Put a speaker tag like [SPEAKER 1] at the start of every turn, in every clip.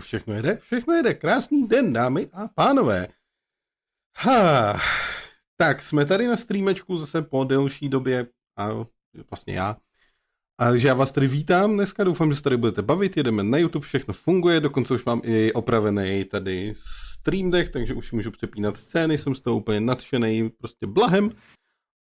[SPEAKER 1] Všechno jede, všechno jede. Krásný den, dámy a pánové. Ha. Tak, jsme tady na streamečku zase po delší době a vlastně já. A takže já vás tady vítám dneska, doufám, že se tady budete bavit, jedeme na YouTube, všechno funguje, dokonce už mám i opravený tady Stream Deck, takže už můžu přepínat scény, jsem z toho úplně nadšený, prostě blahem.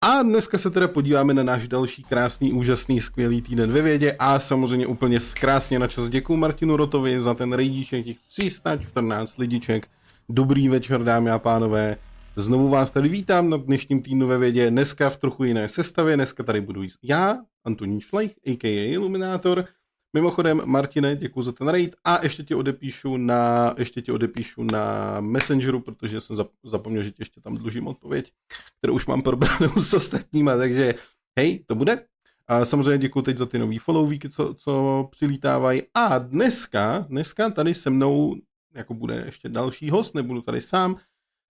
[SPEAKER 1] A dneska se teda podíváme na náš další krásný, úžasný, skvělý týden ve vědě a samozřejmě úplně krásně na čas děkuji Martinu Rotovi za ten rejdíček, těch 314 lidiček. Dobrý večer, dámy a pánové. Znovu vás tady vítám na dnešním týdnu ve vědě, dneska v trochu jiné sestavě, dneska tady budu já, Antonín Šlejch, a.k.a. Iluminátor, Mimochodem, Martine, děkuji za ten raid a ještě ti odepíšu na, ještě ti odepíšu na Messengeru, protože jsem zapomněl, že ti ještě tam dlužím odpověď, kterou už mám probranou s ostatníma, takže hej, to bude. A samozřejmě děkuji teď za ty nový followvíky, co, co přilítávají. A dneska, dneska tady se mnou jako bude ještě další host, nebudu tady sám,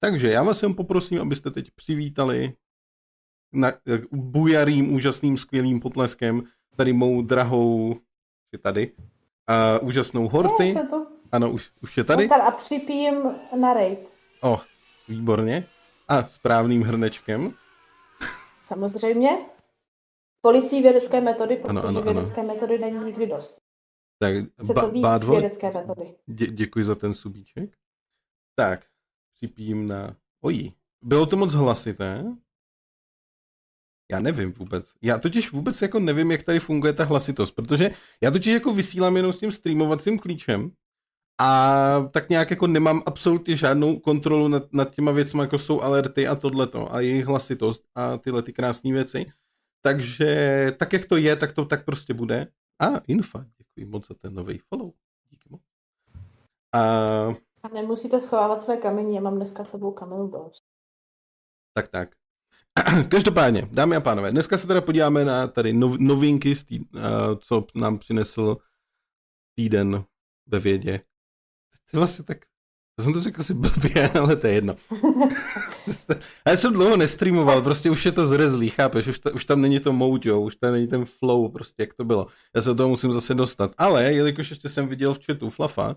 [SPEAKER 1] takže já vás jen poprosím, abyste teď přivítali na, bujarým, úžasným, skvělým potleskem tady mou drahou je tady. A úžasnou Horty.
[SPEAKER 2] No, to.
[SPEAKER 1] Ano, už, už je tady.
[SPEAKER 2] A připijím na raid.
[SPEAKER 1] O, výborně. A správným hrnečkem.
[SPEAKER 2] Samozřejmě. Policií vědecké metody, protože
[SPEAKER 1] ano, ano,
[SPEAKER 2] vědecké ano. metody není nikdy dost.
[SPEAKER 1] Tak,
[SPEAKER 2] Chce ba- to víc bádvo, vědecké metody.
[SPEAKER 1] Dě- děkuji za ten subíček. Tak, připijím na... Ojí, bylo to moc hlasité? Já nevím vůbec. Já totiž vůbec jako nevím, jak tady funguje ta hlasitost, protože já totiž jako vysílám jenom s tím streamovacím klíčem a tak nějak jako nemám absolutně žádnou kontrolu nad, nad těma věcmi, jako jsou alerty a tohleto a jejich hlasitost a tyhle ty krásné věci. Takže tak, jak to je, tak to tak prostě bude. A Infa, děkuji moc za ten nový follow. Díky moc.
[SPEAKER 2] A... a nemusíte schovávat své kameny, já mám dneska sebou kamenu dost.
[SPEAKER 1] Tak, tak. Každopádně, dámy a pánové, dneska se teda podíváme na tady nov, novinky, tý, uh, co nám přinesl týden ve vědě. To vlastně tak, já jsem to řekl asi blbě, ale to je jedno. já jsem dlouho nestreamoval, prostě už je to zrezlý, chápeš, už, to, už tam není to mojo, už tam není ten flow, prostě jak to bylo. Já se do toho musím zase dostat. Ale, jelikož ještě jsem viděl v chatu Flafa,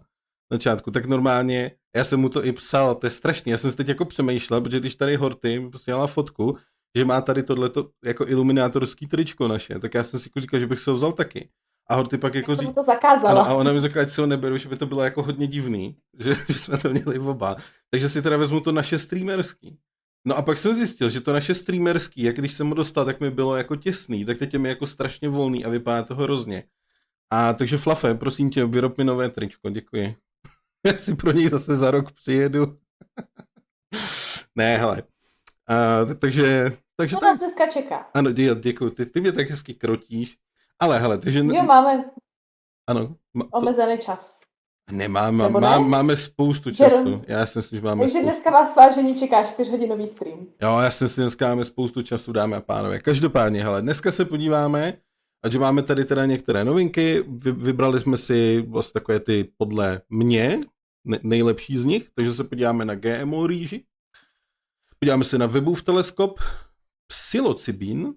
[SPEAKER 1] začátku, tak normálně, já jsem mu to i psal, to je strašný, já jsem si teď jako přemýšlel, protože když tady Horty mi posílala fotku, že má tady tohleto jako iluminátorský tričko naše, tak já jsem si jako říkal, že bych se ho vzal taky. A Horty pak jako
[SPEAKER 2] říká... to zakázala.
[SPEAKER 1] a ona mi řekla, ať si ho neberu, že by to bylo jako hodně divný, že, že jsme to měli oba. Takže si teda vezmu to naše streamerský. No a pak jsem zjistil, že to naše streamerský, jak když jsem ho dostal, tak mi bylo jako těsný, tak teď je mi jako strašně volný a vypadá to hrozně. A takže Flafe, prosím tě, vyrob mi nové tričko, děkuji. Já si pro něj zase za rok přijedu. ne, hele. Uh, takže, takže
[SPEAKER 2] Co nás dneska čeká?
[SPEAKER 1] Ano, dě, děkuji. Ty, ty mě tak hezky krotíš. Ale hele, takže...
[SPEAKER 2] Jo, máme
[SPEAKER 1] ano,
[SPEAKER 2] ma, omezený čas.
[SPEAKER 1] Nemám, má, ne? máme spoustu času. Já si myslím, že máme
[SPEAKER 2] Takže spoustu... dneska vás vážení čeká 4-hodinový stream.
[SPEAKER 1] Jo, já si myslím, že dneska máme spoustu času, dámy a pánové. Každopádně, hele, dneska se podíváme, a že máme tady teda některé novinky, Vy, vybrali jsme si vlastně takové ty podle mě nejlepší z nich, takže se podíváme na GMO rýži, podíváme se na Webův teleskop, psilocybin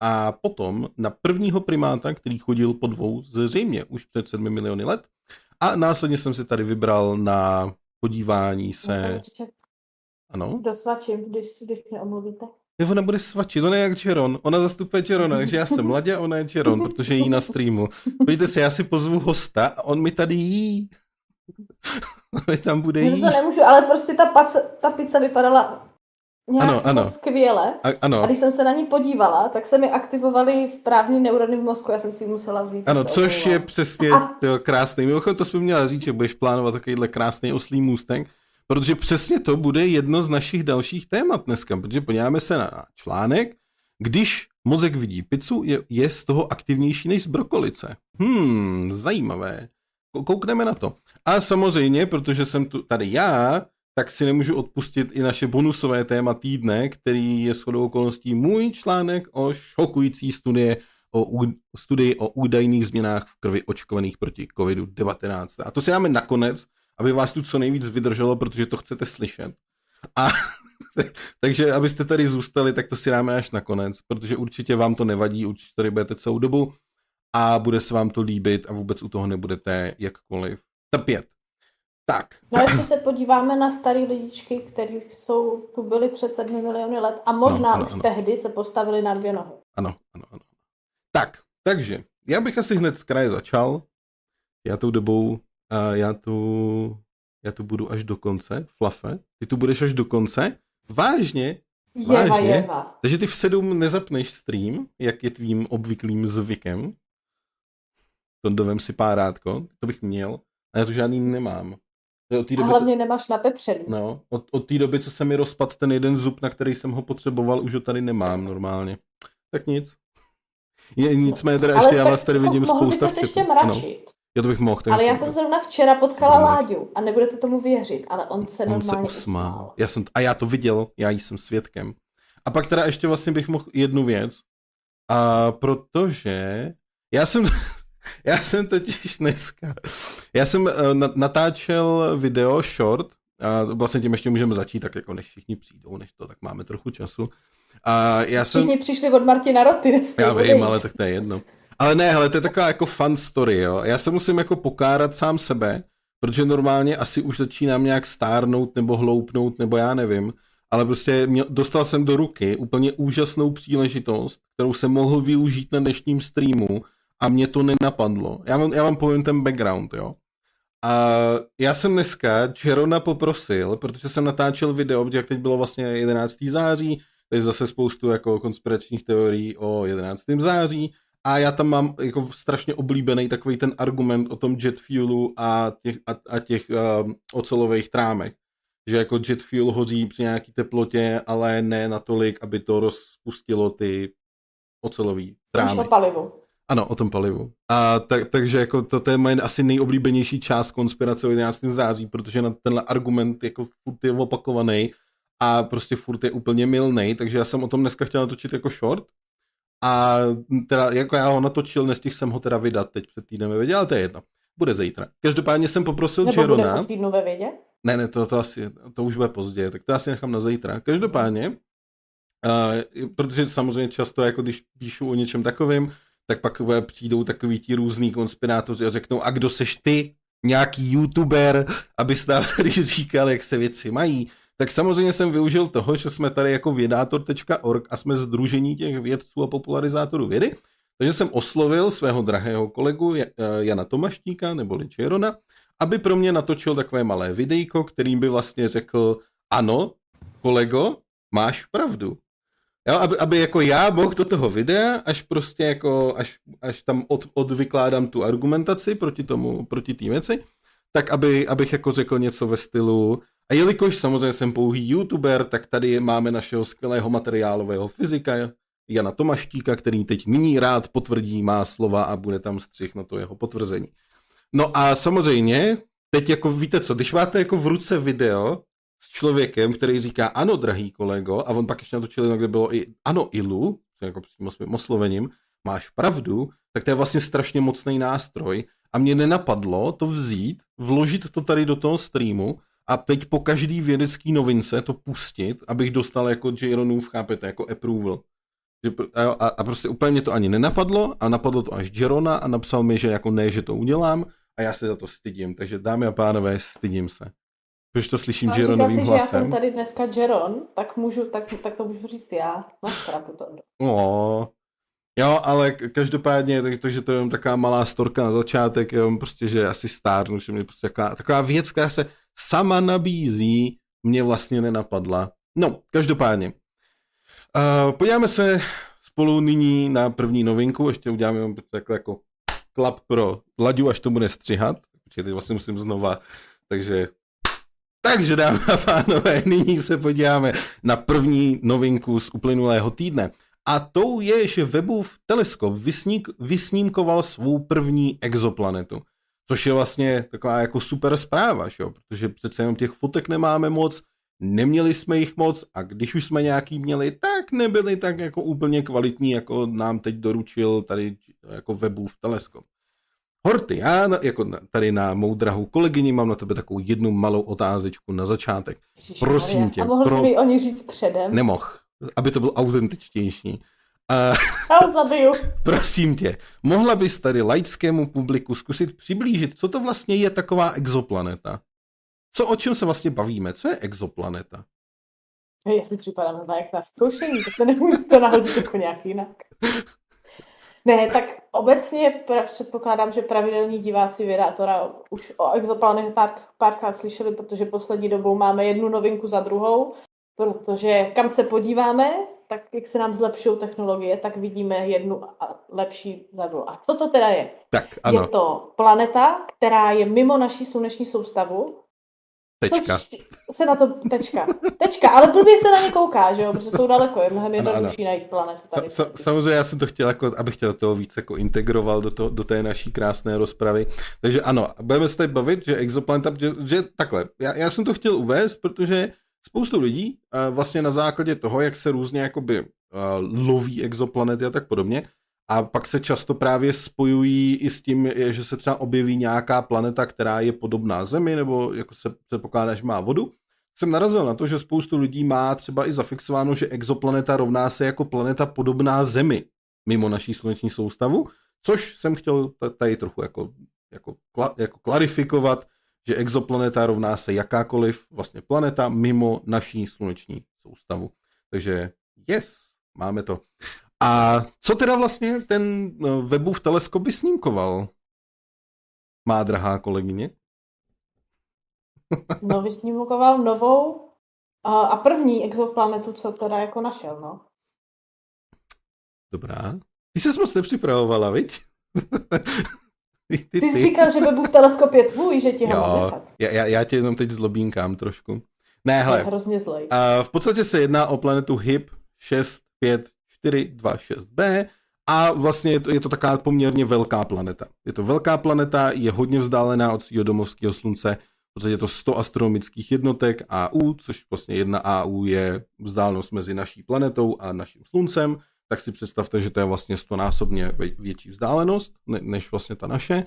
[SPEAKER 1] a potom na prvního primáta, který chodil po dvou zřejmě už před sedmi miliony let. A následně jsem si tady vybral na podívání se... Ano?
[SPEAKER 2] Dosvačím, když, když mě omluvíte.
[SPEAKER 1] Je, ona bude svačit, ona je jak Čeron. Ona zastupuje Čerona, takže já jsem Ladě a ona je Čeron, protože jí na streamu. Pojďte se, já si pozvu hosta a on mi tady jí. Tam bude jí.
[SPEAKER 2] To nemůžu, ale prostě ta, pace, ta pizza vypadala nějak ano, ano. skvěle.
[SPEAKER 1] A, ano.
[SPEAKER 2] a když jsem se na ní podívala, tak se mi aktivovaly správný neurony v mozku, já jsem si ji musela vzít.
[SPEAKER 1] Ano, což je přesně a... jo, krásný. Mimochodem to jsme měla říct, že budeš plánovat takovýhle krásný oslý můstek, protože přesně to bude jedno z našich dalších témat dneska, protože podíváme se na článek, když mozek vidí pizzu, je, je z toho aktivnější než z brokolice. Hmm, zajímavé. Koukneme na to. A samozřejmě, protože jsem tu, tady já, tak si nemůžu odpustit i naše bonusové téma týdne, který je shodou okolností můj článek o šokující studie o studii o údajných změnách v krvi očkovaných proti COVID-19. A to si dáme nakonec, aby vás tu co nejvíc vydrželo, protože to chcete slyšet. A takže abyste tady zůstali, tak to si dáme až nakonec, protože určitě vám to nevadí, určitě tady budete celou dobu a bude se vám to líbit a vůbec u toho nebudete jakkoliv trpět. Tak.
[SPEAKER 2] No a ještě se podíváme na staré lidičky, které jsou, tu byly před sedmi miliony let a možná no, ano, už ano. tehdy se postavili na dvě nohy.
[SPEAKER 1] Ano, ano, ano. Tak, takže já bych asi hned z kraje začal. Já tou dobou, a já tu, já tu budu až do konce, Flafe. Ty tu budeš až do konce. Vážně,
[SPEAKER 2] Jeva, vážně. Jeva.
[SPEAKER 1] Takže ty v sedm nezapneš stream, jak je tvým obvyklým zvykem. To dovem si párátko, to bych měl. A já to žádný nemám.
[SPEAKER 2] Od té doby, a hlavně co... nemáš napepřený.
[SPEAKER 1] No, od, od té doby, co se mi rozpad ten jeden zub, na který jsem ho potřeboval, už ho tady nemám normálně. Tak nic. Je, nicméně teda ještě já vás tady vidím
[SPEAKER 2] mohl spousta by se ještě mračit. No.
[SPEAKER 1] Já to bych mohl.
[SPEAKER 2] Ale já jsem zrovna včera potkala Láďu a nebudete tomu věřit, ale on se on normálně se usmál.
[SPEAKER 1] Já jsem, a já to viděl, já jsem svědkem. A pak teda ještě vlastně bych mohl jednu věc. A protože já jsem, já jsem totiž dneska, já jsem uh, natáčel video short, a vlastně tím ještě můžeme začít, tak jako než všichni přijdou, než to, tak máme trochu času. A já jsem...
[SPEAKER 2] Všichni přišli od Martina Roty.
[SPEAKER 1] Já vím, ale tak to je jedno. Ale ne, hele, to je taková jako fun story, jo. Já se musím jako pokárat sám sebe, protože normálně asi už začínám nějak stárnout nebo hloupnout, nebo já nevím. Ale prostě měl, dostal jsem do ruky úplně úžasnou příležitost, kterou jsem mohl využít na dnešním streamu a mě to nenapadlo. Já vám, já vám povím ten background, jo. A já jsem dneska Jerona poprosil, protože jsem natáčel video, jak teď bylo vlastně 11. září, je zase spoustu jako konspiračních teorií o 11. září a já tam mám jako strašně oblíbený takový ten argument o tom jet fuelu a těch, a, a těch uh, ocelových trámech. Že jako jet fuel hoří při nějaký teplotě, ale ne natolik, aby to rozpustilo ty ocelový trámy.
[SPEAKER 2] o palivu.
[SPEAKER 1] Ano, o tom palivu. A tak, takže jako to, to je moje asi nejoblíbenější část konspirace o 11. září, protože na tenhle argument jako furt je opakovaný a prostě furt je úplně milný, takže já jsem o tom dneska chtěl natočit jako short a teda jako já ho natočil, nestihl jsem ho teda vydat teď před týdnem ve vědě, ale to je jedno. Bude zítra. Každopádně jsem poprosil
[SPEAKER 2] Nebo
[SPEAKER 1] Jerona.
[SPEAKER 2] Nebo týdnu ve vědě?
[SPEAKER 1] Ne, ne, to, to, asi, to už bude pozdě, tak to asi nechám na zítra. Každopádně, uh, protože samozřejmě často, jako když píšu o něčem takovým, tak pak přijdou takový ti různý konspirátoři a řeknou, a kdo seš ty, nějaký youtuber, abys tam tady říkal, jak se věci mají tak samozřejmě jsem využil toho, že jsme tady jako vědátor.org a jsme združení těch vědců a popularizátorů vědy, takže jsem oslovil svého drahého kolegu eh, Jana Tomaštíka nebo Čerona, aby pro mě natočil takové malé videjko, kterým by vlastně řekl, ano, kolego, máš pravdu. Jo, aby, aby jako já mohl do toho videa, až prostě jako, až, až tam od, odvykládám tu argumentaci proti tomu, proti té věci, tak aby, abych jako řekl něco ve stylu, a jelikož samozřejmě jsem pouhý youtuber, tak tady máme našeho skvělého materiálového fyzika Jana Tomaštíka, který teď nyní rád potvrdí má slova a bude tam střih na to jeho potvrzení. No a samozřejmě, teď jako víte co, když máte jako v ruce video s člověkem, který říká ano, drahý kolego, a on pak ještě natočil, kde bylo i ano, Ilu, jako přímo svým oslovením, máš pravdu, tak to je vlastně strašně mocný nástroj a mě nenapadlo to vzít, vložit to tady do toho streamu a teď po každý vědecký novince to pustit, abych dostal jako Jaronův, chápete, jako approval. A, a prostě úplně to ani nenapadlo a napadlo to až Jerona a napsal mi, že jako ne, že to udělám a já se za to stydím. Takže dámy a pánové, stydím se. Protože to slyším no, Jeronovým si, hlasem.
[SPEAKER 2] že já jsem tady dneska Jeron, tak, můžu, tak, tak to můžu říct já. Máš pravdu to.
[SPEAKER 1] Jo, ale každopádně, tak, takže to je jen taková malá storka na začátek, jo, prostě, že asi stárnu, že mě prostě taková, taková věc, která se sama nabízí, mě vlastně nenapadla. No, každopádně. Uh, podíváme se spolu nyní na první novinku, ještě uděláme takhle jako klap pro Laďu, až to bude střihat, protože teď vlastně musím znova, takže takže dámy a pánové, nyní se podíváme na první novinku z uplynulého týdne. A tou je, že Webův teleskop vysník, vysnímkoval svou první exoplanetu. Což je vlastně taková jako super zpráva, že? protože přece jenom těch fotek nemáme moc, neměli jsme jich moc a když už jsme nějaký měli, tak nebyli tak jako úplně kvalitní, jako nám teď doručil tady jako Webův teleskop. Horty, já jako tady na mou drahou kolegyni mám na tebe takovou jednu malou otázečku na začátek. Prosím tě.
[SPEAKER 2] A mohl pro... jsi mi o ní říct předem?
[SPEAKER 1] Nemoh, aby to bylo autentičtější.
[SPEAKER 2] Já zabiju.
[SPEAKER 1] Prosím tě, mohla bys tady laickému publiku zkusit přiblížit, co to vlastně je taková exoplaneta? co o čem se vlastně bavíme? Co je exoplaneta?
[SPEAKER 2] Já si připadám na jak na zkoušení, to se nemůžu to nahodit jako nějak jinak. Ne, tak obecně předpokládám, že pravidelní diváci Vědátora už o exoplanetách párkrát slyšeli, protože poslední dobou máme jednu novinku za druhou, protože kam se podíváme, tak jak se nám zlepšují technologie, tak vidíme jednu lepší level. A co to teda je?
[SPEAKER 1] Tak, ano.
[SPEAKER 2] Je to planeta, která je mimo naší sluneční soustavu.
[SPEAKER 1] Tečka.
[SPEAKER 2] se na to, tečka. Tečka, ale blbě se na ně kouká, že jo, protože jsou daleko, je mnohem jednodušší najít planetu. Tady.
[SPEAKER 1] Sa, samozřejmě já jsem to chtěl, jako, abych chtěl toho víc jako integroval do, to, do té naší krásné rozpravy. Takže ano, budeme se tady bavit, že exoplaneta, že, že takhle, já, já jsem to chtěl uvést, protože spoustu lidí vlastně na základě toho, jak se různě jakoby loví exoplanety a tak podobně, a pak se často právě spojují i s tím, že se třeba objeví nějaká planeta, která je podobná Zemi, nebo jako se předpokládá, že má vodu. Jsem narazil na to, že spoustu lidí má třeba i zafixováno, že exoplaneta rovná se jako planeta podobná Zemi mimo naší sluneční soustavu, což jsem chtěl tady trochu jako, jako, jako klarifikovat, že exoplaneta rovná se jakákoliv vlastně planeta mimo naší sluneční soustavu. Takže yes, máme to. A co teda vlastně ten no, webův teleskop vysnímkoval? Má drahá kolegyně?
[SPEAKER 2] no, vysnímkoval novou a první exoplanetu, co teda jako našel, no.
[SPEAKER 1] Dobrá. Ty se moc nepřipravovala, viď?
[SPEAKER 2] ty, ty, ty. ty jsi říkal, že webův teleskop je tvůj, že ti ho mám nechat.
[SPEAKER 1] Já, já, já tě jenom teď zlobínkám trošku. Ne, hele.
[SPEAKER 2] Je hrozně zlej.
[SPEAKER 1] Uh, v podstatě se jedná o planetu HIP 6, 426b a vlastně je to, je to taková poměrně velká planeta. Je to velká planeta, je hodně vzdálená od svého domovského slunce, v podstatě je to 100 astronomických jednotek AU, což vlastně jedna AU je vzdálenost mezi naší planetou a naším sluncem, tak si představte, že to je vlastně 100 násobně větší vzdálenost než vlastně ta naše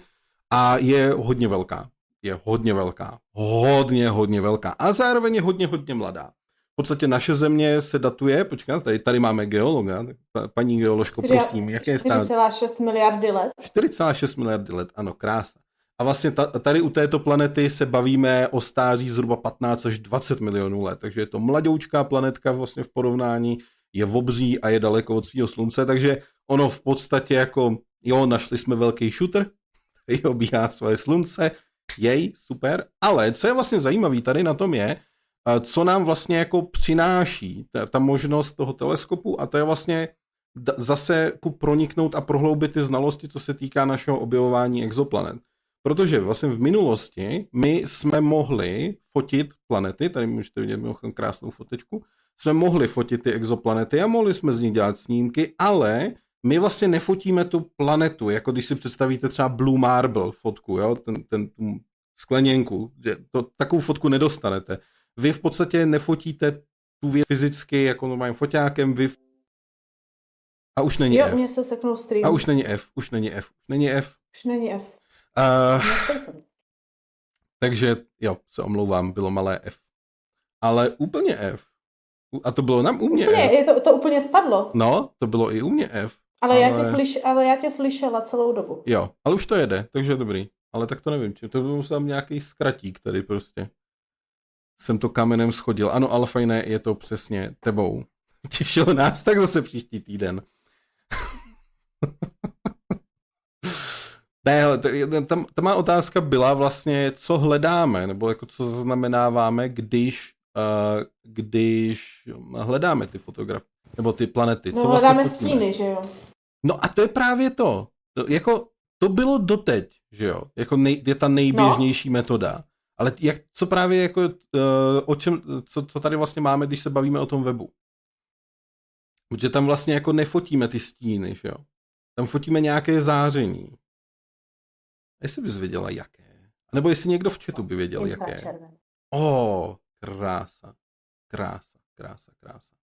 [SPEAKER 1] a je hodně velká. Je hodně velká. Hodně, hodně velká. A zároveň je hodně, hodně mladá v podstatě naše země se datuje, počkat, tady, tady máme geologa, paní geoložko, prosím, jaké je
[SPEAKER 2] stát? 4,6 miliardy let.
[SPEAKER 1] 4,6 miliardy let, ano, krása. A vlastně tady u této planety se bavíme o stáří zhruba 15 až 20 milionů let, takže je to mladoučká planetka vlastně v porovnání, je obří a je daleko od svého slunce, takže ono v podstatě jako, jo, našli jsme velký shooter, který obíhá svoje slunce, jej, super, ale co je vlastně zajímavé tady na tom je, co nám vlastně jako přináší ta, ta možnost toho teleskopu a to je vlastně zase proniknout a prohloubit ty znalosti, co se týká našeho objevování exoplanet. Protože vlastně v minulosti my jsme mohli fotit planety, tady můžete vidět mimochodem krásnou fotečku, jsme mohli fotit ty exoplanety a mohli jsme z nich dělat snímky, ale my vlastně nefotíme tu planetu, jako když si představíte třeba Blue Marble fotku, jo? Ten, ten, tu skleněnku, že to, takovou fotku nedostanete vy v podstatě nefotíte tu věc fyzicky jako normálním foťákem, vy a už není
[SPEAKER 2] jo,
[SPEAKER 1] F.
[SPEAKER 2] mě se seknul stream.
[SPEAKER 1] A už není F, už není F, už není F.
[SPEAKER 2] Už není F.
[SPEAKER 1] Uh, takže jo, se omlouvám, bylo malé F. Ale úplně F. A to bylo nám u mě
[SPEAKER 2] úplně,
[SPEAKER 1] F.
[SPEAKER 2] Je to, to úplně spadlo.
[SPEAKER 1] No, to bylo i u mě F.
[SPEAKER 2] Ale, ale... Já tě slyš, ale já tě slyšela celou dobu.
[SPEAKER 1] Jo, ale už to jede, takže dobrý. Ale tak to nevím, či to byl musel nějaký zkratík tady prostě jsem to kamenem schodil. Ano, Alfajne, je to přesně tebou. Těšilo nás tak zase příští týden. ne, ta, ta má otázka byla vlastně, co hledáme, nebo jako co zaznamenáváme, když, když hledáme ty fotografie, nebo ty planety.
[SPEAKER 2] No
[SPEAKER 1] co
[SPEAKER 2] vlastně hledáme fotíme? stíny, že jo?
[SPEAKER 1] No a to je právě to. to jako, to bylo doteď, že jo? Jako nej, je ta nejběžnější no. metoda. Ale jak, co právě jako, uh, o čem, co, co tady vlastně máme, když se bavíme o tom webu? Protože tam vlastně jako nefotíme ty stíny, že jo? Tam fotíme nějaké záření. Jestli bys věděla, jaké. Nebo jestli někdo v chatu by věděl, jaké. O, oh, krása. Krása, krása, krása.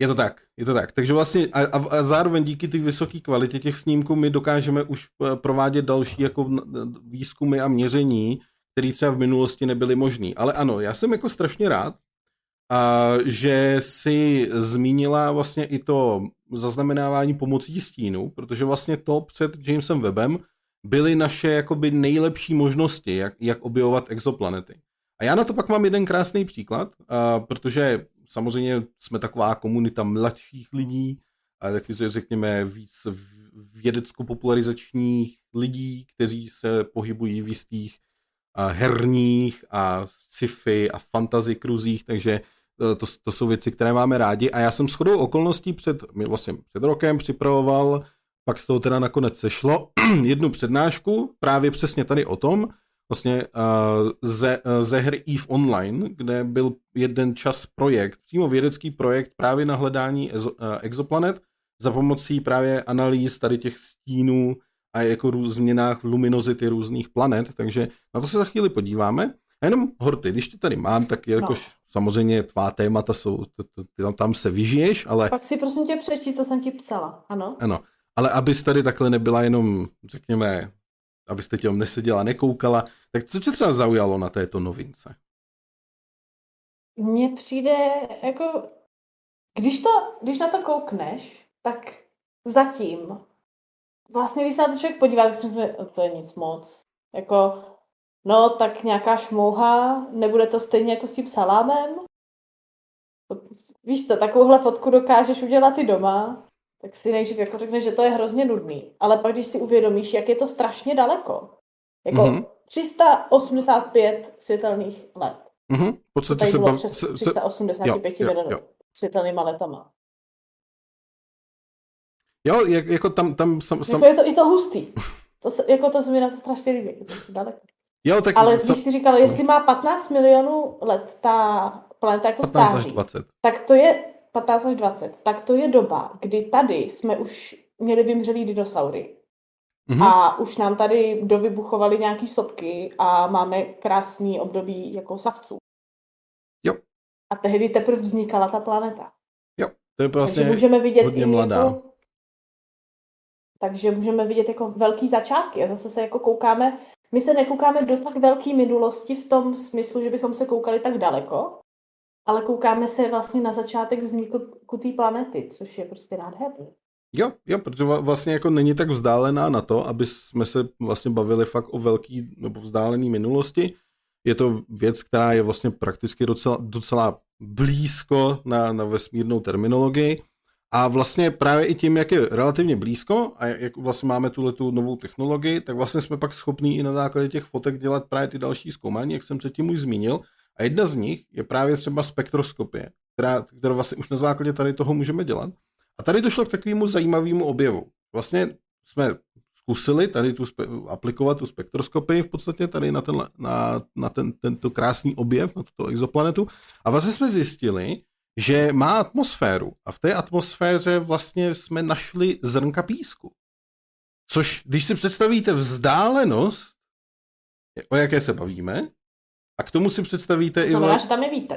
[SPEAKER 1] Je to tak, je to tak. Takže vlastně a, a, zároveň díky té vysoké kvalitě těch snímků my dokážeme už eh, provádět další jako výzkumy a měření, který třeba v minulosti nebyly možný. Ale ano, já jsem jako strašně rád, a že si zmínila vlastně i to zaznamenávání pomocí stínu, protože vlastně to před Jamesem Webem byly naše jakoby nejlepší možnosti, jak, jak objevovat exoplanety. A já na to pak mám jeden krásný příklad, uh, protože samozřejmě jsme taková komunita mladších lidí, a taky řekněme víc vědecko-popularizačních lidí, kteří se pohybují v jistých uh, herních a sci-fi a fantasy kruzích, takže uh, to, to jsou věci, které máme rádi. A já jsem shodou okolností před, vlastně před rokem připravoval, pak z toho teda nakonec sešlo, jednu přednášku právě přesně tady o tom, vlastně uh, ze, uh, ze hry EVE Online, kde byl jeden čas projekt, přímo vědecký projekt právě na hledání ezo, uh, exoplanet za pomocí právě analýz tady těch stínů a jako růz, změnách luminozity různých planet, takže na to se za chvíli podíváme. A jenom Horty, když tě tady mám, tak jakož no. samozřejmě tvá témata jsou, ty tam, tam se vyžiješ, ale...
[SPEAKER 2] Pak si prosím tě přečti, co jsem ti psala, ano?
[SPEAKER 1] Ano, ale abys tady takhle nebyla jenom, řekněme, abyste těm neseděla, nekoukala, tak co tě třeba zaujalo na této novince?
[SPEAKER 2] Mně přijde, jako, když, to, když na to koukneš, tak zatím, vlastně když se na to člověk podívá, tak si myslím, to je nic moc. Jako, no, tak nějaká šmouha, nebude to stejně jako s tím salámem? Víš co, takovouhle fotku dokážeš udělat i doma, tak si nejdřív jako řekneš, že to je hrozně nudný. Ale pak, když si uvědomíš, jak je to strašně daleko, jako mm-hmm. 385 světelných let.
[SPEAKER 1] Mm-hmm. V podstatě se
[SPEAKER 2] bav... přes 385 jo, jo, jo. světelnýma letama.
[SPEAKER 1] Jo, jak, jako tam, tam sam,
[SPEAKER 2] sam... Jako je to i to hustý. To se, jako to se mi na to strašně líbí, to daleko.
[SPEAKER 1] Jo, tak
[SPEAKER 2] Ale sam... když jsi říkal, jestli má 15 milionů let ta planeta jako
[SPEAKER 1] 15 stáří, až 20.
[SPEAKER 2] tak to je 15 až 20, tak to je doba, kdy tady jsme už měli vymřelý dinosaury. Mm-hmm. A už nám tady dovybuchovaly nějaký sopky a máme krásný období jako savců.
[SPEAKER 1] Jo.
[SPEAKER 2] A tehdy teprve vznikala ta planeta.
[SPEAKER 1] Jo, to je vlastně Takže můžeme vidět hodně mladá. Jako,
[SPEAKER 2] takže můžeme vidět jako velký začátky a zase se jako koukáme, my se nekoukáme do tak velké minulosti v tom smyslu, že bychom se koukali tak daleko, ale koukáme se vlastně na začátek vzniku té planety, což je prostě nádherný.
[SPEAKER 1] Jo, jo, protože vlastně jako není tak vzdálená na to, aby jsme se vlastně bavili fakt o velký nebo vzdálený minulosti. Je to věc, která je vlastně prakticky docela, docela blízko na, na vesmírnou terminologii. A vlastně právě i tím, jak je relativně blízko a jak vlastně máme tuhle tu novou technologii, tak vlastně jsme pak schopní i na základě těch fotek dělat právě ty další zkoumání, jak jsem předtím už zmínil. A jedna z nich je právě třeba spektroskopie, která, kterou vlastně už na základě tady toho můžeme dělat. A tady došlo k takovému zajímavému objevu. Vlastně jsme zkusili tady tu spe- aplikovat tu spektroskopii v podstatě tady na, ten, na, na ten, tento krásný objev, na tuto exoplanetu. A vlastně jsme zjistili, že má atmosféru. A v té atmosféře vlastně jsme našli zrnka písku. Což, když si představíte vzdálenost, o jaké se bavíme, a k tomu si představíte
[SPEAKER 2] to znamená, i... že tam je vítr.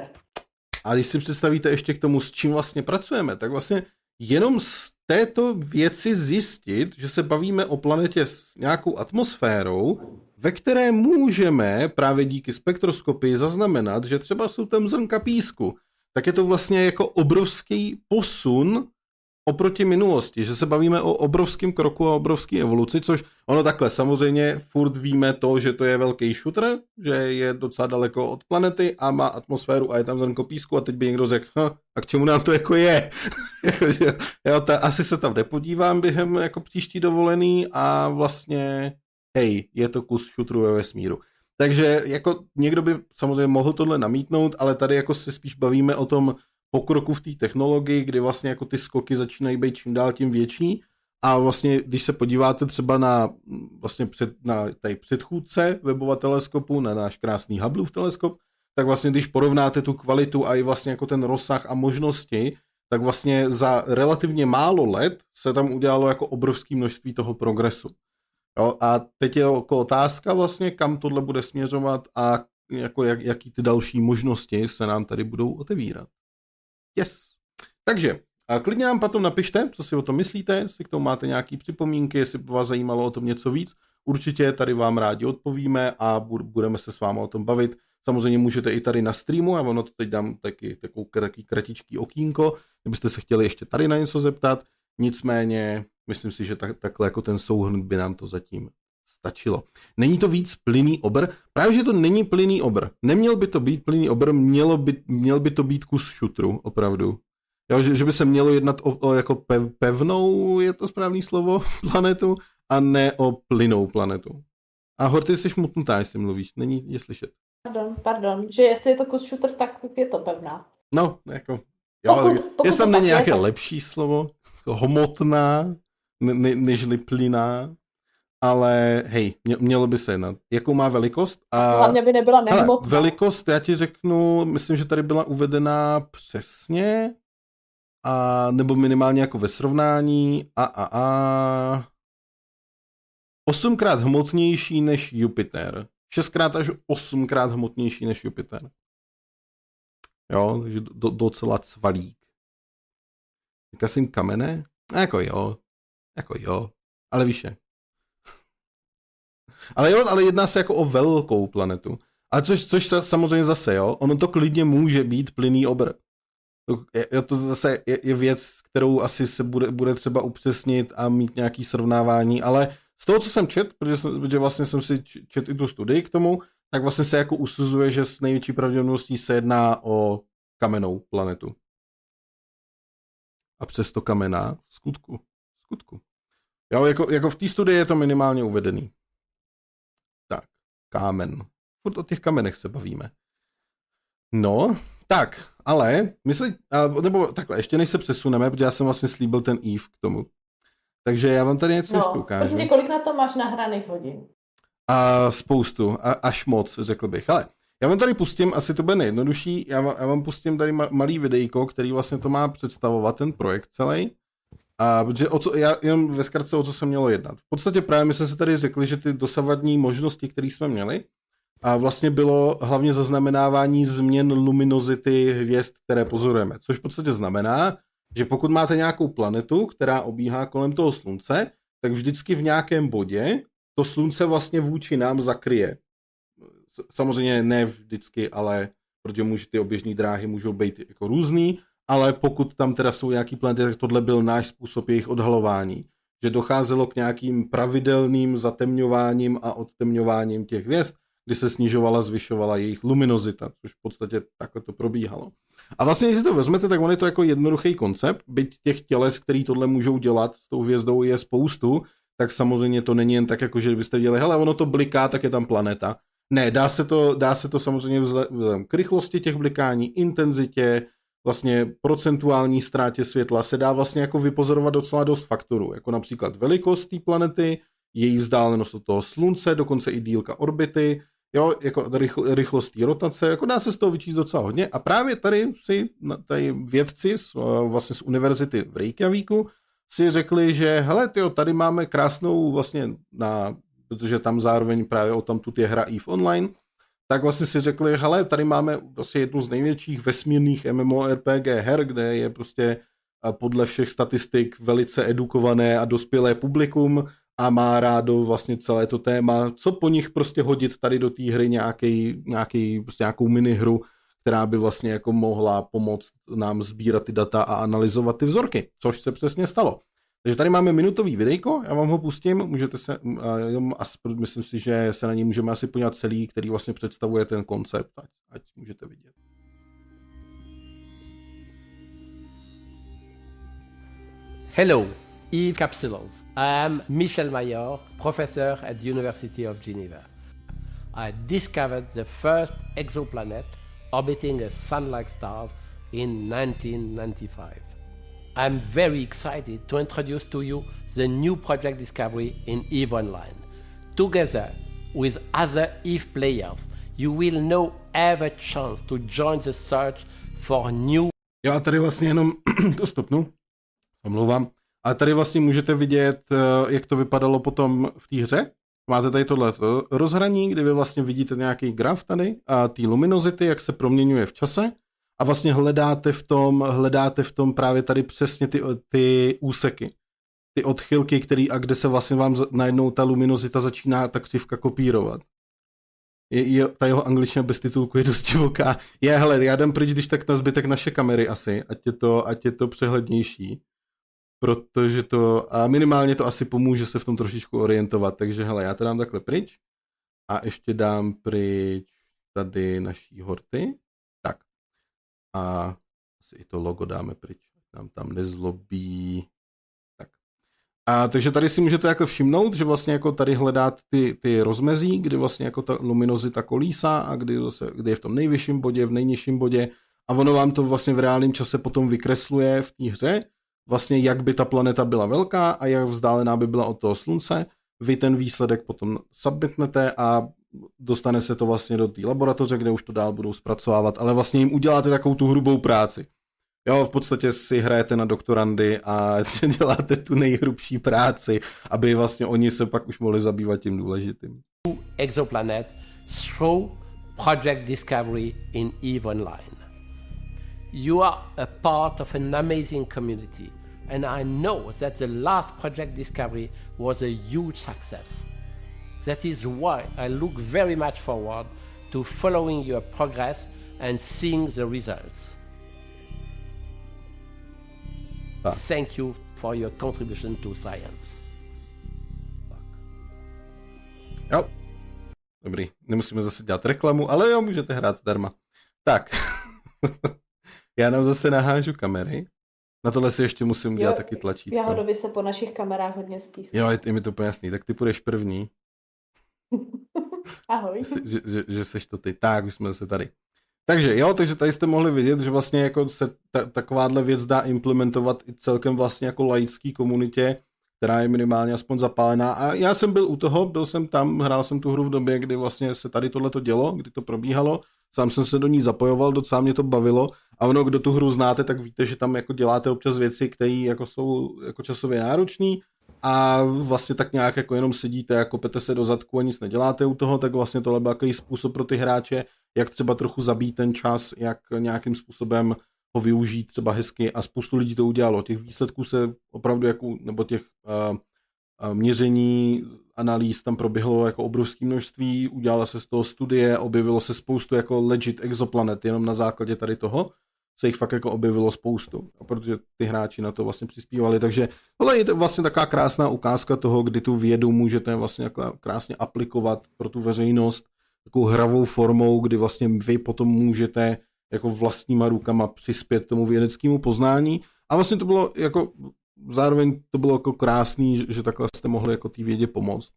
[SPEAKER 1] A když si představíte ještě k tomu, s čím vlastně pracujeme, tak vlastně jenom z této věci zjistit, že se bavíme o planetě s nějakou atmosférou, ve které můžeme právě díky spektroskopii zaznamenat, že třeba jsou tam zrnka písku, tak je to vlastně jako obrovský posun oproti minulosti, že se bavíme o obrovském kroku a obrovské evoluci, což ono takhle, samozřejmě furt víme to, že to je velký shooter, že je docela daleko od planety a má atmosféru a je tam zrnko písku a teď by někdo řekl, hm, a k čemu nám to jako je? jo, ta, asi se tam nepodívám během jako příští dovolený a vlastně hej, je to kus shooteru ve vesmíru. Takže jako někdo by samozřejmě mohl tohle namítnout, ale tady jako se spíš bavíme o tom, pokroku v té technologii, kdy vlastně jako ty skoky začínají být čím dál tím větší a vlastně, když se podíváte třeba na vlastně před, na tady předchůdce webova teleskopu, na náš krásný Hubbleův teleskop, tak vlastně když porovnáte tu kvalitu a i vlastně jako ten rozsah a možnosti, tak vlastně za relativně málo let se tam udělalo jako obrovské množství toho progresu. Jo, a teď je jako otázka vlastně, kam tohle bude směřovat a jako jak, jaký ty další možnosti se nám tady budou otevírat. Yes. Takže a klidně nám potom napište, co si o tom myslíte, jestli k tomu máte nějaké připomínky, jestli by vás zajímalo o tom něco víc. Určitě tady vám rádi odpovíme a budeme se s vámi o tom bavit. Samozřejmě můžete i tady na streamu, a ono to teď dám taky, takovou, takový kratičký okýnko, kdybyste se chtěli ještě tady na něco zeptat. Nicméně, myslím si, že tak, takhle jako ten souhrn by nám to zatím stačilo. Není to víc plyný obr? Právě, že to není plyný obr. Neměl by to být plyný obr, mělo by, měl by to být kus šutru, opravdu. Jo, že, že by se mělo jednat o, o jako pev, pevnou, je to správný slovo, planetu, a ne o plynou planetu. A Horty, jsi mutnutá, jestli mluvíš, není je slyšet.
[SPEAKER 2] Pardon, pardon, že jestli je to kus šutr, tak je to pevná.
[SPEAKER 1] No, jako, jo,
[SPEAKER 2] Pokud- pokud
[SPEAKER 1] jestli tam
[SPEAKER 2] to
[SPEAKER 1] není nějaké
[SPEAKER 2] tak-
[SPEAKER 1] lepší slovo, homotná, ne, ne, nežli plyná, ale hej, mě, mělo by se jednat. Jakou má velikost? A
[SPEAKER 2] Hlavně by nebyla nehmotná.
[SPEAKER 1] velikost, já ti řeknu, myslím, že tady byla uvedená přesně, a nebo minimálně jako ve srovnání a a a osmkrát hmotnější než Jupiter. Šestkrát až osmkrát hmotnější než Jupiter. Jo, takže do, docela cvalík. Říká jsem kamene? No, jako jo. Jako jo. Ale víš je. Ale jo, ale jedná se jako o velkou planetu. A což, což sa- samozřejmě zase, jo, ono to klidně může být plynný obr. To, je, to zase je, je věc, kterou asi se bude, bude třeba upřesnit a mít nějaký srovnávání, ale z toho, co jsem čet, protože, jsem, protože vlastně jsem si čet i tu studii k tomu, tak vlastně se jako usuzuje, že s největší pravděpodobností se jedná o kamennou planetu. A přesto kamená skutku. Skutku. Jo, jako, jako v té studii je to minimálně uvedený. Kámen. Furt o těch kamenech se bavíme. No, tak, ale, myslí, a, nebo takhle, ještě než se přesuneme, protože já jsem vlastně slíbil ten Eve k tomu. Takže já vám tady něco ještě
[SPEAKER 2] No,
[SPEAKER 1] ukážu.
[SPEAKER 2] prosím tě, kolik na to máš nahraných hodin?
[SPEAKER 1] A spoustu, a, až moc, řekl bych. Ale já vám tady pustím, asi to bude nejjednodušší, já vám, já vám pustím tady ma, malý videjko, který vlastně to má představovat, ten projekt celý. A protože o co, já jenom ve zkratce, o co se mělo jednat. V podstatě právě my jsme si tady řekli, že ty dosavadní možnosti, které jsme měli, a vlastně bylo hlavně zaznamenávání změn luminozity hvězd, které pozorujeme. Což v podstatě znamená, že pokud máte nějakou planetu, která obíhá kolem toho slunce, tak vždycky v nějakém bodě to slunce vlastně vůči nám zakryje. Samozřejmě ne vždycky, ale protože může, ty oběžné dráhy můžou být jako různý, ale pokud tam teda jsou nějaký planety, tak tohle byl náš způsob jejich odhalování. Že docházelo k nějakým pravidelným zatemňováním a odtemňováním těch hvězd, kdy se snižovala, zvyšovala jejich luminozita, což v podstatě takhle to probíhalo. A vlastně, když si to vezmete, tak on je to jako jednoduchý koncept, byť těch těles, který tohle můžou dělat s tou hvězdou je spoustu, tak samozřejmě to není jen tak, jako že byste viděli, hele, ono to bliká, tak je tam planeta. Ne, dá se to, dá se to samozřejmě vzhle- vzhledem k rychlosti těch blikání, intenzitě, vlastně procentuální ztrátě světla se dá vlastně jako vypozorovat docela dost faktorů, jako například velikost té planety, její vzdálenost od toho slunce, dokonce i dílka orbity, jo, jako rychl, rychlost rotace, jako dá se z toho vyčíst docela hodně. A právě tady si tady vědci z, eh, vlastně z univerzity v Reykjavíku si řekli, že hele, tyjo, tady máme krásnou vlastně na, protože tam zároveň právě o tam tu je hra EVE Online, tak vlastně si řekli, hele, tady máme vlastně jednu z největších vesmírných MMORPG her, kde je prostě podle všech statistik velice edukované a dospělé publikum a má rádo vlastně celé to téma, co po nich prostě hodit tady do té hry nějaký, nějaký, prostě nějakou minihru, která by vlastně jako mohla pomoct nám sbírat ty data a analyzovat ty vzorky, což se přesně stalo. Takže tady máme minutový videjko, já vám ho pustím, můžete se, a jenom as- myslím si, že se na něj můžeme asi podívat celý, který vlastně představuje ten koncept, ať, ať můžete vidět.
[SPEAKER 3] Hello, Yves Capsulos. I am Michel Mayor, professor at the University of Geneva. I discovered the first exoplanet orbiting a sun-like star in 1995. I'm very excited to introduce to you the new project discovery in EVE Online. Together with other EVE players, you will now have a chance to join the search for new
[SPEAKER 1] Já tady vlastně jenom to stopnu, omlouvám. A tady vlastně můžete vidět, eh, jak to vypadalo potom v té hře. Máte tady tohle rozhraní, kde vy vlastně vidíte nějaký graf tady a ty luminozity, jak se proměňuje v čase a vlastně hledáte v tom, hledáte v tom právě tady přesně ty, ty úseky, ty odchylky, který a kde se vlastně vám najednou ta luminozita začíná ta křivka kopírovat. Je, je, ta jeho angličtina bez titulku je dosti voká. Je, hele, já dám pryč, když tak na zbytek naše kamery asi, ať je to, ať je to přehlednější. protože to, a minimálně to asi pomůže se v tom trošičku orientovat, takže hele, já to dám takhle pryč a ještě dám pryč tady naší horty, a asi i to logo dáme pryč, nám tam nezlobí, tak. A takže tady si můžete jako všimnout, že vlastně jako tady hledat ty, ty rozmezí, kdy vlastně jako ta luminozita kolísá a kdy, zase, kdy je v tom nejvyšším bodě, v nejnižším bodě a ono vám to vlastně v reálném čase potom vykresluje v té hře, vlastně jak by ta planeta byla velká a jak vzdálená by byla od toho slunce. Vy ten výsledek potom submitnete a dostane se to vlastně do té laboratoře, kde už to dál budou zpracovávat, ale vlastně jim uděláte takovou tu hrubou práci. Jo, v podstatě si hrajete na doktorandy a děláte tu nejhrubší práci, aby vlastně oni se pak už mohli zabývat tím důležitým.
[SPEAKER 3] Exoplanet through Project Discovery in EVE Online. You are a part of an amazing community, and I know that the last Project Discovery was a huge success. That is why I look very much forward to following your progress and seeing the results. Ah. Thank you for your contribution to science.
[SPEAKER 1] Jo. Dobrý, nemusíme zase dělat reklamu, ale jo, můžete hrát zdarma. Tak. Já nám zase nahážu kamery. Na tohle si ještě musím dělat taky tlačítko.
[SPEAKER 2] Jahodovi se po našich kamerách hodně stýská.
[SPEAKER 1] Jo, je mi to úplně jasný. Tak ty půjdeš první.
[SPEAKER 2] Ahoj.
[SPEAKER 1] Že, že, že seš to ty. Tak, už jsme zase tady. Takže jo, takže tady jste mohli vidět, že vlastně jako se ta, takováhle věc dá implementovat i celkem vlastně jako laický komunitě, která je minimálně aspoň zapálená. A já jsem byl u toho, byl jsem tam, hrál jsem tu hru v době, kdy vlastně se tady tohle to dělo, kdy to probíhalo. Sám jsem se do ní zapojoval, docela mě to bavilo. A ono, kdo tu hru znáte, tak víte, že tam jako děláte občas věci, které jako jsou jako časově náročné a vlastně tak nějak jako jenom sedíte, jako pete se do zadku a nic neděláte u toho, tak vlastně tohle byl takový způsob pro ty hráče, jak třeba trochu zabít ten čas, jak nějakým způsobem ho využít třeba hezky. A spoustu lidí to udělalo. Těch výsledků se opravdu jako, nebo těch uh, měření, analýz tam proběhlo jako obrovské množství, udělala se z toho studie, objevilo se spoustu jako legit exoplanet jenom na základě tady toho se jich fakt jako objevilo spoustu, protože ty hráči na to vlastně přispívali, takže tohle je vlastně taková krásná ukázka toho, kdy tu vědu můžete vlastně krásně aplikovat pro tu veřejnost takovou hravou formou, kdy vlastně vy potom můžete jako vlastníma rukama přispět tomu vědeckému poznání a vlastně to bylo jako zároveň to bylo jako krásný, že takhle jste mohli jako té vědě pomoct.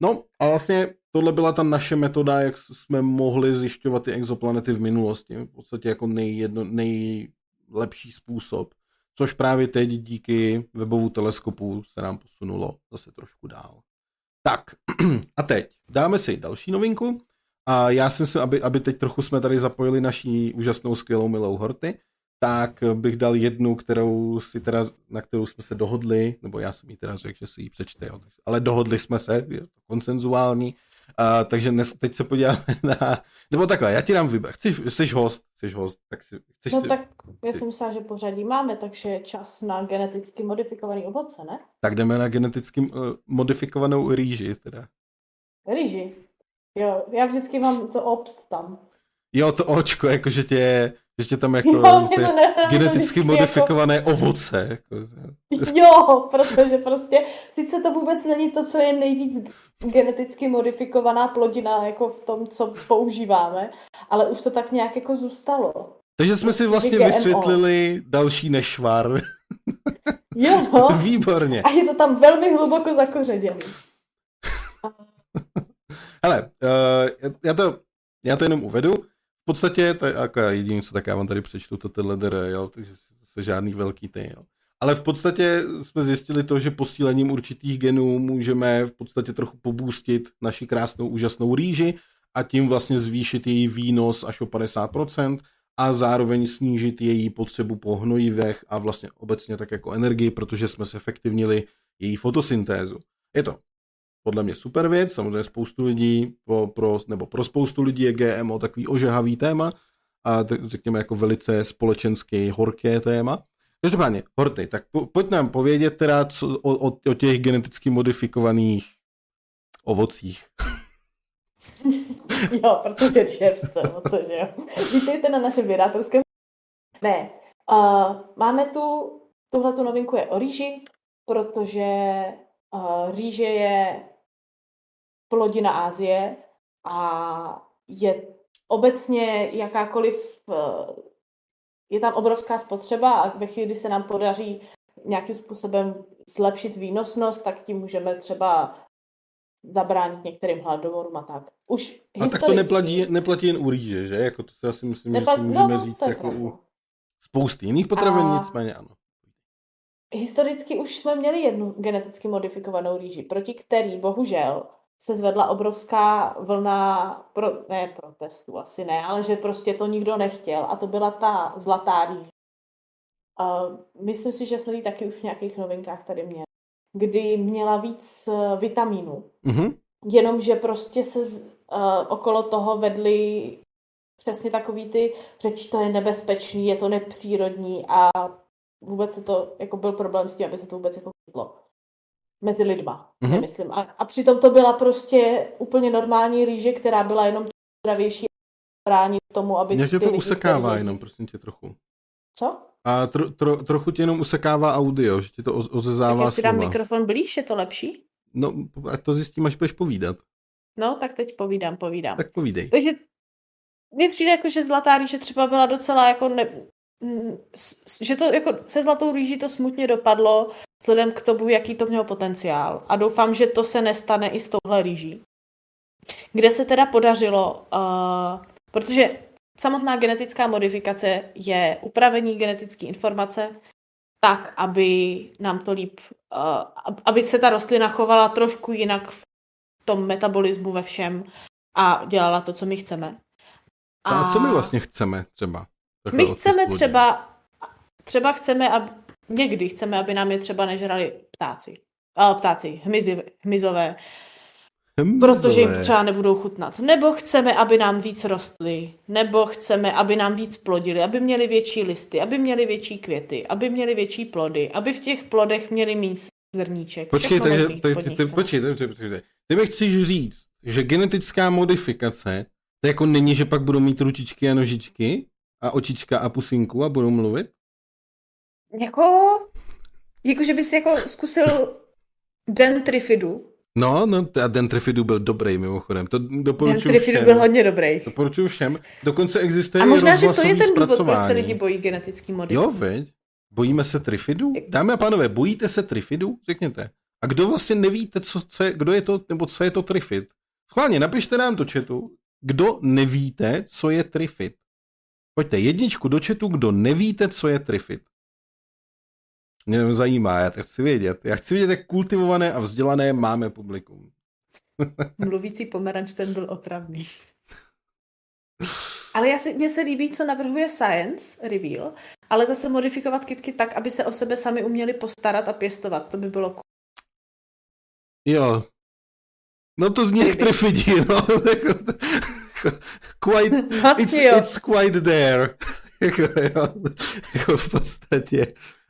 [SPEAKER 1] No a vlastně tohle byla ta naše metoda, jak jsme mohli zjišťovat ty exoplanety v minulosti. V podstatě jako nejjedno, nejlepší způsob. Což právě teď díky webovu teleskopu se nám posunulo zase trošku dál. Tak, a teď dáme si další novinku. A já si myslím, aby, aby teď trochu jsme tady zapojili naší úžasnou, skvělou, milou Horty, tak bych dal jednu, kterou si teda, na kterou jsme se dohodli, nebo já jsem jí teda řekl, že si ji přečte, ale dohodli jsme se, je to konsenzuální, Uh, takže dnes, teď se podíváme na... Nebo takhle, já ti dám vyber. Chceš, jsi host, jsi host, tak si... Chceš
[SPEAKER 2] no
[SPEAKER 1] si,
[SPEAKER 2] tak já
[SPEAKER 1] si,
[SPEAKER 2] jsem myslela, že pořadí máme, takže je čas na geneticky modifikovaný ovoce, ne?
[SPEAKER 1] Tak jdeme na geneticky uh, modifikovanou rýži, teda.
[SPEAKER 2] Rýži? Jo, já vždycky mám to obst tam.
[SPEAKER 1] Jo, to očko, jakože tě že tě tam jako jo, to ne, geneticky modifikované jako... ovoce. Jako,
[SPEAKER 2] jo, protože prostě sice to vůbec není to, co je nejvíc geneticky modifikovaná plodina jako v tom, co používáme, ale už to tak nějak jako zůstalo.
[SPEAKER 1] Takže jsme si vlastně GMO. vysvětlili další nešvar.
[SPEAKER 2] Jo. No.
[SPEAKER 1] Výborně.
[SPEAKER 2] A je to tam velmi hluboko zakořeněné.
[SPEAKER 1] Hele, uh, já, to, já to jenom uvedu podstatě, to je jako jediné, co tak já vám tady přečtu to tenhle DR, jo, takže se žádný velký ty, jo. Ale v podstatě jsme zjistili to, že posílením určitých genů můžeme v podstatě trochu pobůstit naši krásnou, úžasnou rýži a tím vlastně zvýšit její výnos až o 50% a zároveň snížit její potřebu po hnojivech a vlastně obecně tak jako energii, protože jsme se efektivnili její fotosyntézu. Je to podle mě super věc, samozřejmě spoustu lidí, pro, pro, nebo pro spoustu lidí je GMO takový ožehavý téma a řekněme jako velice společensky horké téma. Každopádně, Horty, tak po, pojď nám povědět teda co, o, o, o těch geneticky modifikovaných ovocích.
[SPEAKER 2] jo, protože čerstvé ovoce, že jo. Vítejte na našem vyrátorském... Ne, uh, máme tu tuhle tu novinku je o rýži, protože uh, rýže je plodina Ázie a je obecně jakákoliv, uh, je tam obrovská spotřeba a ve chvíli, kdy se nám podaří nějakým způsobem zlepšit výnosnost, tak tím můžeme třeba zabránit některým hladomorům a tak. Už
[SPEAKER 1] a tak to neplatí, neplatí jen u rýže, že? Jako to si asi myslím, Neplat... že si můžeme no, říct jako pravda. u spousty jiných potravin, a... nicméně ano.
[SPEAKER 2] Historicky už jsme měli jednu geneticky modifikovanou rýži, proti který bohužel se zvedla obrovská vlna, pro, ne protestů, asi ne, ale že prostě to nikdo nechtěl a to byla ta zlatá rýže. Uh, myslím si, že jsme ji taky už v nějakých novinkách tady měli, kdy měla víc uh, vitamínů. Mm-hmm. Jenomže prostě se z, uh, okolo toho vedly přesně takový ty řeči, to je nebezpečný, je to nepřírodní a vůbec se to, jako byl problém s tím, aby se to vůbec jako chytlo mezi lidma, mm-hmm. nemyslím. A, a přitom to byla prostě úplně normální rýže, která byla jenom zdravější bránit tomu, aby...
[SPEAKER 1] Mě tě to usekává jenom, prosím tě, trochu.
[SPEAKER 2] Co?
[SPEAKER 1] A tro, tro, trochu tě jenom usekává audio, že ti to ozezává Tak
[SPEAKER 2] si dám mikrofon blíž, je to lepší?
[SPEAKER 1] No, ať to zjistím, až budeš povídat.
[SPEAKER 2] No, tak teď povídám, povídám.
[SPEAKER 1] Tak povídej.
[SPEAKER 2] Takže mně přijde jako, že Zlatá rýže třeba byla docela jako ne, že to jako se Zlatou rýží to smutně dopadlo vzhledem k tomu, jaký to mělo potenciál. A doufám, že to se nestane i s touhle rýží. Kde se teda podařilo, uh, protože samotná genetická modifikace je upravení genetické informace tak, aby nám to líp, uh, aby se ta rostlina chovala trošku jinak v tom metabolismu ve všem a dělala to, co my chceme.
[SPEAKER 1] A, a co my vlastně chceme třeba?
[SPEAKER 2] My chceme třeba, třeba chceme, aby, někdy chceme, aby nám je třeba nežrali ptáci. A ptáci, hmyzi, hmyzové. Hmyzové. Protože jim třeba nebudou chutnat. Nebo chceme, aby nám víc rostly. Nebo chceme, aby nám víc plodili. Aby měli větší listy. Aby měli větší květy. Aby měli větší plody. Aby v těch plodech měli mít zrníček.
[SPEAKER 1] Počkej, takže, ty, ty, ty, počkej, ty, ty, ty, ty, ty mi chceš říct, že genetická modifikace to jako není, že pak budou mít ručičky a nožičky, a očička a pusinku a budou mluvit?
[SPEAKER 2] Jako, jako že bys jako zkusil dentrifidu.
[SPEAKER 1] No, no a dentrifidu byl dobrý mimochodem. To doporučuji
[SPEAKER 2] Dentrifidu všem. byl hodně dobrý.
[SPEAKER 1] Doporučuji všem. Dokonce existuje
[SPEAKER 2] A možná, že to je ten důvod, proč se lidi bojí genetický modifikace.
[SPEAKER 1] Jo, veď. Bojíme se trifidu? Dámy a pánové, bojíte se trifidu? Řekněte. A kdo vlastně nevíte, co, co je, kdo je to, nebo co je to trifid? Schválně, napište nám do chatu, kdo nevíte, co je trifid. Pojďte jedničku do chatu, kdo nevíte, co je trifit. Mě to zajímá, já to chci vědět. Já chci vědět, jak kultivované a vzdělané máme publikum.
[SPEAKER 2] Mluvící pomeranč, ten byl otravný. Ale já si, mně se líbí, co navrhuje Science Reveal, ale zase modifikovat kitky tak, aby se o sebe sami uměli postarat a pěstovat. To by bylo cool.
[SPEAKER 1] Jo. No to zní jak trifidí, no. quite, vlastně it's, jo. it's quite there. jako, jo, jako v podstatě.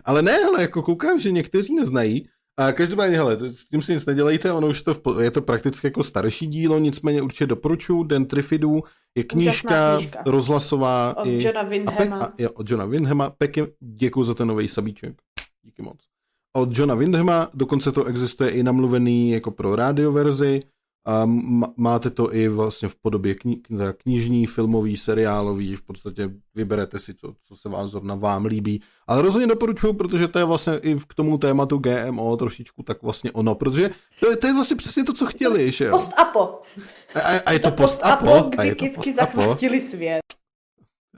[SPEAKER 1] Ale ne, ale jako koukám, že někteří neznají. A každopádně, hele, s tím si nic nedělejte, ono už je to, v, je to prakticky jako starší dílo, nicméně určitě doporučuji, Dentrifidu, je knížka, knížka. rozhlasová.
[SPEAKER 2] Od i, Johna Windhama.
[SPEAKER 1] A, a, od Johna Windhama. Peky, děkuji za ten nový sabíček. Díky moc. Od Johna Windhama, dokonce to existuje i namluvený jako pro rádioverzi, a máte to i vlastně v podobě kni- knižní, filmový, seriálový, v podstatě vyberete si, co, co se vám zrovna vám líbí. Ale rozhodně doporučuji, protože to je vlastně i k tomu tématu GMO trošičku tak vlastně ono, protože to je, to je vlastně přesně to, co chtěli, že jo?
[SPEAKER 2] Post-apo.
[SPEAKER 1] A, a, a je to, to post-apo?
[SPEAKER 2] post kdy kytky zachvátili svět.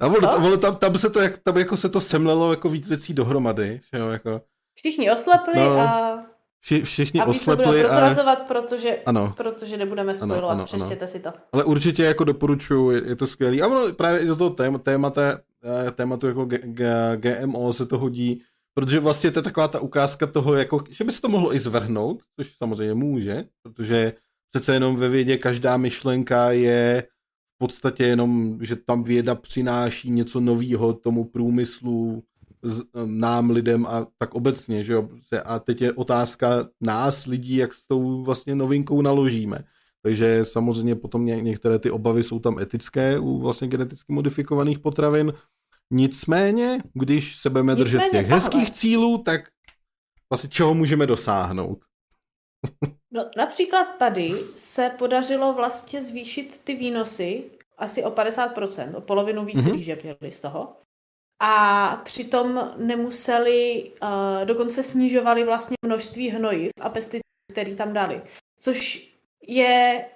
[SPEAKER 1] A ono, tam, tam, se to, jak, tam jako se to semlelo jako víc věcí dohromady, že jo, jako...
[SPEAKER 2] Všichni oslepli no. a
[SPEAKER 1] Vši, všichni
[SPEAKER 2] a
[SPEAKER 1] oslepli.
[SPEAKER 2] A... protože, ano. protože nebudeme spojovat, ano, ano, přečtěte ano. si to.
[SPEAKER 1] Ale určitě jako doporučuji, je, je to skvělý. A ono právě i do toho téma, témata, eh, tématu jako G, G, GMO se to hodí, protože vlastně to je taková ta ukázka toho, jako, že by se to mohlo i zvrhnout, což samozřejmě může, protože přece jenom ve vědě každá myšlenka je v podstatě jenom, že tam věda přináší něco nového tomu průmyslu, nám lidem a tak obecně, že jo. A teď je otázka nás, lidí, jak s tou vlastně novinkou naložíme. Takže samozřejmě potom ně, některé ty obavy jsou tam etické u vlastně geneticky modifikovaných potravin. Nicméně, když se budeme držet
[SPEAKER 2] Nicméně
[SPEAKER 1] těch
[SPEAKER 2] tahle.
[SPEAKER 1] hezkých cílů, tak vlastně čeho můžeme dosáhnout?
[SPEAKER 2] No, například tady se podařilo vlastně zvýšit ty výnosy asi o 50%, o polovinu víc
[SPEAKER 1] Mhm.
[SPEAKER 2] rýže měli z toho. A přitom nemuseli, uh, dokonce snižovali vlastně množství hnojiv a pesticidů, který tam dali. Což je,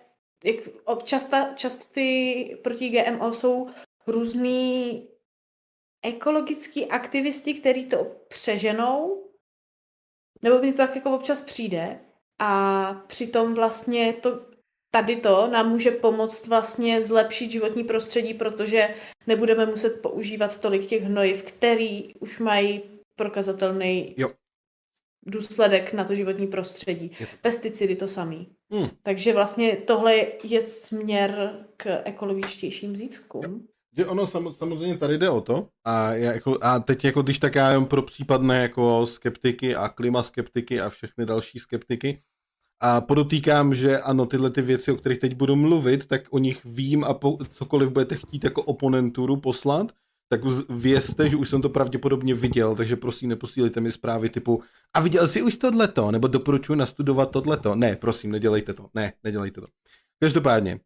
[SPEAKER 2] jak občas ta, často ty proti GMO jsou různý ekologický aktivisti, který to přeženou, nebo mi to tak jako občas přijde a přitom vlastně to tady to nám může pomoct vlastně zlepšit životní prostředí, protože nebudeme muset používat tolik těch hnojiv, který už mají prokazatelný
[SPEAKER 1] Jo.
[SPEAKER 2] důsledek na to životní prostředí.
[SPEAKER 1] Je to-
[SPEAKER 2] Pesticidy to samý.
[SPEAKER 1] Hmm.
[SPEAKER 2] Takže vlastně tohle je směr k ekologičtějším zítřkům.
[SPEAKER 1] Že ono sam, samozřejmě tady jde o to a, já jako, a teď jako když tak já jen pro případné jako skeptiky a klimaskeptiky a všechny další skeptiky a podotýkám, že ano, tyhle ty věci, o kterých teď budu mluvit, tak o nich vím a po, cokoliv budete chtít jako oponenturu poslat, tak vězte, že už jsem to pravděpodobně viděl, takže prosím neposílejte mi zprávy typu a viděl jsi už tohleto, nebo doporučuji nastudovat tohleto. Ne, prosím, nedělejte to. Ne, nedělejte to. Každopádně,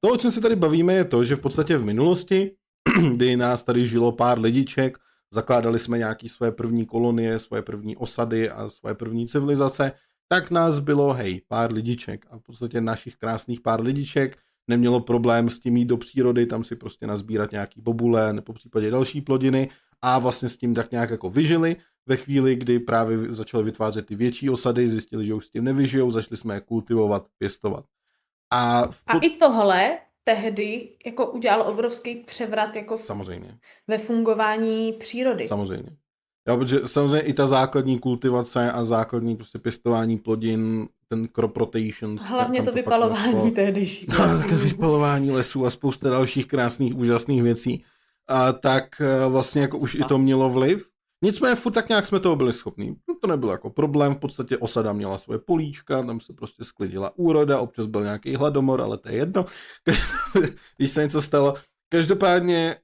[SPEAKER 1] to, o čem se tady bavíme, je to, že v podstatě v minulosti, kdy nás tady žilo pár lidiček, zakládali jsme nějaké své první kolonie, svoje první osady a svoje první civilizace, tak nás bylo, hej, pár lidiček a v podstatě našich krásných pár lidiček nemělo problém s tím jít do přírody, tam si prostě nazbírat nějaký bobule nebo případě další plodiny a vlastně s tím tak nějak jako vyžili. Ve chvíli, kdy právě začali vytvářet ty větší osady, zjistili, že už s tím nevyžijou, začali jsme je kultivovat, pěstovat. A, v
[SPEAKER 2] A i tohle tehdy jako udělal obrovský převrat jako v,
[SPEAKER 1] samozřejmě,
[SPEAKER 2] ve fungování přírody.
[SPEAKER 1] samozřejmě. Jo, protože samozřejmě i ta základní kultivace a základní prostě pěstování plodin, ten crop rotation.
[SPEAKER 2] Hlavně to vypalování tehdejších
[SPEAKER 1] Tak,
[SPEAKER 2] lesů.
[SPEAKER 1] vypalování lesů a spousta dalších krásných, úžasných věcí. A tak eh, vlastně jako už i to mělo vliv. Nicméně furt tak nějak jsme toho byli schopní. No, to nebyl jako problém, v podstatě osada měla svoje políčka, tam se prostě sklidila úroda, občas byl nějaký hladomor, ale to je jedno. Když se něco stalo. Každopádně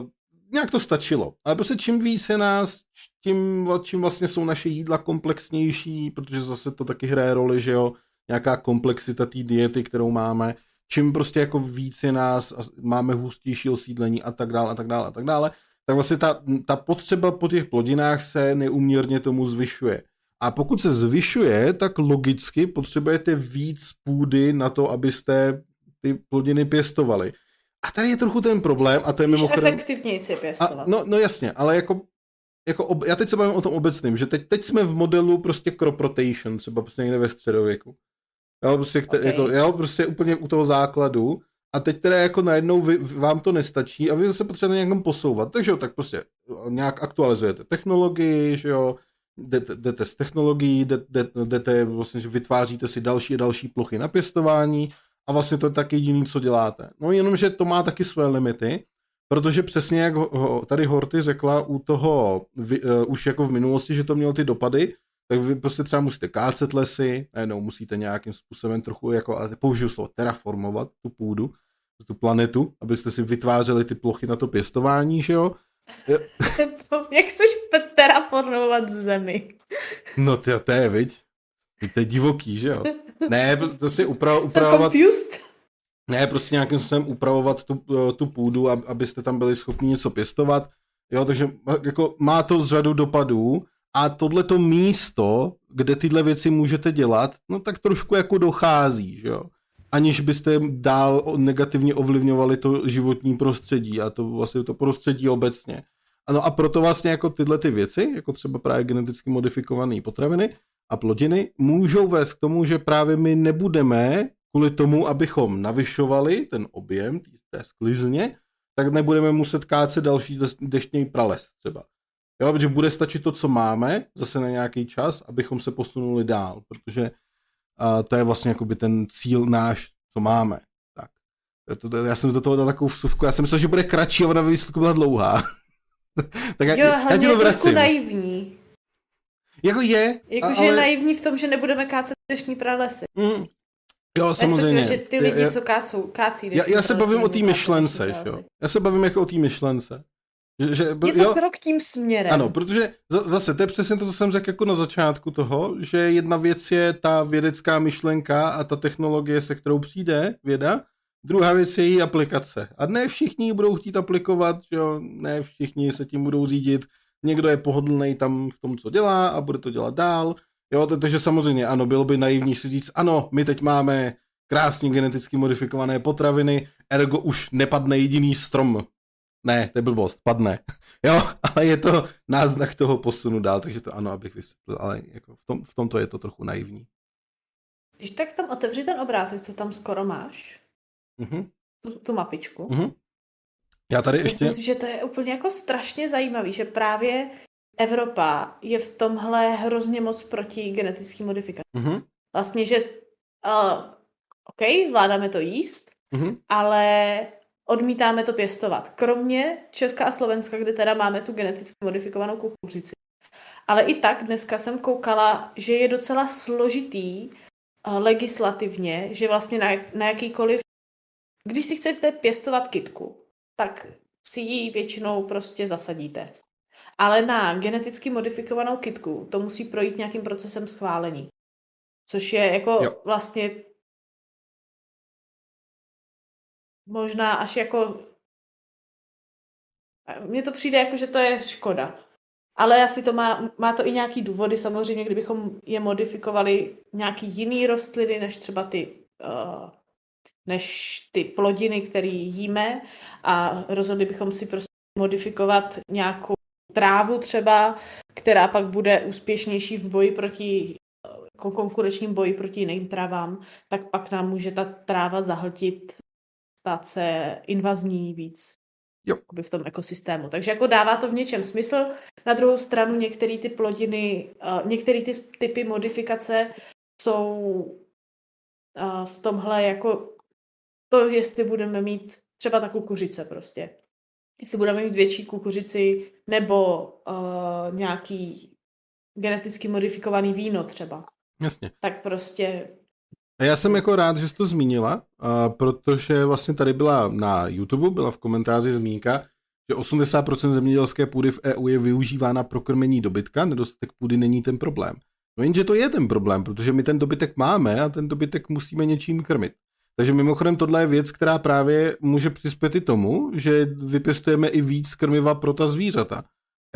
[SPEAKER 1] uh, nějak to stačilo. Ale prostě čím víc je nás, tím, čím vlastně jsou naše jídla komplexnější, protože zase to taky hraje roli, že jo, nějaká komplexita té diety, kterou máme, čím prostě jako víc je nás, máme hustější osídlení a tak dále a tak dále a tak dále, tak vlastně ta, ta potřeba po těch plodinách se neuměrně tomu zvyšuje. A pokud se zvyšuje, tak logicky potřebujete víc půdy na to, abyste ty plodiny pěstovali. A tady je trochu ten problém, a to je mimochodem...
[SPEAKER 2] efektivněji si
[SPEAKER 1] A,
[SPEAKER 2] pěstovat.
[SPEAKER 1] no, no jasně, ale jako, jako ob, já teď se bavím o tom obecným, že teď, teď jsme v modelu prostě crop rotation, třeba prostě někde ve středověku. Jo, prostě, okay.
[SPEAKER 2] Ok.
[SPEAKER 1] jako, jo, prostě úplně u toho základu. A teď teda jako najednou vy, vám to nestačí a vy se potřebujete někam posouvat. Takže jo, tak prostě nějak aktualizujete technologii, že jo, jdete, jdete z technologií, jdete, jdete vlastně, že vytváříte si další a další plochy na pěstování a vlastně to je tak jediný, co děláte. No jenom, že to má taky své limity, protože přesně jak ho- tady Horty řekla u toho, vy, uh, už jako v minulosti, že to mělo ty dopady, tak vy prostě třeba musíte kácet lesy, najednou musíte nějakým způsobem trochu, jako, ale použiju slovo, terraformovat tu půdu, tu planetu, abyste si vytvářeli ty plochy na to pěstování, že jo?
[SPEAKER 2] Jak chceš terraformovat zemi?
[SPEAKER 1] No to, to je, viď? To je divoký, že jo? Ne, to si upra, upravovat, ne, prostě nějakým způsobem upravovat tu, eh, tu půdu, ab- abyste tam byli schopni něco pěstovat. Jo, takže jako má to řadu dopadů a tohleto místo, kde tyhle věci můžete dělat, no tak trošku jako dochází, že jo. Aniž byste dál negativně ovlivňovali to životní prostředí a to vlastně to prostředí obecně. Ano a proto vlastně jako tyhle ty věci, jako třeba právě geneticky modifikované potraviny a plodiny, můžou vést k tomu, že právě my nebudeme kvůli tomu, abychom navyšovali ten objem té- sklizně, tak nebudeme muset kácet další deštný prales třeba. Jo, protože bude stačit to, co máme, zase na nějaký čas, abychom se posunuli dál, protože a to je vlastně jakoby ten cíl náš, co máme. Tak. To, to, já jsem do toho dal takovou vsuvku, já jsem myslel, že bude kratší a ona ve výsledku byla dlouhá. tak já,
[SPEAKER 2] Jo,
[SPEAKER 1] já
[SPEAKER 2] hlavně
[SPEAKER 1] to
[SPEAKER 2] je
[SPEAKER 1] vracím.
[SPEAKER 2] naivní.
[SPEAKER 1] Jako je,
[SPEAKER 2] Jakože
[SPEAKER 1] a-
[SPEAKER 2] je naivní v tom, že nebudeme kácet deštní pralesy.
[SPEAKER 1] Mm, jo, samozřejmě.
[SPEAKER 2] Respektive, že ty lidi,
[SPEAKER 1] já,
[SPEAKER 2] co kácou, kácí
[SPEAKER 1] já, já se bavím o té myšlence, jo. Já se bavím jako o té myšlence. Že, že,
[SPEAKER 2] Je to
[SPEAKER 1] jo,
[SPEAKER 2] krok tím směrem.
[SPEAKER 1] ano, protože za- zase, to je přesně to, co jsem řekl jako na začátku toho, že jedna věc je ta vědecká myšlenka a ta technologie, se kterou přijde věda, druhá věc je její aplikace. A ne všichni ji budou chtít aplikovat, že jo, ne všichni se tím budou řídit, někdo je pohodlný tam v tom, co dělá a bude to dělat dál, jo, takže samozřejmě ano, bylo by naivní si říct, ano, my teď máme krásně geneticky modifikované potraviny, ergo už nepadne jediný strom. Ne, to je blbost, padne. Jo, ale je to náznak toho posunu dál, takže to ano, abych vysvětlil, ale jako v, tom, v tomto je to trochu naivní.
[SPEAKER 2] Když tak tam otevři ten obrázek, co tam skoro máš,
[SPEAKER 1] Mhm,
[SPEAKER 2] tu, tu mapičku.
[SPEAKER 1] mhm. Já tady ještě...
[SPEAKER 2] Myslím si, že to je úplně jako strašně zajímavý, že právě Evropa je v tomhle hrozně moc proti genetický modifikaci.
[SPEAKER 1] Mhm,
[SPEAKER 2] Vlastně, že uh, OK, zvládáme to jíst,
[SPEAKER 1] mhm,
[SPEAKER 2] ale odmítáme to pěstovat. Kromě Česka a Slovenska, kde teda máme tu geneticky modifikovanou kukuřici. Ale i tak dneska jsem koukala, že je docela složitý uh, legislativně, že vlastně na, na jakýkoliv... Když si chcete pěstovat kitku, tak si ji většinou prostě zasadíte. Ale na geneticky modifikovanou kitku to musí projít nějakým procesem schválení. Což je jako
[SPEAKER 1] Jo.
[SPEAKER 2] vlastně možná až jako... Mně to přijde jako, že to je škoda. Ale asi to má, má to i nějaký důvody, samozřejmě, kdybychom je modifikovali nějaký jiný rostliny, než třeba ty, uh, než ty plodiny, které jíme a rozhodli bychom si prostě modifikovat nějakou trávu třeba, která pak bude úspěšnější v boji proti eh, jako konkurenčním boji proti jiným trávám, tak pak nám může ta tráva zahltit, stát se invazní víc
[SPEAKER 1] Jo.
[SPEAKER 2] v tom ekosystému. Takže jako dává to v něčem smysl. Na druhou stranu některé ty plodiny, uh, některé ty typy modifikace jsou uh, v tomhle jako to, jestli budeme mít třeba ta kukuřice prostě. Jestli budeme mít větší kukuřici nebo uh, nějaký geneticky modifikovaný víno třeba.
[SPEAKER 1] jasně.
[SPEAKER 2] Tak prostě
[SPEAKER 1] A já jsem jako rád, že jsi to zmínila, a protože vlastně tady byla na YouTube, byla v komentáři zmínka, že 80% zemědělské půdy v EU je využívána pro krmení dobytka, nedostatek půdy není ten problém. No jenže to je ten problém, protože my ten dobytek máme a ten dobytek musíme něčím krmit. Takže mimochodem tohle je věc, která právě může přispět i tomu, že vypěstujeme i víc krmiva pro ta zvířata.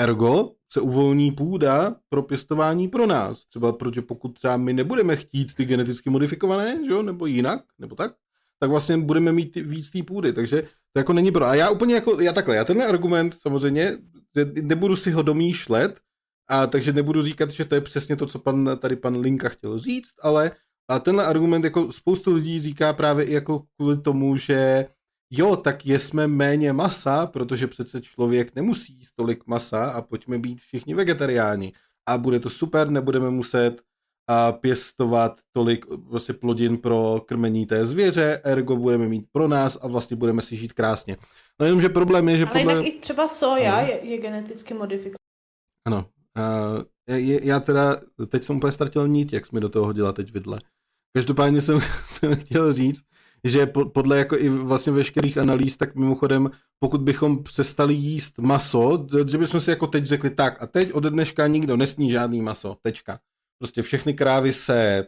[SPEAKER 1] Ergo se uvolní půda pro pěstování pro nás. Třeba protože pokud třeba my nebudeme chtít ty geneticky modifikované, že jo, nebo jinak, nebo tak, tak vlastně budeme mít víc té půdy, takže to jako není pro. A já úplně jako, já takhle, já tenhle argument samozřejmě, nebudu si ho domýšlet, a takže nebudu říkat, že to je přesně to, co pan, tady pan Linka chtěl říct, ale a tenhle argument jako spoustu lidí říká právě i jako kvůli tomu, že jo, tak jesme méně masa, protože přece člověk nemusí jíst tolik masa a pojďme být všichni vegetariáni. A bude to super, nebudeme muset a pěstovat tolik vlastně plodin pro krmení té zvěře, ergo budeme mít pro nás a vlastně budeme si žít krásně. No jenom, že problém je, že
[SPEAKER 2] Ale
[SPEAKER 1] podle...
[SPEAKER 2] jinak i třeba soja
[SPEAKER 1] Ano.
[SPEAKER 2] je, je geneticky modifikovaná.
[SPEAKER 1] Ano. Uh, je, já teda, teď jsem úplně ztratil nit, jak jsi mi do toho hodila teď vidle. Každopádně jsem, jsem chtěl říct, že po, podle jako i vlastně veškerých analýz, tak mimochodem, pokud bychom přestali jíst maso, že bychom si jako teď řekli tak a teď ode dneška nikdo nesní žádný maso, tečka. Prostě všechny krávy se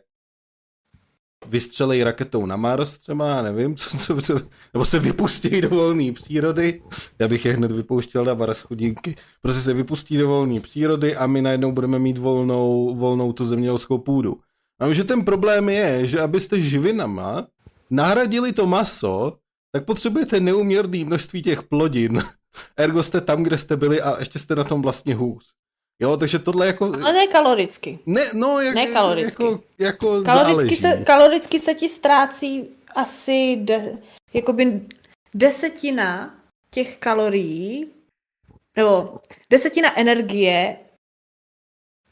[SPEAKER 1] vystřelej raketou na Mars třeba, nevím, co, co, co, nebo se vypustí do volné přírody, já bych je hned vypouštěl na Mars chudinky, prostě se vypustí do volné přírody a my najednou budeme mít volnou, volnou tu zemědělskou půdu. A že ten problém je, že abyste živinama nahradili to maso, tak potřebujete neuměrné množství těch plodin. Ergo jste tam, kde jste byli a ještě jste na tom vlastně hůř. Jo, takže tohle jako...
[SPEAKER 2] Ale ne kaloricky.
[SPEAKER 1] Ne, no, jak,
[SPEAKER 2] Ne kaloricky.
[SPEAKER 1] Jako, jako
[SPEAKER 2] Kaloricky
[SPEAKER 1] záleží.
[SPEAKER 2] se, kaloricky se ti ztrácí asi de, jakoby desetina těch kalorií, nebo desetina energie,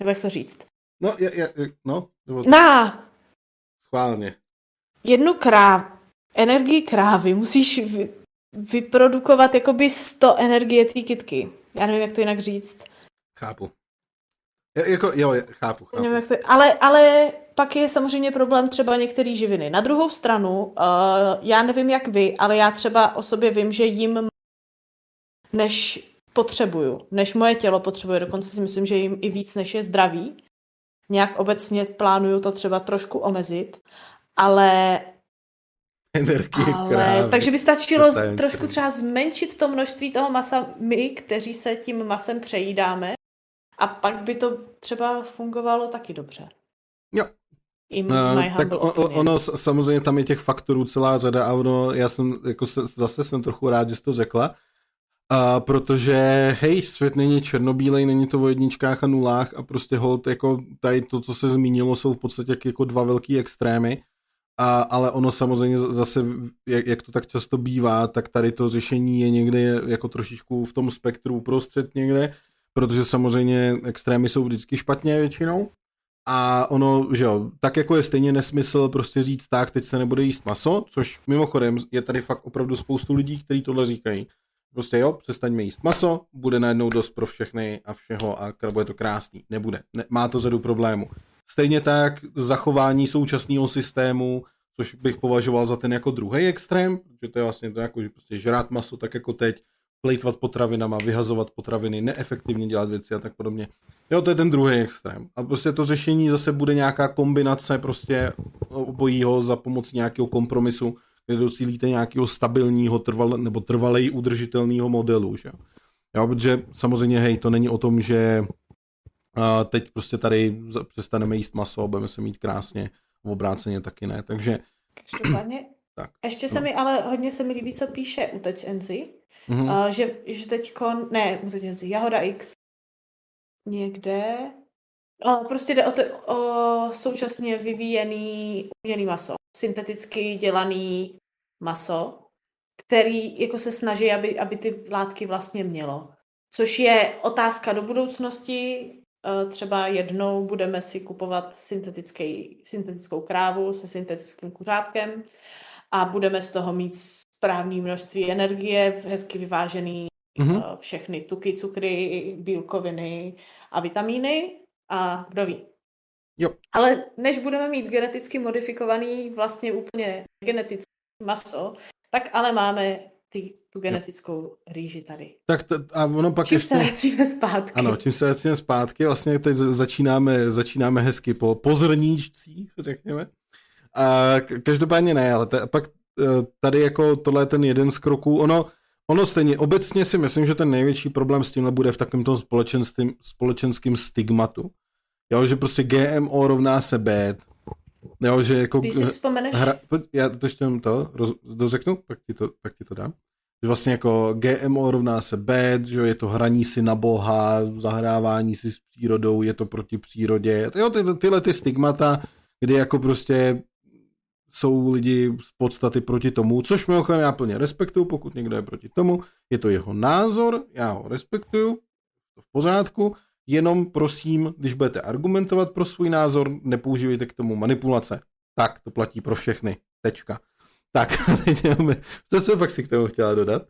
[SPEAKER 2] nebo jak to říct,
[SPEAKER 1] No, je, je, no, nebo
[SPEAKER 2] na
[SPEAKER 1] schválně.
[SPEAKER 2] jednu kráv, energii krávy musíš vy, vyprodukovat jakoby 100 energie té kytky. Já nevím, jak to jinak říct.
[SPEAKER 1] Chápu. Je, jako, jo, je, chápu, chápu.
[SPEAKER 2] Nevím, jak to, ale, ale pak je samozřejmě problém třeba některé živiny. Na druhou stranu, uh, já nevím jak vy, ale já třeba o sobě vím, že jim než potřebuju, než moje tělo potřebuje. Dokonce si myslím, že jim i víc, než je zdraví. Nějak obecně plánuju to třeba trošku omezit, ale
[SPEAKER 1] Energie
[SPEAKER 2] ale,
[SPEAKER 1] krávy.
[SPEAKER 2] takže by stačilo z, trošku třeba zmenšit to množství toho masa my, kteří se tím masem přejídáme a pak by to třeba fungovalo taky dobře.
[SPEAKER 1] Jo.
[SPEAKER 2] I
[SPEAKER 1] No, tak o,
[SPEAKER 2] opinion.
[SPEAKER 1] ono samozřejmě tam je těch faktorů celá řada a ono, já jsem jako se, zase jsem trochu rád, že jsi to řekla, a protože hej, svět není černobílej, není to o jedničkách a nulách a prostě hold, jako tady to, co se zmínilo, jsou v podstatě jako dva velký extrémy, a, ale ono samozřejmě zase, jak, jak to tak často bývá, tak tady to řešení je někde jako trošičku v tom spektru uprostřed někde, protože samozřejmě extrémy jsou vždycky špatně většinou. A ono, že jo, tak jako je stejně nesmysl prostě říct tak, teď se nebude jíst maso, což mimochodem je tady fakt opravdu spoustu lidí, kteří tohle říkají. Prostě jo, přestaňme jíst maso, bude najednou dost pro všechny a všeho a bude to krásný. Nebude. Ne, má to řadu problémů. Stejně tak zachování současného systému, což bych považoval za ten jako druhý extrém, že to je vlastně to jako, že prostě žrát maso tak jako teď, plejtvat potravinama, vyhazovat potraviny, neefektivně dělat věci a tak podobně. Jo, to je ten druhý extrém. A prostě to řešení zase bude nějaká kombinace prostě obojího za pomocí nějakého kompromisu, kde docílíte nějakého stabilního trval, nebo trvalej udržitelného modelu. Že? jo. Jo, protože samozřejmě, hej, to není o tom, že a teď prostě tady přestaneme jíst maso a budeme se mít krásně, v obráceně taky ne. Takže
[SPEAKER 2] Každopádně,
[SPEAKER 1] Tak,
[SPEAKER 2] ještě se
[SPEAKER 1] no.
[SPEAKER 2] mi, ale hodně se mi líbí, co píše utečenci,
[SPEAKER 1] mhm.
[SPEAKER 2] uh, že, že teďkon, ne, utečenci, Jahoda X, někde, o, prostě jde o, to, o současně vyvíjený umělý maso, synteticky dělaný maso, který jako se snaží, aby, aby ty látky vlastně mělo. Což je otázka do budoucnosti. Eh, Třeba jednou budeme si kupovat syntetickou krávu se syntetickým kuřátkem a budeme z toho mít správné množství energie, hezky vyvážený
[SPEAKER 1] Mhm.
[SPEAKER 2] eh, všechny tuky, cukry, bílkoviny a vitamíny a kdo ví.
[SPEAKER 1] Jo.
[SPEAKER 2] Ale než budeme mít geneticky modifikovaný vlastně úplně genetický maso, tak ale máme ty, tu genetickou rýži tady.
[SPEAKER 1] Tak to, a ono pak
[SPEAKER 2] Čím
[SPEAKER 1] ještě...
[SPEAKER 2] se vracíme zpátky.
[SPEAKER 1] Ano, tím se vracíme zpátky, vlastně teď za- začínáme, začínáme hezky po, po zrníčcích, řekněme. A každopádně ne, ale te, pak eh, tady jako tohle je ten jeden z kroků, ono, ono stejně, obecně si myslím, že ten největší problém s tímhle bude v takovém tom společenském stigmatu. Jo, že prostě GMO rovná se bad. Jo, že jako...
[SPEAKER 2] Když si vzpomeneš,
[SPEAKER 1] Hra, já to ještě to roz, dořeknu, pak ti to, pak ti to dám. Že vlastně jako GMO rovná se bad, že jo, je to hraní si na boha, zahrávání si s přírodou, je to proti přírodě. Jo, ty, tyhle ty stigmata, kdy jako prostě jsou lidi z podstaty proti tomu, což mimochodem já plně respektuju, pokud někdo je proti tomu, je to jeho názor, já ho respektuju, to v pořádku, jenom prosím, když budete argumentovat pro svůj názor, nepoužívejte k tomu manipulace. Tak, to platí pro všechny. Tečka. Tak, co jsem pak si k tomu chtěla dodat?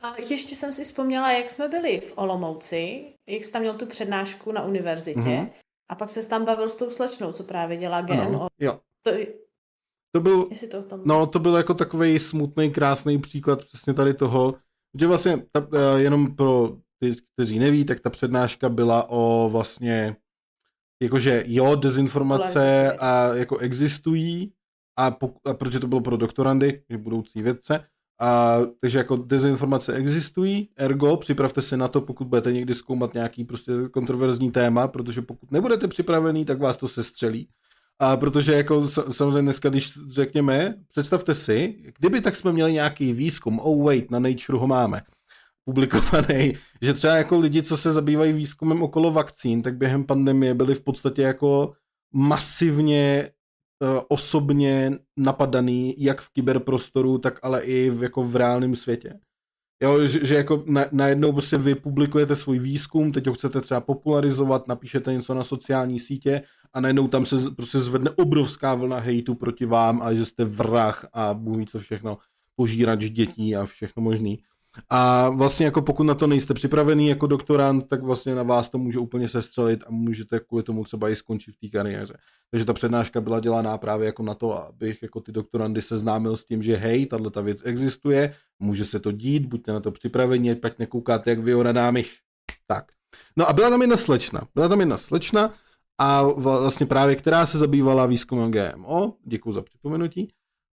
[SPEAKER 2] a ještě jsem si vzpomněla, jak jsme byli v Olomouci, jak jsi tam měl tu přednášku na univerzitě
[SPEAKER 1] Mhm.
[SPEAKER 2] a pak se tam bavil s tou slečnou, co právě dělá GMO.
[SPEAKER 1] Ano, jo.
[SPEAKER 2] To,
[SPEAKER 1] To byl,
[SPEAKER 2] to tom...
[SPEAKER 1] no, to byl jako takový smutný, krásný příklad přesně tady toho, že vlastně ta, eh, jenom pro ty, kteří neví, tak ta přednáška byla o vlastně jakože jo, dezinformace a jako existují a, pok- a protože to bylo pro doktorandy, že budoucí vědce, a, takže jako dezinformace existují, ergo připravte se na to, pokud budete někdy zkoumat nějaký prostě kontroverzní téma, protože pokud nebudete připravený, tak vás to sestřelí. A protože jako sa- samozřejmě dneska, když řekněme, představte si, kdyby tak jsme měli nějaký výzkum, oh wait, na Nature ho máme, publikovaný, že třeba jako lidi, co se zabývají výzkumem okolo vakcín, tak během pandemie byli v podstatě jako masivně eh, osobně napadaný, jak v kyberprostoru, tak ale i v, jako v reálném světě. Jo, že, že jako na, najednou prostě vy publikujete svůj výzkum, teď ho chcete třeba popularizovat, napíšete něco na sociální sítě a najednou tam se prostě zvedne obrovská vlna hejtu proti vám a že jste vrah a bůh co všechno, požírač dětí a všechno možný. A vlastně jako pokud na to nejste připravený jako doktorant, tak vlastně na vás to může úplně sestřelit a můžete kvůli tomu třeba i skončit v té kariéře. Takže ta přednáška byla dělaná právě jako na to, abych jako ty doktorandy seznámil s tím, že hej, tahle ta věc existuje, může se to dít, buďte na to připraveni, pak nekoukáte jak vyoraná myš. Tak. No a byla tam jedna slečna. Byla tam jedna slečna a vlastně právě, která se zabývala výzkumem GMO, děkuji za připomenutí,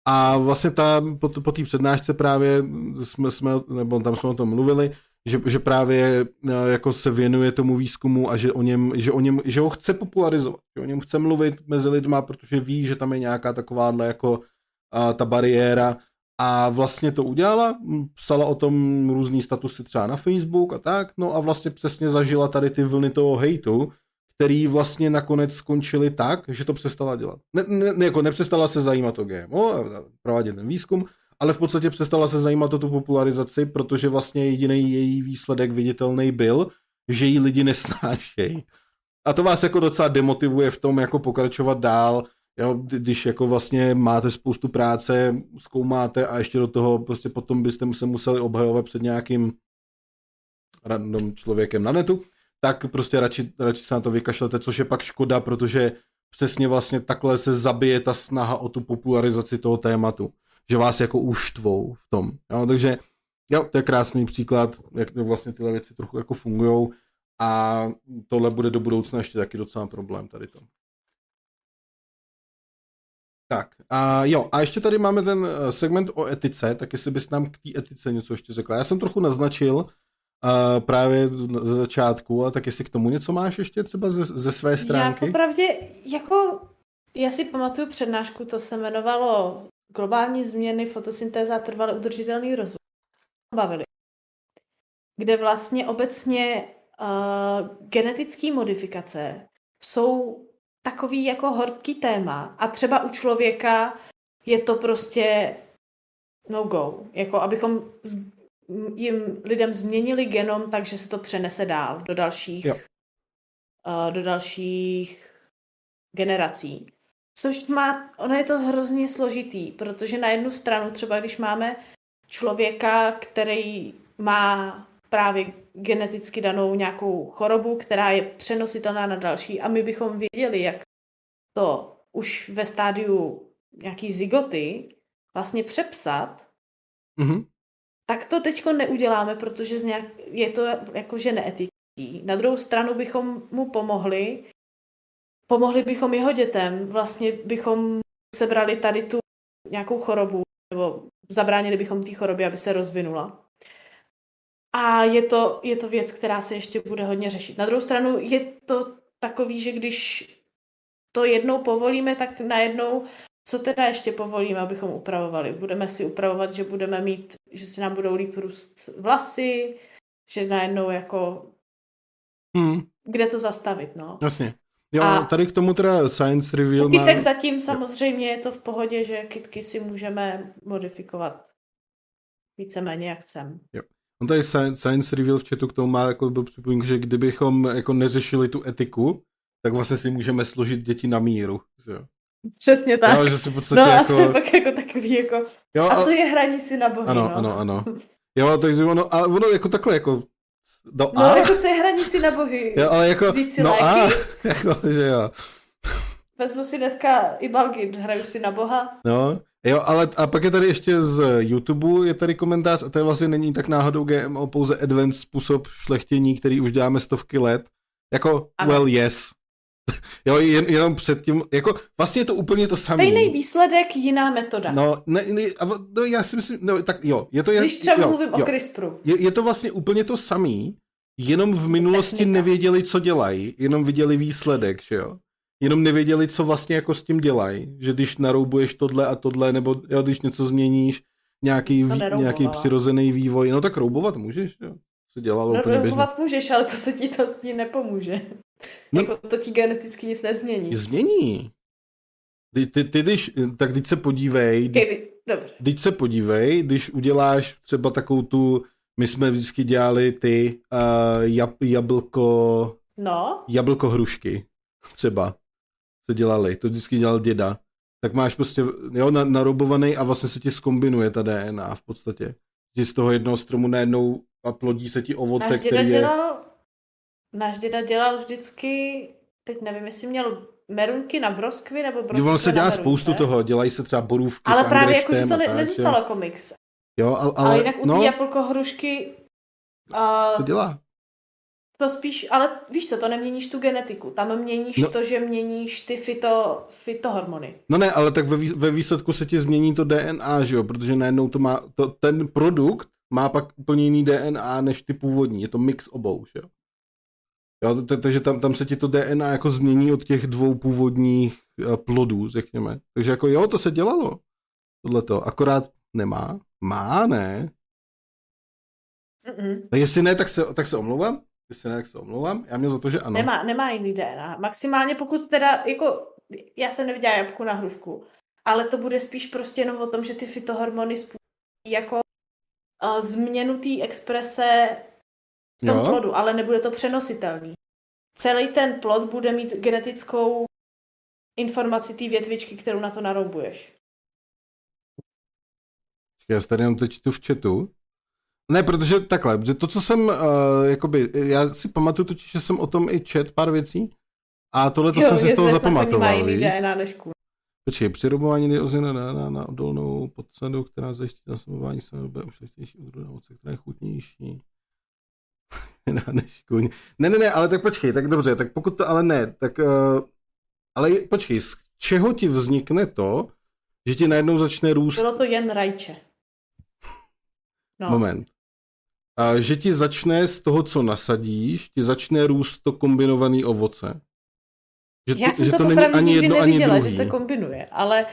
[SPEAKER 1] a vlastně ta, po, po té přednášce právě jsme, jsme, nebo tam jsme o tom mluvili, že, že právě e, jako se věnuje tomu výzkumu a že, o něm, že, o něm, že ho chce popularizovat, že o něm chce mluvit mezi lidma, protože ví, že tam je nějaká takováhle jako a, ta bariéra. A vlastně to udělala, psala o tom různý statusy třeba na Facebook a tak, no a vlastně přesně zažila tady ty vlny toho hejtu, který vlastně nakonec skončili tak, že to přestala dělat. Ne, ne, jako nepřestala se zajímat o GMO a provádět ten výzkum, ale v podstatě přestala se zajímat o tu popularizaci, protože vlastně jediný její výsledek viditelný byl, že jí lidi nesnášejí. A to vás jako docela demotivuje v tom, jako pokračovat dál, jo, když jako vlastně máte spoustu práce, zkoumáte a ještě do toho prostě potom byste se museli obhajovat před nějakým random člověkem na netu, tak prostě radši, radši se na to vykašlete, což je pak škoda, protože přesně vlastně takhle se zabije ta snaha o tu popularizaci toho tématu, že vás jako uštvou v tom. Jo? Takže jo, to je krásný příklad, jak vlastně tyhle věci trochu jako fungují a tohle bude do budoucna ještě taky docela problém tady to. Tak, a jo, a ještě tady máme ten eh, segment o etice, tak jestli bys nám k té etice něco ještě řekla. Já jsem trochu naznačil, Uh, právě ze začátku, a tak jestli k tomu něco máš ještě třeba ze, ze své stránky?
[SPEAKER 2] Já popravdě, jako, já si pamatuju přednášku, to se jmenovalo Globální změny, fotosyntéza trvalý udržitelný rozvoj. Bavili. Kde vlastně obecně uh, genetické modifikace jsou takový jako horký téma a třeba u člověka je to prostě no go. Jako abychom jim lidem změnili genom, takže se to přenese dál do dalších, uh, do dalších generací. Což má, ono je to hrozně složitý, protože na jednu stranu třeba když máme člověka, který má právě geneticky danou nějakou chorobu, která je přenositelná na další a my bychom věděli, jak to už ve stádiu nějaký zigoty vlastně přepsat, mm-hmm tak to teďko neuděláme, protože z nějak, je to jakože neetický. Na druhou stranu bychom mu pomohli, pomohli bychom jeho dětem, vlastně bychom sebrali tady tu nějakou chorobu, nebo zabránili bychom té chorobě, aby se rozvinula. A je to, je to věc, která se ještě bude hodně řešit. Na druhou stranu je to takový, že když to jednou povolíme, tak najednou co teda ještě povolíme, abychom upravovali? Budeme si upravovat, že budeme mít, že si nám budou líp růst vlasy, že najednou jako... Hmm. Kde to zastavit, no?
[SPEAKER 1] Jasně. Jo, a tady k tomu teda Science Reveal
[SPEAKER 2] má... tak zatím samozřejmě je to v pohodě, že kitky si můžeme modifikovat víceméně jak chcem.
[SPEAKER 1] Jo. On tady Science Reveal v chatu k tomu má jako byl připomínku, že kdybychom jako neřešili tu etiku, tak vlastně si můžeme složit děti na míru. Jo.
[SPEAKER 2] Přesně tak.
[SPEAKER 1] Jo, že si v podstatě
[SPEAKER 2] no
[SPEAKER 1] jako...
[SPEAKER 2] a to je pak jako takový jako... Jo, a, a co je hraní si na bohy,
[SPEAKER 1] Ano,
[SPEAKER 2] no?
[SPEAKER 1] ano, ano. Jo, takže ono, a ono jako takhle jako...
[SPEAKER 2] No, no a? jako co je hraní si na bohy?
[SPEAKER 1] Jo, ale jako,
[SPEAKER 2] si
[SPEAKER 1] no a, jako, že jo.
[SPEAKER 2] Vezmu si dneska i Balgin, hraju si na boha.
[SPEAKER 1] No, jo, ale a pak je tady ještě z YouTube, je tady komentář, a to je vlastně není tak náhodou GMO, pouze advanced způsob šlechtění, který už děláme stovky let. Jako, ano. well, yes. Jo, jen, jenom předtím, jako vlastně je to úplně to samé.
[SPEAKER 2] Stejný výsledek, jiná metoda.
[SPEAKER 1] No, ne, ne, no, já si myslím, no, tak jo, je to...
[SPEAKER 2] Když třeba
[SPEAKER 1] jo,
[SPEAKER 2] mluvím
[SPEAKER 1] jo,
[SPEAKER 2] o CRISPRu.
[SPEAKER 1] Je, je to vlastně úplně to samý, jenom v minulosti Technika. nevěděli, co dělají, jenom viděli výsledek, že jo. Jenom nevěděli, co vlastně jako s tím dělají, že když naroubuješ tohle a tohle, nebo jo, když něco změníš, nějaký, vý, nějaký přirozený vývoj, no tak roubovat můžeš, jo. Se dělalo
[SPEAKER 2] no,
[SPEAKER 1] úplně
[SPEAKER 2] roubovat můžeš, ale to se ti to s ní nepomůže. No, jako to ti geneticky nic nezmění.
[SPEAKER 1] Změní. Ty, ty, ty když, tak teď se podívej,
[SPEAKER 2] Keby, dobře.
[SPEAKER 1] teď se podívej, když uděláš třeba takovou tu, my jsme vždycky dělali ty uh, jab, jablko,
[SPEAKER 2] no.
[SPEAKER 1] jablko hrušky, třeba se dělali, to vždycky dělal děda. Tak máš prostě, jo, na, narobovaný a vlastně se ti skombinuje ta DNA v podstatě. že z toho jednoho stromu najednou a plodí se ti ovoce,
[SPEAKER 2] Náš děda
[SPEAKER 1] který je...
[SPEAKER 2] dělal, náš děda dělal vždycky, teď nevím, jestli měl merunky na broskvy nebo broskvy
[SPEAKER 1] Jo, on se
[SPEAKER 2] na
[SPEAKER 1] dělá
[SPEAKER 2] merunce.
[SPEAKER 1] spoustu toho, dělají se třeba borůvky
[SPEAKER 2] Ale
[SPEAKER 1] s
[SPEAKER 2] právě jako, že to ne, nezůstalo
[SPEAKER 1] jo.
[SPEAKER 2] jako mix.
[SPEAKER 1] Jo, ale,
[SPEAKER 2] Ale,
[SPEAKER 1] ale
[SPEAKER 2] jinak u
[SPEAKER 1] no,
[SPEAKER 2] té jablko hrušky uh,
[SPEAKER 1] co dělá?
[SPEAKER 2] to spíš, ale víš co, to neměníš tu genetiku. Tam měníš
[SPEAKER 1] No.
[SPEAKER 2] to, že měníš ty fito, fitohormony.
[SPEAKER 1] No ne, ale tak ve, ve výsledku se ti změní to DNA, že jo, protože najednou to má, to, ten produkt má pak úplně jiný DNA než ty původní, je to mix obou, že jo. Jo, takže tam, tam se ti to DNA jako změní od těch dvou původních eh, plodů, řekněme. Takže jako jo, to se dělalo, tohleto, akorát nemá, má, ne,
[SPEAKER 2] Mm-mm.
[SPEAKER 1] tak jestli ne, tak se, tak se omlouvám, jestli ne, tak se omlouvám, já měl za to, že ano.
[SPEAKER 2] Nemá, nemá jiný DNA. Maximálně pokud teda, jako, já jsem neviděla jabku na hrušku, ale to bude spíš prostě jenom o tom, že ty fitohormony způsobí jako uh, změnu té exprese v tom
[SPEAKER 1] Jo.
[SPEAKER 2] plodu, ale nebude to přenositelný. Celý ten plod bude mít genetickou informaci té větvičky, kterou na to naroubuješ.
[SPEAKER 1] Já tady jenom teď tu v chatu. Ne, protože takhle, že to, co jsem, uh, jakoby, já si pamatuju totiž, že jsem o tom i čet pár věcí a tohle to jsem si z toho zapamatoval, víš? Počkej, přirobování jde ozvěna na, na, na odolnou podsadu, která zajistí nasobování se bude ušlechtější odrůd na ovoce, která je chutnější. Než kůň. Ne, ne, ne, ale tak počkej, tak dobře, tak pokud to ale ne, tak uh, ale počkej, z čeho ti vznikne to, že ti najednou začne růst
[SPEAKER 2] Bylo to jen rajče. No.
[SPEAKER 1] Moment. A že ti začne z toho, co nasadíš, ti začne růst to kombinované ovoce. Že
[SPEAKER 2] Já jsem
[SPEAKER 1] že
[SPEAKER 2] to,
[SPEAKER 1] to není ani
[SPEAKER 2] nikdy
[SPEAKER 1] jedno, ani
[SPEAKER 2] neviděla,
[SPEAKER 1] druhý.
[SPEAKER 2] že se kombinuje, ale,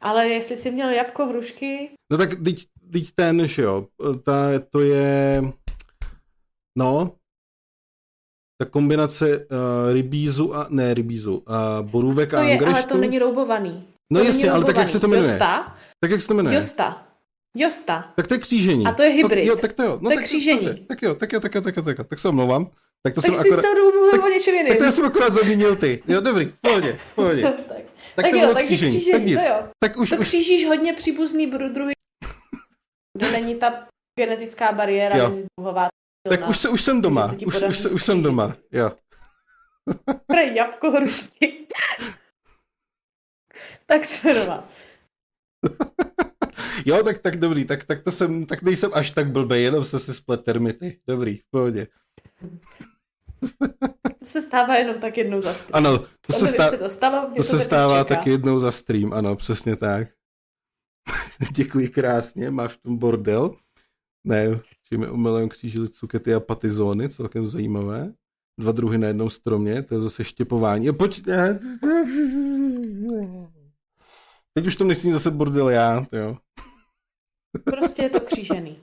[SPEAKER 2] ale jestli jsi měl jabko hrušky,
[SPEAKER 1] No tak teď, teď ten, že jo, ta, to je, no, ta kombinace uh, rybízu a, ne rybízu, uh, borůvek
[SPEAKER 2] to
[SPEAKER 1] a
[SPEAKER 2] je,
[SPEAKER 1] angreštu.
[SPEAKER 2] ale to není roubovaný.
[SPEAKER 1] no
[SPEAKER 2] to
[SPEAKER 1] jasně, ale tak jak se to jmenuje?
[SPEAKER 2] Josta,
[SPEAKER 1] Tak jak se to jmenuje?
[SPEAKER 2] Josta, Josta.
[SPEAKER 1] Tak to je křížení.
[SPEAKER 2] A to je hybrid.
[SPEAKER 1] Tak, jo, tak to jo. No,
[SPEAKER 2] To je
[SPEAKER 1] tak,
[SPEAKER 2] křížení.
[SPEAKER 1] dobře, Tak jo, tak jo, tak jo, tak jo, tak jo, tak se omlouvám. Tak to
[SPEAKER 2] Tak
[SPEAKER 1] jsem
[SPEAKER 2] ty
[SPEAKER 1] akorát...
[SPEAKER 2] celou dobu mluvil
[SPEAKER 1] tak-
[SPEAKER 2] o něčem jiném.
[SPEAKER 1] Tak to já jsem akorát zamínil ty. Jo, dobrý, v pohodě, v pohodě.
[SPEAKER 2] tak.
[SPEAKER 1] Tak,
[SPEAKER 2] Tak
[SPEAKER 1] to
[SPEAKER 2] jo,
[SPEAKER 1] bylo
[SPEAKER 2] takže
[SPEAKER 1] křížení.
[SPEAKER 2] křížení,
[SPEAKER 1] tak nic.
[SPEAKER 2] to jo.
[SPEAKER 1] Tak už,
[SPEAKER 2] To
[SPEAKER 1] už,
[SPEAKER 2] křížíš hodně příbuzný druhy, kde není ta genetická bariéra mezi druhová.
[SPEAKER 1] Tak už, se, už jsem doma.
[SPEAKER 2] se
[SPEAKER 1] Už, už, se, už jsem doma. Jo.
[SPEAKER 2] Prej jabko hrušky. tak se doma.
[SPEAKER 1] jo, tak, tak dobrý, tak, tak to jsem, tak nejsem až tak blbej, jenom jsem si splet termity. Dobrý, v pohodě.
[SPEAKER 2] To se stává jenom tak jednou za stream.
[SPEAKER 1] Ano, to se,
[SPEAKER 2] Kdyby
[SPEAKER 1] stá,
[SPEAKER 2] se to stalo, mě
[SPEAKER 1] to se stává
[SPEAKER 2] čeká.
[SPEAKER 1] taky jednou za stream, ano, přesně tak. Děkuji krásně, máš v tom bordel. Ne, je omylem křížili cukety a patizóny, celkem zajímavé. Dva druhy na jednom stromě, to je zase štěpování. Jo, Pojď, Teď už to nechci zase bordel já, jo.
[SPEAKER 2] Prostě je to křížený.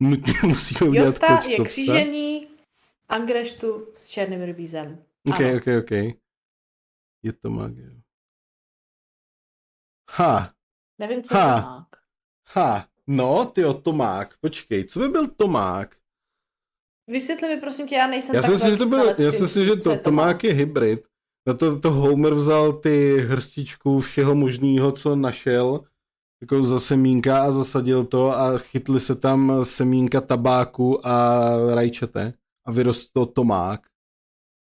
[SPEAKER 1] Nutně musíme udělat
[SPEAKER 2] Josta je
[SPEAKER 1] kočkopsa.
[SPEAKER 2] křížený angreštu s černým rybízem.
[SPEAKER 1] Ok,
[SPEAKER 2] Ano.
[SPEAKER 1] ok, ok. Je to magie. Ha,
[SPEAKER 2] Nevím, co je
[SPEAKER 1] Ha.
[SPEAKER 2] to mák.
[SPEAKER 1] ha. No, ty Tomák. Počkej, co by byl Tomák?
[SPEAKER 2] Vysvětli mi prosím tě, já nejsem
[SPEAKER 1] Já si myslím, že to byl, já si myslím, že to,
[SPEAKER 2] je
[SPEAKER 1] Tomák je hybrid. Na to, to Homer vzal ty hrstičku všeho možného, co našel, jako za semínka a zasadil to a chytli se tam semínka tabáku a rajčete a vyrostl Tomák.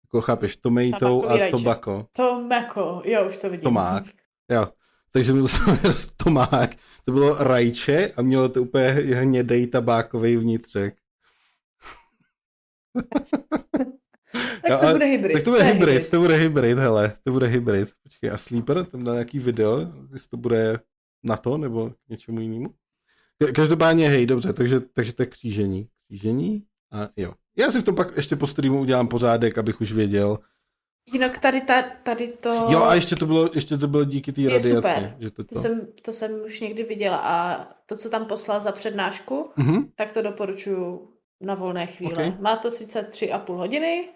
[SPEAKER 1] Jako chápeš, tomato a
[SPEAKER 2] rajče.
[SPEAKER 1] tobacco.
[SPEAKER 2] Tomako, jo, už to vidím.
[SPEAKER 1] Tomák. Jo. Takže mi to vyrostl Tomák. To bylo rajče a mělo to úplně hnědej tabákový vnitřek.
[SPEAKER 2] Tak to bude hybrid.
[SPEAKER 1] Tak to bude
[SPEAKER 2] je
[SPEAKER 1] hybrid, to bude hybrid, hele, to bude hybrid. Počkej, a Sleeper, tam dá nějaký video, jestli to bude na to, nebo k něčemu jinému. Ka- Každopádně, hej, dobře, takže, takže to je křížení. Křížení a jo. Já si v tom pak ještě po streamu udělám pořádek, abych už věděl.
[SPEAKER 2] Jinak tady, ta, tady to...
[SPEAKER 1] Jo, a ještě to bylo, ještě to bylo díky té radiaci.
[SPEAKER 2] super.
[SPEAKER 1] Že to,
[SPEAKER 2] To
[SPEAKER 1] to.
[SPEAKER 2] jsem, to jsem už někdy viděla a to, co tam poslal za přednášku,
[SPEAKER 1] Mhm.
[SPEAKER 2] tak to doporučuju na volné chvíle.
[SPEAKER 1] Ok.
[SPEAKER 2] Má to sice tři a půl hodiny,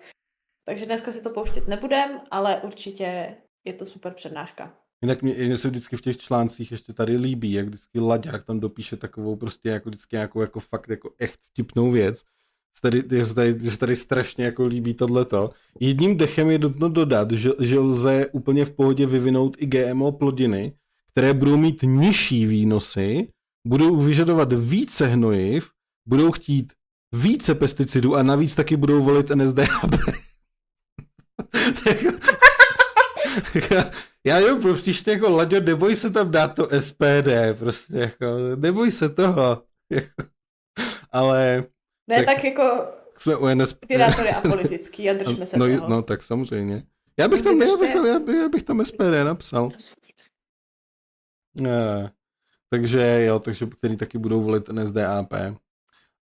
[SPEAKER 2] takže dneska si to pouštět nebudem, ale určitě je to super přednáška.
[SPEAKER 1] Jinak mě, mě se vždycky v těch článcích ještě tady líbí, jak vždycky Laďák tam dopíše takovou prostě jako vždycky nějakou jako fakt jako echt vtipnou věc. Tady, je se tady, je se tady strašně jako líbí tohleto. Jedním dechem je nutno dodat, že, že lze úplně v pohodě vyvinout i GMO plodiny, které budou mít nižší výnosy budou vyžadovat více hnojiv, budou chtít více pesticidů a navíc taky budou volit NSDAP. já jo, prostě jako Laďo, neboj se tam dát to SPD, prostě jako, neboj se toho. Ale...
[SPEAKER 2] Ne, tak, tak jako
[SPEAKER 1] jsme u NSP.
[SPEAKER 2] Pirátor je apolitický a držme se
[SPEAKER 1] no,
[SPEAKER 2] toho.
[SPEAKER 1] No, tak samozřejmě. Já bych tam, já bych, já bych, já bych tam SPD napsal. Ne. Takže jo, takže který taky budou volit NSDAP.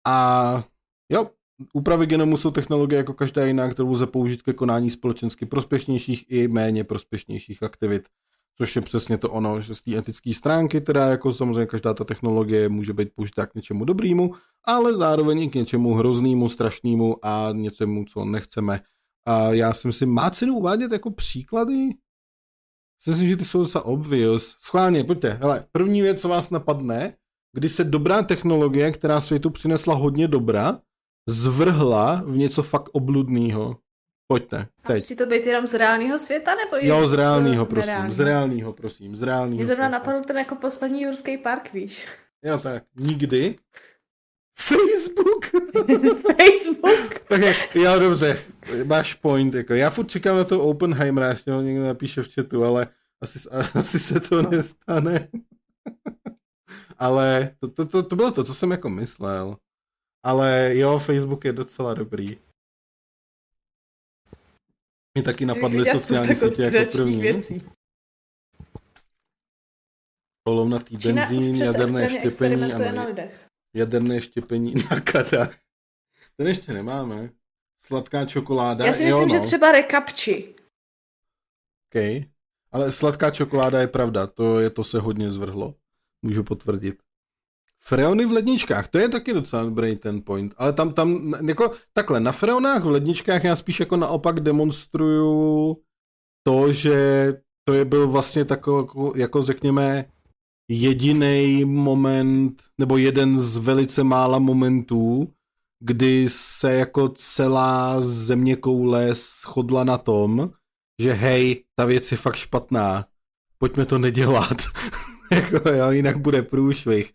[SPEAKER 1] A jo, úpravy genomu jsou technologie jako každá jiná, kterou lze použít ke konání společensky prospěšnějších i méně prospěšnějších aktivit. Což je přesně to ono, že z té etické stránky, teda jako samozřejmě každá ta technologie může být použitá k něčemu dobrýmu, ale zároveň i k něčemu hroznému, strašnému a něčemu, co nechceme. A já si myslím, má cenu uvádět jako příklady? Myslím, že ty jsou docela obvious. Schválně, pojďte. Hele, první věc, co vás napadne, kdy se dobrá technologie, která světu přinesla hodně dobra, zvrhla v něco fakt obludného. Pojďte, teď.
[SPEAKER 2] Musí to být jenom z reálného světa, nebo
[SPEAKER 1] Jo, z reálného, prosím, nereálního? z reálného, prosím, z reálného
[SPEAKER 2] Mě zrovna napadl ten jako poslední Jurský park, víš.
[SPEAKER 1] Jo, tak, nikdy. Facebook!
[SPEAKER 2] Facebook!
[SPEAKER 1] okay, jo, dobře, máš point, jako já furt čekám na to Oppenheimera, až ho někdo napíše v chatu, ale asi, asi se to nestane. ale to, to, to, to bylo to, co jsem jako myslel. Ale jo, Facebook je docela dobrý. Mě taky napadly sociální sítě jako první. Věcí. Olovnatý benzín, jaderné štěpení a na jaderné štěpení na kadách. Ten ještě nemáme. Sladká čokoláda.
[SPEAKER 2] Já si myslím, jo, no. že třeba rekapči.
[SPEAKER 1] OK. Ale sladká čokoláda je pravda, to, je, to se hodně zvrhlo. Můžu potvrdit. Freony v ledničkách, to je taky docela dobrý ten point, ale tam, tam, jako takhle, na freonách v ledničkách já spíš jako naopak demonstruju to, že to je byl vlastně takový, jako, jako řekněme, jediný moment, nebo jeden z velice mála momentů, kdy se jako celá země koule shodla na tom, že hej, ta věc je fakt špatná, pojďme to nedělat, jako jo, jinak bude průšvih.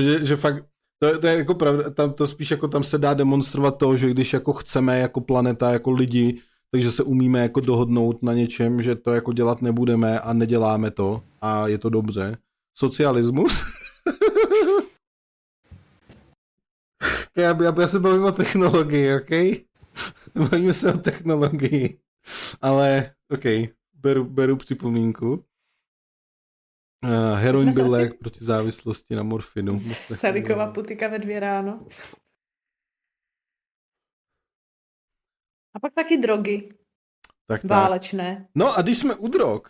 [SPEAKER 1] Že, že fakt, to, to je jako pravda, tam, to spíš jako tam se dá demonstrovat to, že když jako chceme jako planeta, jako lidi, takže se umíme jako dohodnout na něčem, že to jako dělat nebudeme a neděláme to a je to dobře. Socialismus. já, já, já se bavím o technologii, OK? Bavíme se o technologii. Ale, OK, beru, beru připomínku. Uh, heroin byl lék asi... proti závislosti na morfinu.
[SPEAKER 2] Saliková putika ve dvě ráno. A pak taky drogy. Tak, Válečné. Tak.
[SPEAKER 1] No a když jsme u drog,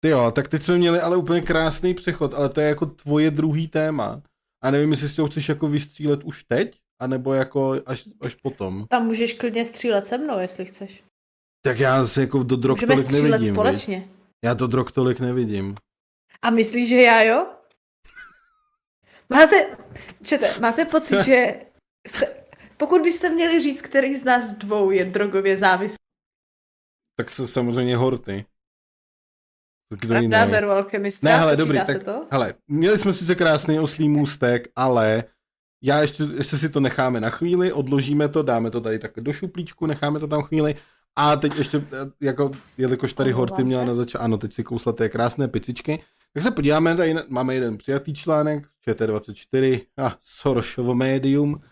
[SPEAKER 1] ty jo, tak teď jsme měli ale úplně krásný přechod, ale to je jako tvoje druhý téma. A nevím, jestli si to chceš jako vystřílet už teď, anebo jako až, až potom.
[SPEAKER 2] Tam můžeš klidně střílet se mnou, jestli chceš.
[SPEAKER 1] Tak já se jako do drog
[SPEAKER 2] Můžeme
[SPEAKER 1] tolik nevidím.
[SPEAKER 2] společně.
[SPEAKER 1] Víš? Já do drog tolik nevidím.
[SPEAKER 2] A myslíš, že já jo? Máte, čete, máte pocit, že se, pokud byste měli říct, který z nás dvou je drogově závislý.
[SPEAKER 1] Tak se samozřejmě Horty.
[SPEAKER 2] Kdo Pravda, beru alchemista,
[SPEAKER 1] ne, hele, dobrý, tak, to? hele, měli jsme sice krásný oslý můstek, ale já ještě, ještě si to necháme na chvíli, odložíme to, dáme to tady tak do šuplíčku, necháme to tam chvíli a teď ještě, jako, jelikož tady Horty měla na začátku, ano, teď si kousla té krásné picičky, tak se podíváme, tady máme jeden přijatý článek, ČT24, a Soroshovo médium,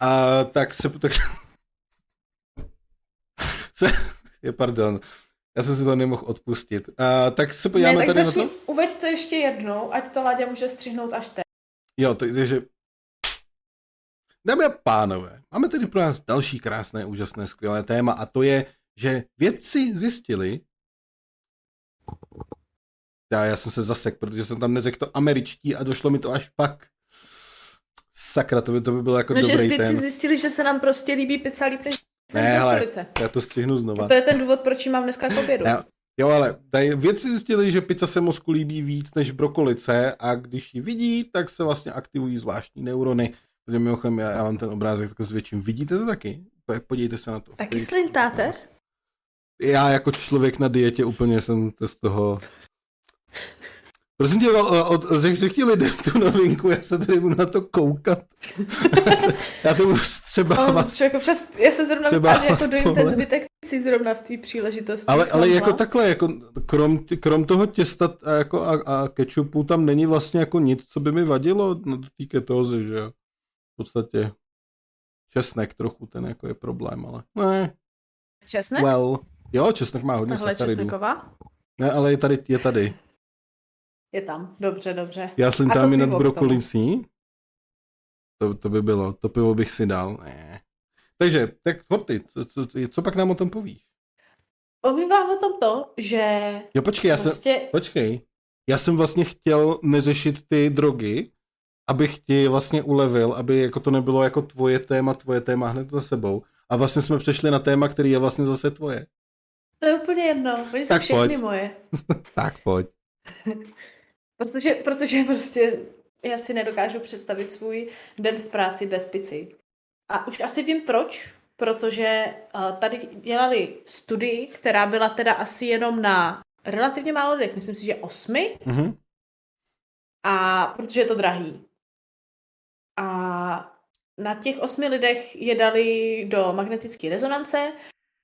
[SPEAKER 1] a tak se, tak, se, je pardon, já jsem si to nemohl odpustit. A, tak se podíváme ne, tak tady začni, na to.
[SPEAKER 2] uveď to ještě jednou, ať to Láďa může střihnout až teď.
[SPEAKER 1] Jo, takže Dámy a pánové, máme tady pro nás další krásné, úžasné, skvělé téma a to je, že vědci zjistili, já, já jsem se zasek, protože jsem tam neřekl to američtí a došlo mi to až pak. Sakra, to by, to by bylo jako no, dobrý
[SPEAKER 2] že vědci zjistili, že se nám prostě líbí pizza líp než
[SPEAKER 1] ne, hele, já to střihnu znova.
[SPEAKER 2] To je ten důvod, proč ji mám dneska k obědu. Ne,
[SPEAKER 1] jo, ale tady vědci zjistili, že pizza se mozku líbí víc než brokolice a když ji vidí, tak se vlastně aktivují zvláštní neurony. Protože mimochodem, já, já vám ten obrázek tak zvětším. Vidíte to taky? Podívejte se na to.
[SPEAKER 2] Taky slintáte?
[SPEAKER 1] Já jako člověk na dietě úplně jsem z toho Prosím tě, od, řekni lidem tu novinku, já se tady budu na to koukat. já to budu střebávat.
[SPEAKER 2] Člověk občas, já se zrovna vypadá, že jako dojím ten zbytek si zrovna v té příležitosti.
[SPEAKER 1] Ale, ale jako takhle, jako krom, krom toho těsta a, jako a, a kečupu tam není vlastně jako nic, co by mi vadilo na té ketózy, že jo. V podstatě česnek trochu, ten jako je problém, ale ne.
[SPEAKER 2] Česnek?
[SPEAKER 1] Well, jo, česnek má hodně
[SPEAKER 2] Tahle česneková?
[SPEAKER 1] Ne, ale je tady, je tady.
[SPEAKER 2] Je tam, dobře, dobře.
[SPEAKER 1] Já jsem tam i nad brokolicí. To, to by bylo, to pivo bych si dal. Ne. Takže, tak Horty, co, co, co pak nám o tom povíš?
[SPEAKER 2] Povím vám o tom to, že...
[SPEAKER 1] Jo, počkej, já prostě... jsem, počkej. Já jsem vlastně chtěl neřešit ty drogy, abych ti vlastně ulevil, aby jako to nebylo jako tvoje téma, tvoje téma hned za sebou. A vlastně jsme přešli na téma, který je vlastně zase tvoje.
[SPEAKER 2] To je úplně jedno, oni jsou všechny pojď. moje.
[SPEAKER 1] tak pojď.
[SPEAKER 2] protože, protože prostě já si nedokážu představit svůj den v práci bez pici. A už asi vím proč, protože uh, tady dělali studii, která byla teda asi jenom na relativně málo lidech, myslím si, že osmi. Mm-hmm. A protože je to drahý. A na těch osmi lidech je dali do magnetické rezonance,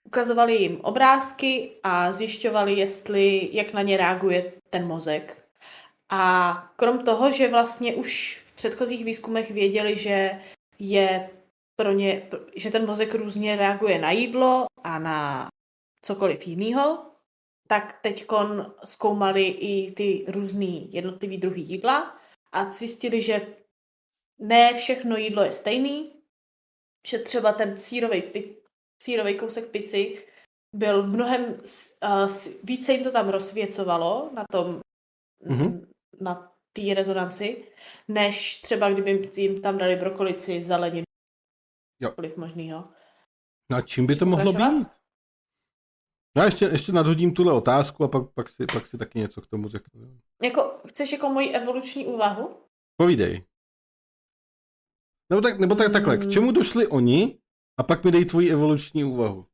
[SPEAKER 2] ukazovali jim obrázky a zjišťovali, jestli, jak na ně reaguje ten mozek. A krom toho, že vlastně už v předchozích výzkumech věděli, že je pro ně, že ten mozek různě reaguje na jídlo a na cokoliv jiného, tak teď zkoumali i ty různý jednotlivý druhy jídla a zjistili, že ne všechno jídlo je stejný, že třeba ten sírový, sírový kousek pici byl mnohem, uh, více jim to tam rozsvěcovalo na tom, mm-hmm. Na té rezonanci, než třeba kdyby jim tam dali brokolici, zeleninu, cokoliv možného.
[SPEAKER 1] No a čím by to mohlo být? No ještě, ještě nadhodím tuhle otázku a pak, pak, si, pak si taky něco k tomu řeknu.
[SPEAKER 2] Jako, chceš jako moji evoluční úvahu?
[SPEAKER 1] Povídej. Nebo, tak, nebo tak, takhle, k čemu došli oni a pak mi dej tvoji evoluční úvahu.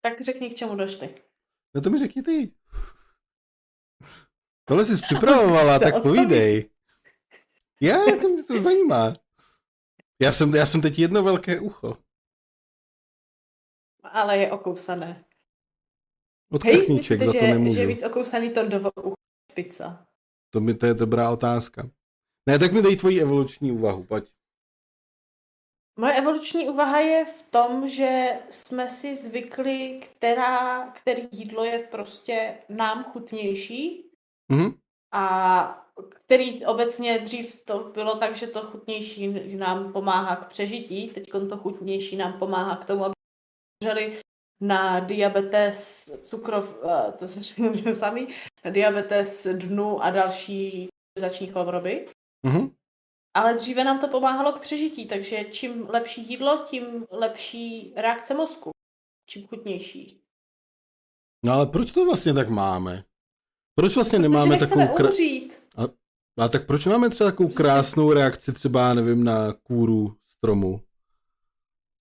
[SPEAKER 2] Tak řekni, k čemu došli.
[SPEAKER 1] No to mi řekni ty. Tohle jsi připravovala, tak povídej. Já, jako mě to zajímá. Já jsem, já jsem teď jedno velké ucho.
[SPEAKER 2] Ale je okousané.
[SPEAKER 1] Od Hej, myslíte, za to
[SPEAKER 2] že,
[SPEAKER 1] nemůžu.
[SPEAKER 2] že je víc okousaný tordovo ucho pizza?
[SPEAKER 1] To, mi, to je dobrá otázka. Ne, tak mi dej tvoji evoluční úvahu, pojď.
[SPEAKER 2] Moje evoluční úvaha je v tom, že jsme si zvykli, která, který jídlo je prostě nám chutnější mm-hmm. a který obecně dřív to bylo tak, že to chutnější nám pomáhá k přežití, teď to chutnější nám pomáhá k tomu, aby drželi na diabetes, cukrov, eh, to se samý, na diabetes dnu a další civilizační choroby. Mm-hmm. Ale dříve nám to pomáhalo k přežití, takže čím lepší jídlo, tím lepší reakce mozku. Čím chutnější.
[SPEAKER 1] No ale proč to vlastně tak máme? Proč vlastně Protože nemáme takovou...
[SPEAKER 2] Kra...
[SPEAKER 1] A, a tak proč máme třeba takovou krásnou reakci třeba, nevím, na kůru stromu?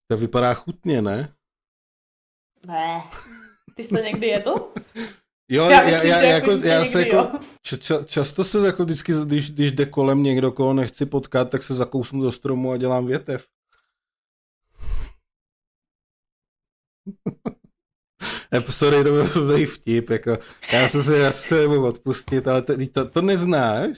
[SPEAKER 1] To vypadá chutně, ne?
[SPEAKER 2] Ne. Ty jsi to někdy jedl?
[SPEAKER 1] Jo, já, já, já, jako, já se jako, č, č, často se jako vždycky, když, když jde kolem někdo, koho nechci potkat, tak se zakousnu do stromu a dělám větev. sorry, to byl velký vtip, jako, já jsem se, já se mohl odpustit, ale to, to, to neznáš?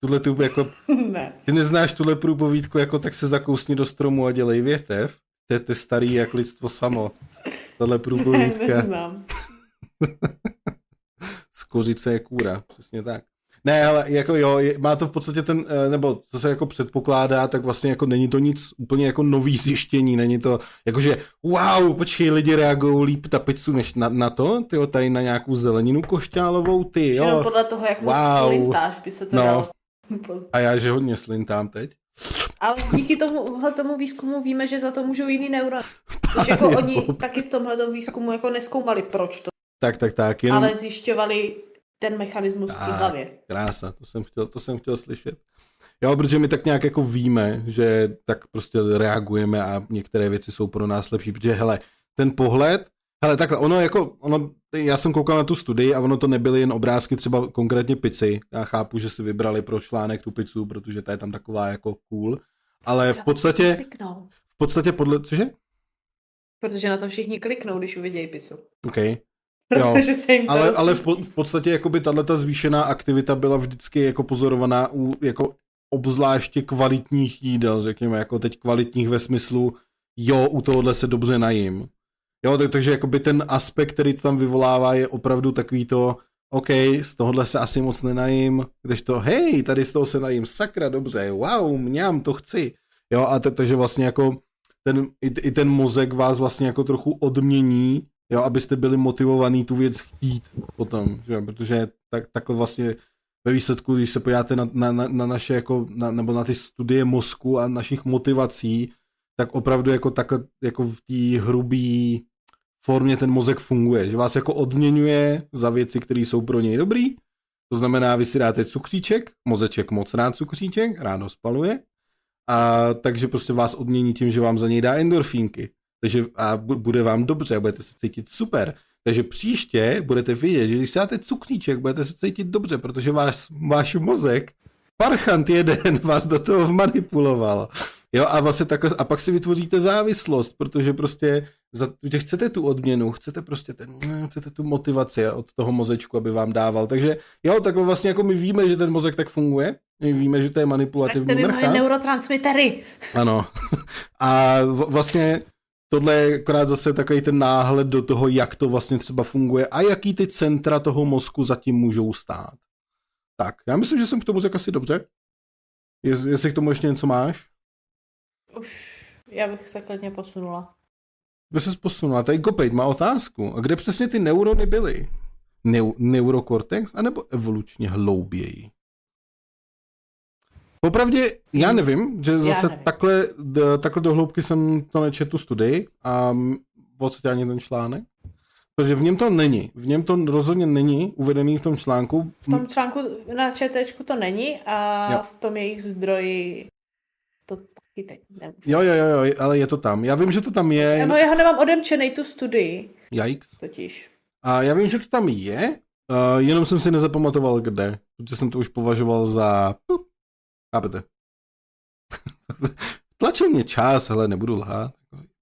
[SPEAKER 1] Tuhle tu, jako,
[SPEAKER 2] ne.
[SPEAKER 1] ty neznáš tuhle průpovídku, jako tak se zakousni do stromu a dělej větev? To je, to je starý jak lidstvo samo. Tohle průpovídka. Ne, neznám. Z kořice je kůra, přesně tak. Ne, ale jako jo, má to v podstatě ten, eh, nebo co se jako předpokládá, tak vlastně jako není to nic úplně jako nový zjištění, není to jako, že wow, počkej, lidi reagují líp na pizzu než na, na to, ty tady na nějakou zeleninu košťálovou, ty jo.
[SPEAKER 2] Jenom podle toho, jak wow. slintáš, by se to no. dalo.
[SPEAKER 1] A já, že hodně slintám teď.
[SPEAKER 2] Ale díky tomu, tomu výzkumu víme, že za to můžou jiný neuron. Protože jako oni taky v tomhle výzkumu jako neskoumali, proč to
[SPEAKER 1] tak, tak, tak. Jenom...
[SPEAKER 2] Ale zjišťovali ten mechanismus tak, v té hlavě.
[SPEAKER 1] Krása, to jsem, chtěl, to jsem chtěl slyšet. Jo, protože my tak nějak jako víme, že tak prostě reagujeme a některé věci jsou pro nás lepší, protože hele, ten pohled, hele, takhle, ono jako, ono já jsem koukal na tu studii a ono to nebyly jen obrázky třeba konkrétně pici. Já chápu, že si vybrali pro článek tu pizzu, protože ta je tam taková jako cool. Ale v podstatě, v podstatě podle, cože?
[SPEAKER 2] Protože na to všichni kliknou, když uvidějí pizzu.
[SPEAKER 1] OK.
[SPEAKER 2] Protože se jim
[SPEAKER 1] ale, ale v, po, v podstatě jakoby tato zvýšená aktivita byla vždycky jako pozorovaná u jako obzvláště kvalitních jídel, řekněme, jako teď kvalitních ve smyslu, jo, u tohohle se dobře najím. Jo, tak, takže jakoby ten aspekt, který to tam vyvolává, je opravdu takový to, OK, z tohohle se asi moc nenajím, když to, hej, tady z toho se najím, sakra, dobře, wow, mňam, to chci. Jo, a te, takže vlastně jako ten, i, i ten mozek vás vlastně jako trochu odmění, jo, abyste byli motivovaní tu věc chtít potom, že? protože tak, takhle vlastně ve výsledku, když se podíváte na, na, na, na naše jako, na, nebo na ty studie mozku a našich motivací, tak opravdu jako takhle, jako v té hrubý formě ten mozek funguje, že vás jako odměňuje za věci, které jsou pro něj dobrý, to znamená, vy si dáte cukříček, mozeček moc rád cukříček, ráno spaluje, a takže prostě vás odmění tím, že vám za něj dá endorfínky. Takže a bude vám dobře a budete se cítit super. Takže příště budete vědět, že když si dáte cukříček, budete se cítit dobře, protože váš, váš mozek, parchant jeden vás do toho vmanipuloval. Jo, a vlastně takhle, a pak si vytvoříte závislost, protože prostě za, že chcete tu odměnu, chcete prostě ten, chcete tu motivaci od toho mozečku, aby vám dával. Takže jo, takhle vlastně jako my víme, že ten mozek tak funguje, my víme, že to je manipulativní
[SPEAKER 2] mi moje
[SPEAKER 1] mrcha.
[SPEAKER 2] neurotransmitery.
[SPEAKER 1] Ano. A vlastně tohle je akorát zase takový ten náhled do toho, jak to vlastně třeba funguje a jaký ty centra toho mozku zatím můžou stát. Tak, já myslím, že jsem k tomu řekl asi dobře. Jest, jestli k tomu ještě něco máš?
[SPEAKER 2] Už já bych se klidně posunula.
[SPEAKER 1] Kde se posunula? Tady Gopejt má otázku. A kde přesně ty neurony byly? Neu, neurokortex? anebo evolučně hlouběji? Popravdě, já nevím, že zase
[SPEAKER 2] nevím.
[SPEAKER 1] takhle, d, takhle do hloubky jsem to nečetl tu studii a podstatě ani ten článek. Protože v něm to není. V něm to rozhodně není uvedený v tom článku.
[SPEAKER 2] V tom článku na ČTčku to není a
[SPEAKER 1] Jo.
[SPEAKER 2] v tom jejich zdroji to taky teď nemůžu.
[SPEAKER 1] Jo, jo, jo, jo, ale je to tam. Já vím, že to tam je.
[SPEAKER 2] No, já ho nemám odemčenej, tu studii,
[SPEAKER 1] Yikes.
[SPEAKER 2] totiž.
[SPEAKER 1] A já vím, že to tam je, uh, jenom jsem si nezapamatoval kde, protože jsem to už považoval za... Pup, chápete? Tlačil mě čas, hele, nebudu lhát.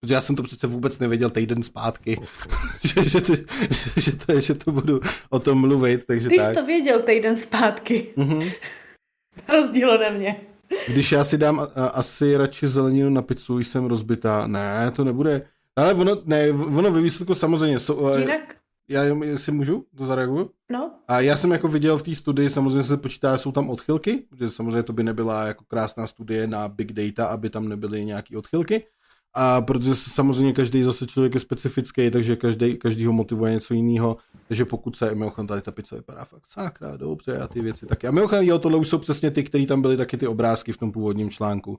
[SPEAKER 1] Protože já jsem to přece vůbec nevěděl týden zpátky, že, že, to, že, že, to, že to budu o tom mluvit, takže
[SPEAKER 2] Ty
[SPEAKER 1] tak.
[SPEAKER 2] jsi to věděl týden zpátky,
[SPEAKER 1] Mhm.
[SPEAKER 2] na rozdíl ode mě.
[SPEAKER 1] Když já si dám a, a, asi radši zeleninu na pizzu, jsem rozbitá, ne, to nebude. Ale ono, ne, ono ve výsledku samozřejmě, jsou, eh,
[SPEAKER 2] Jinak?
[SPEAKER 1] Já jestli můžu, to zareaguju?
[SPEAKER 2] No,
[SPEAKER 1] A já jsem jako viděl v té studii, samozřejmě se počítá, jsou tam odchylky, protože samozřejmě to by nebyla jako krásná studie na big data, aby tam nebyly nějaké odchylky. A protože samozřejmě každý zase člověk je specifický, takže každý, každý ho motivuje něco jiného. Takže pokud se, mimochodem tady ta pizza vypadá fakt sakra, dobře a ty věci taky. A mimochodem, jo, tohle už jsou přesně ty, který tam byly taky ty obrázky v tom původním článku.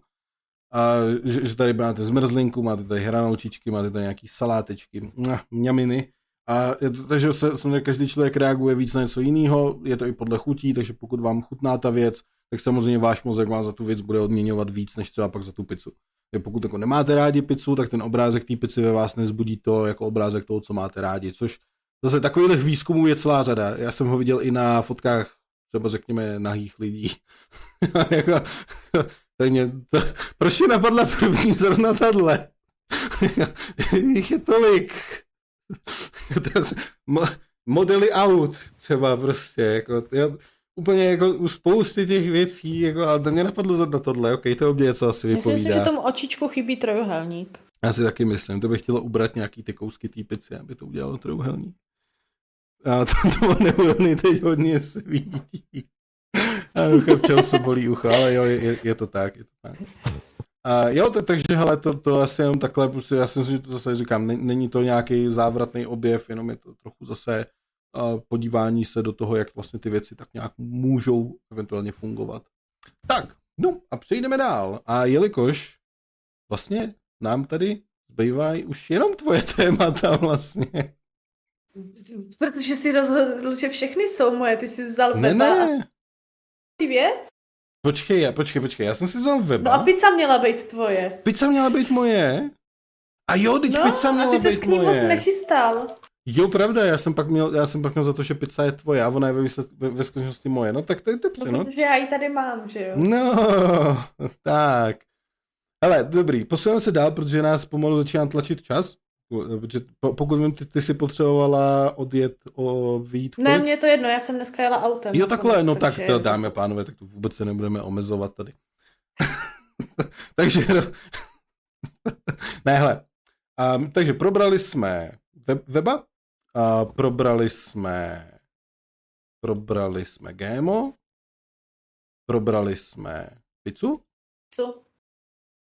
[SPEAKER 1] A že, že tady máte zmrzlinku, máte tady hranolčičky, máte tady nějaký salátečky, mňa, mňaminy. A je to, takže se, samozřejmě každý člověk reaguje víc na něco jiného, je to i podle chutí, takže pokud vám chutná ta věc, tak samozřejmě váš mozek vám za tu věc bude odměňovat víc, než třeba pak za tu pizzu. Takže pokud jako nemáte rádi pizzu, tak ten obrázek té pizzy ve vás nezbudí to jako obrázek toho, co máte rádi, což zase takových výzkumů je celá řada. Já jsem ho viděl i na fotkách třeba řekněme nahých lidí. jako, tak mě to, proč mě napadla první zrovna tahle? Jich je tolik. Modely aut třeba prostě, jako, já, úplně jako u spousty těch věcí, jako, ale to mě napadlo zrovna tohle, ok, to mě něco asi
[SPEAKER 2] já si myslím, že
[SPEAKER 1] vypovídá.
[SPEAKER 2] tomu očičku chybí trojuhelník.
[SPEAKER 1] Já si taky myslím, to bych chtělo ubrat nějaký ty kousky té pici, aby to udělalo trojuhelník. A to, to neurony teď hodně svítí. A uchopčel se bolí ucho, ale jo, je, je, to tak, je to tak. A jo, tak, takže hele, to, to asi jenom takhle, prostě já si myslím, že to zase říkám, ne- není to nějaký závratný objev, jenom je to trochu zase uh, podívání se do toho, jak vlastně ty věci tak nějak můžou eventuálně fungovat. Tak, no a přejdeme dál. A jelikož vlastně nám tady zbývají už jenom tvoje témata vlastně.
[SPEAKER 2] Protože si rozhodl, že všechny jsou moje, ty jsi vzal
[SPEAKER 1] Ne,
[SPEAKER 2] weba a
[SPEAKER 1] ne,
[SPEAKER 2] ty věc?
[SPEAKER 1] Počkej, já- počkej, počkej, já jsem si vzal
[SPEAKER 2] No
[SPEAKER 1] weba.
[SPEAKER 2] a pizza měla být tvoje.
[SPEAKER 1] Pizza měla být moje. A jo, teď
[SPEAKER 2] No
[SPEAKER 1] pizza
[SPEAKER 2] a
[SPEAKER 1] měla
[SPEAKER 2] ty
[SPEAKER 1] být
[SPEAKER 2] ses k ní
[SPEAKER 1] moje.
[SPEAKER 2] moc nechystal.
[SPEAKER 1] Jo, pravda, já jsem pak měl, já jsem pak měl za to, že pizza je tvoje a ona je ve, výsled, ve, ve skutečnosti moje. No tak to je dobře,
[SPEAKER 2] No,
[SPEAKER 1] no.
[SPEAKER 2] protože já ji tady mám, že jo?
[SPEAKER 1] No, tak. Ale dobrý, posuneme se dál, protože nás pomalu začíná tlačit čas. Protože po- pokud vím, ty, ty si potřebovala odjet o výjít. v
[SPEAKER 2] Ne, mně je to jedno, já jsem dneska jela autem.
[SPEAKER 1] Jo, takhle, no tak
[SPEAKER 2] takže-
[SPEAKER 1] to, dámy a pánové, tak to vůbec se nebudeme omezovat tady. takže, no. ne, hele. Um, takže probrali jsme web, weba, a probrali jsme probrali jsme GMO, probrali jsme pizzu,
[SPEAKER 2] Co?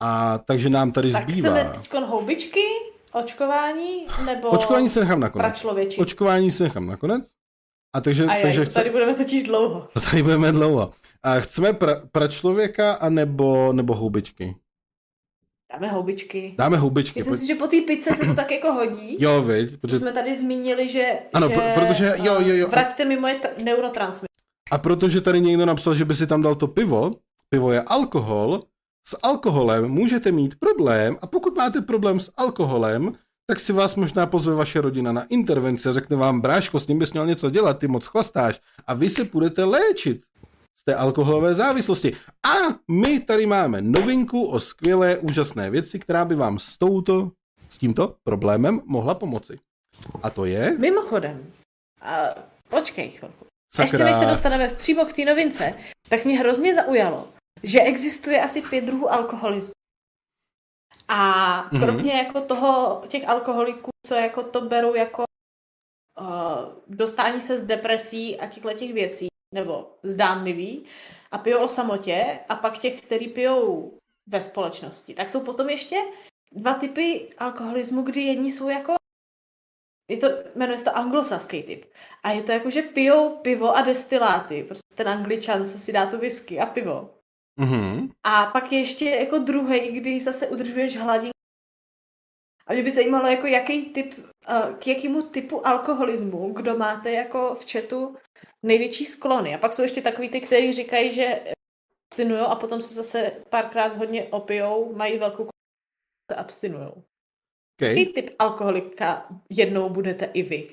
[SPEAKER 1] a takže nám tady
[SPEAKER 2] Tak
[SPEAKER 1] zbývá.
[SPEAKER 2] chceme teď houbičky, očkování, nebo
[SPEAKER 1] Očkování se nechám nakonec.
[SPEAKER 2] pračlověči?
[SPEAKER 1] Očkování se nechám nakonec. A takže,
[SPEAKER 2] A
[SPEAKER 1] takže
[SPEAKER 2] já, to tady budeme totiž dlouho.
[SPEAKER 1] To tady budeme dlouho. A chceme pra, pračlověka a nebo, nebo houbičky?
[SPEAKER 2] Dáme houbičky.
[SPEAKER 1] Dáme houbičky.
[SPEAKER 2] Myslím
[SPEAKER 1] pojď-
[SPEAKER 2] si, že po té pice se to tak jako hodí.
[SPEAKER 1] Jo, viď?
[SPEAKER 2] Že
[SPEAKER 1] Protože,
[SPEAKER 2] jsme tady zmínili, že,
[SPEAKER 1] Ano,
[SPEAKER 2] že
[SPEAKER 1] pro- protože- jo, jo, jo.
[SPEAKER 2] eh, vraťte mi moje t-
[SPEAKER 1] a protože tady někdo napsal, že by si tam dal to pivo, pivo je alkohol, s alkoholem můžete mít problém a pokud máte problém s alkoholem, tak si vás možná pozve vaše rodina na intervenci a řekne vám, bráško, s ním bys měl něco dělat, ty moc chlastáš a vy se budete léčit z té alkoholové závislosti. A my tady máme novinku o skvělé, úžasné věci, která by vám s touto, s tímto problémem mohla pomoci. A to je...
[SPEAKER 2] Mimochodem, a počkej chvilku.
[SPEAKER 1] Sakra,
[SPEAKER 2] Ještě než se dostaneme přímo k té novince, tak mě hrozně zaujalo, že existuje asi pět druhů alkoholismu. A
[SPEAKER 1] Mhm.
[SPEAKER 2] kromě jako toho, těch alkoholiků, co jako to berou jako uh, dostání se z depresí a těchto těch věcí, nebo zdánlivý, a pijou o samotě, a pak těch, který pijou ve společnosti, tak jsou potom ještě dva typy alkoholismu, kdy jedni jsou jako je to, jmenuje se to anglosaský typ. A je to jako, že pijou pivo a destiláty. Prostě ten angličan, co si dá tu whisky a pivo.
[SPEAKER 1] Mhm.
[SPEAKER 2] A pak je ještě jako druhý, kdy zase udržuješ hladinu. A mě by zajímalo, jako jaký typ, k jakému typu alkoholismu, kdo máte jako v chatu největší sklony. A pak jsou ještě takový ty, kteří říkají, že abstinujou a potom se zase párkrát hodně opijou, mají velkou se abstinujou.
[SPEAKER 1] Okay.
[SPEAKER 2] Jaký typ alkoholika jednou budete i vy?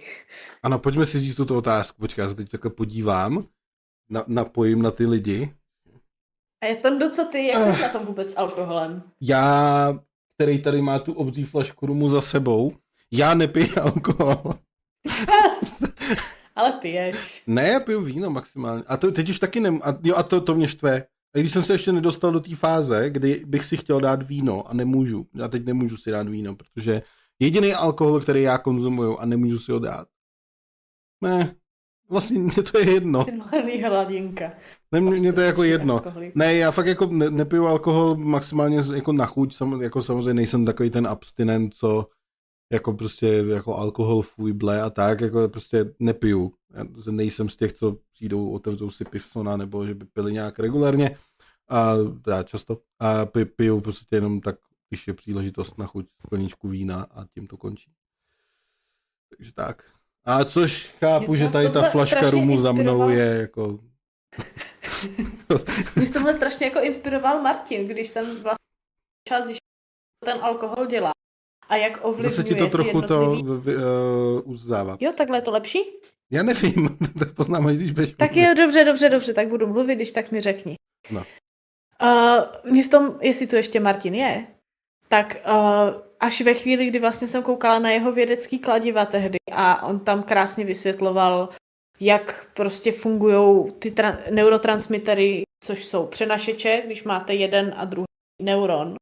[SPEAKER 1] Ano, pojďme si říct tuto otázku. Počkej, já se teď takhle podívám, na, napojím na ty lidi.
[SPEAKER 2] A je to co ty, jak jsi na tom vůbec s alkoholem?
[SPEAKER 1] Já, který tady má tu obří flašku rumu za sebou, já nepiju alkohol.
[SPEAKER 2] Ale piješ.
[SPEAKER 1] Ne, já piju víno maximálně. A to teď už taky nem... A, jo, a to, to mě štve. A když jsem se ještě nedostal do té fáze, kdy bych si chtěl dát víno a nemůžu. Já teď nemůžu si dát víno, protože jediný alkohol, který já konzumuju a nemůžu si ho dát. Ne, vlastně mě to je jedno.
[SPEAKER 2] Ty malý hladinka.
[SPEAKER 1] Ne, mě, mě to je jako
[SPEAKER 2] Prostě
[SPEAKER 1] jedno.
[SPEAKER 2] alkoholik.
[SPEAKER 1] Ne, já fakt jako ne, nepiju alkohol maximálně jako na chuť, sam, jako samozřejmě nejsem takový ten abstinent, co jako prostě jako alkohol, fuj, ble a tak, jako prostě nepiju. Já prostě nejsem z těch, co přijdou, otevřou si pivsona, nebo že by pili nějak regulárně, a já často, a pi, piju prostě jenom tak, když je příležitost na chuť skleničku vína a tím to končí. Takže tak. A což chápu,
[SPEAKER 2] Je
[SPEAKER 1] že tady ta flaška rumu za mnou je jako
[SPEAKER 2] Mě tomhle strašně jako inspiroval Martin, když jsem vlastně čas ten alkohol dělá. A jak ovlivňuje
[SPEAKER 1] Zase ti to trochu to uh, uzává.
[SPEAKER 2] Jo, takhle je to lepší?
[SPEAKER 1] Já nevím, tak poznám, když budeš
[SPEAKER 2] Tak jo, dobře, dobře, dobře, tak budu mluvit, když tak mi řekni.
[SPEAKER 1] No.
[SPEAKER 2] Uh, mě v tom, jestli tu ještě Martin je, tak uh, až ve chvíli, kdy vlastně jsem koukala na jeho vědecký kladiva tehdy a on tam krásně vysvětloval, jak prostě fungují ty tra- neurotransmitery, což jsou přenašeče, když máte jeden a druhý neuron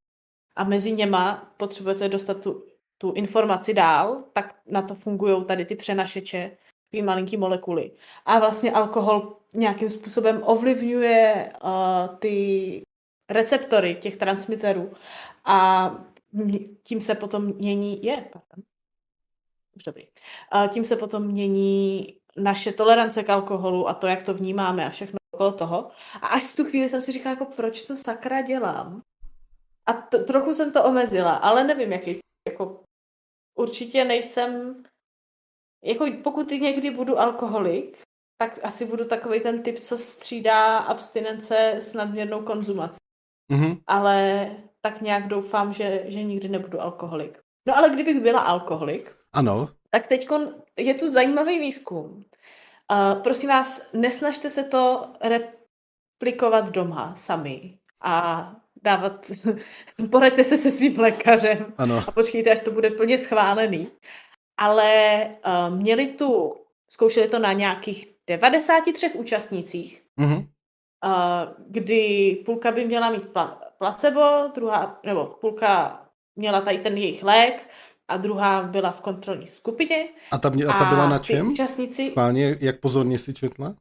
[SPEAKER 2] a mezi něma potřebujete dostat tu, tu informaci dál, tak na to fungují tady ty přenašeče, ty malinký molekuly. A vlastně alkohol nějakým způsobem ovlivňuje uh, ty receptory těch transmiterů a tím se potom mění, je, pardon. už dobrý, a tím se potom mění naše tolerance k alkoholu a to, jak to vnímáme a všechno okolo toho. A až v tu chvíli jsem si říkala, jako proč to sakra dělám? A t- trochu jsem to omezila, ale nevím, jaký, jako určitě nejsem, jako pokud někdy budu alkoholik, tak asi budu takový ten typ, co střídá abstinence s nadměrnou konzumací. Ale tak nějak doufám, že, že nikdy nebudu alkoholik. No ale kdybych byla alkoholik,
[SPEAKER 1] Ano,
[SPEAKER 2] Tak teď je tu zajímavý výzkum. Uh, prosím vás, nesnažte se to replikovat doma sami a dávat, poraďte se se svým lékařem
[SPEAKER 1] ano.
[SPEAKER 2] a počkejte, až to bude plně schválený. Ale uh, měli tu, zkoušeli to na nějakých 93 účastnících, mm-hmm. uh, kdy půlka by měla mít pla- placebo, druhá, nebo půlka měla tady ten jejich lék a druhá byla v kontrolní skupině.
[SPEAKER 1] A ta, mě, a ta byla na čem?
[SPEAKER 2] účastníci...
[SPEAKER 1] Schválně, jak pozorně si četla?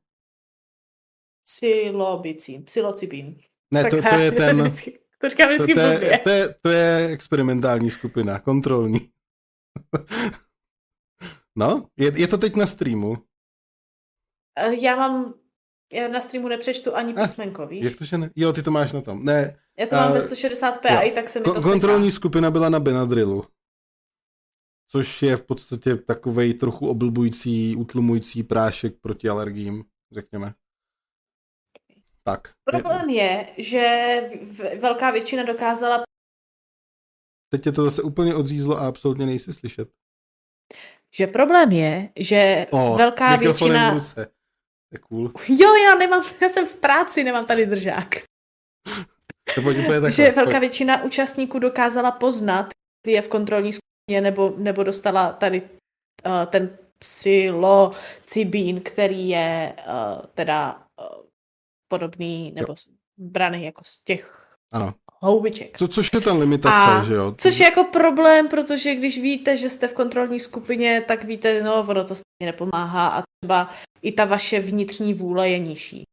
[SPEAKER 2] Psilobicin, psilocibin.
[SPEAKER 1] Ne, to, to je ten...
[SPEAKER 2] Vždycky, to říkám vždycky
[SPEAKER 1] to, to, je, to, je, to je experimentální skupina, kontrolní. no, je, je to teď na streamu.
[SPEAKER 2] Eh, já mám, já na streamu nepřečtu ani eh, písmenko, víš?
[SPEAKER 1] Jak to, že ne? Jo, ty to máš na tom. Ne.
[SPEAKER 2] Já to mám uh, ve 160p jo. a i tak se mi to
[SPEAKER 1] Kontrolní seká. skupina byla na Benadrylu. Což je v podstatě takovej trochu oblbující, utlumující prášek proti alergím, řekněme. Tak.
[SPEAKER 2] Problém je, že velká většina dokázala...
[SPEAKER 1] Teď je to zase úplně odřízlo a absolutně nejsi slyšet.
[SPEAKER 2] Že problém je, že o, velká většina...
[SPEAKER 1] V ruce. Je cool.
[SPEAKER 2] Jo, já nemám, já jsem v práci, nemám tady držák.
[SPEAKER 1] To takhle.
[SPEAKER 2] že velká většina účastníků dokázala poznat, je v kontrolní skupině nebo, nebo dostala tady uh, ten psilocibín, který je uh, teda uh, podobný nebo jo. braný jako z těch
[SPEAKER 1] ano.
[SPEAKER 2] houbiček.
[SPEAKER 1] Co, což je ta limitace, a, že jo?
[SPEAKER 2] Což je jako problém, protože když víte, že jste v kontrolní skupině, tak víte, no, ono to stejně nepomáhá a třeba i ta vaše vnitřní vůle je nižší.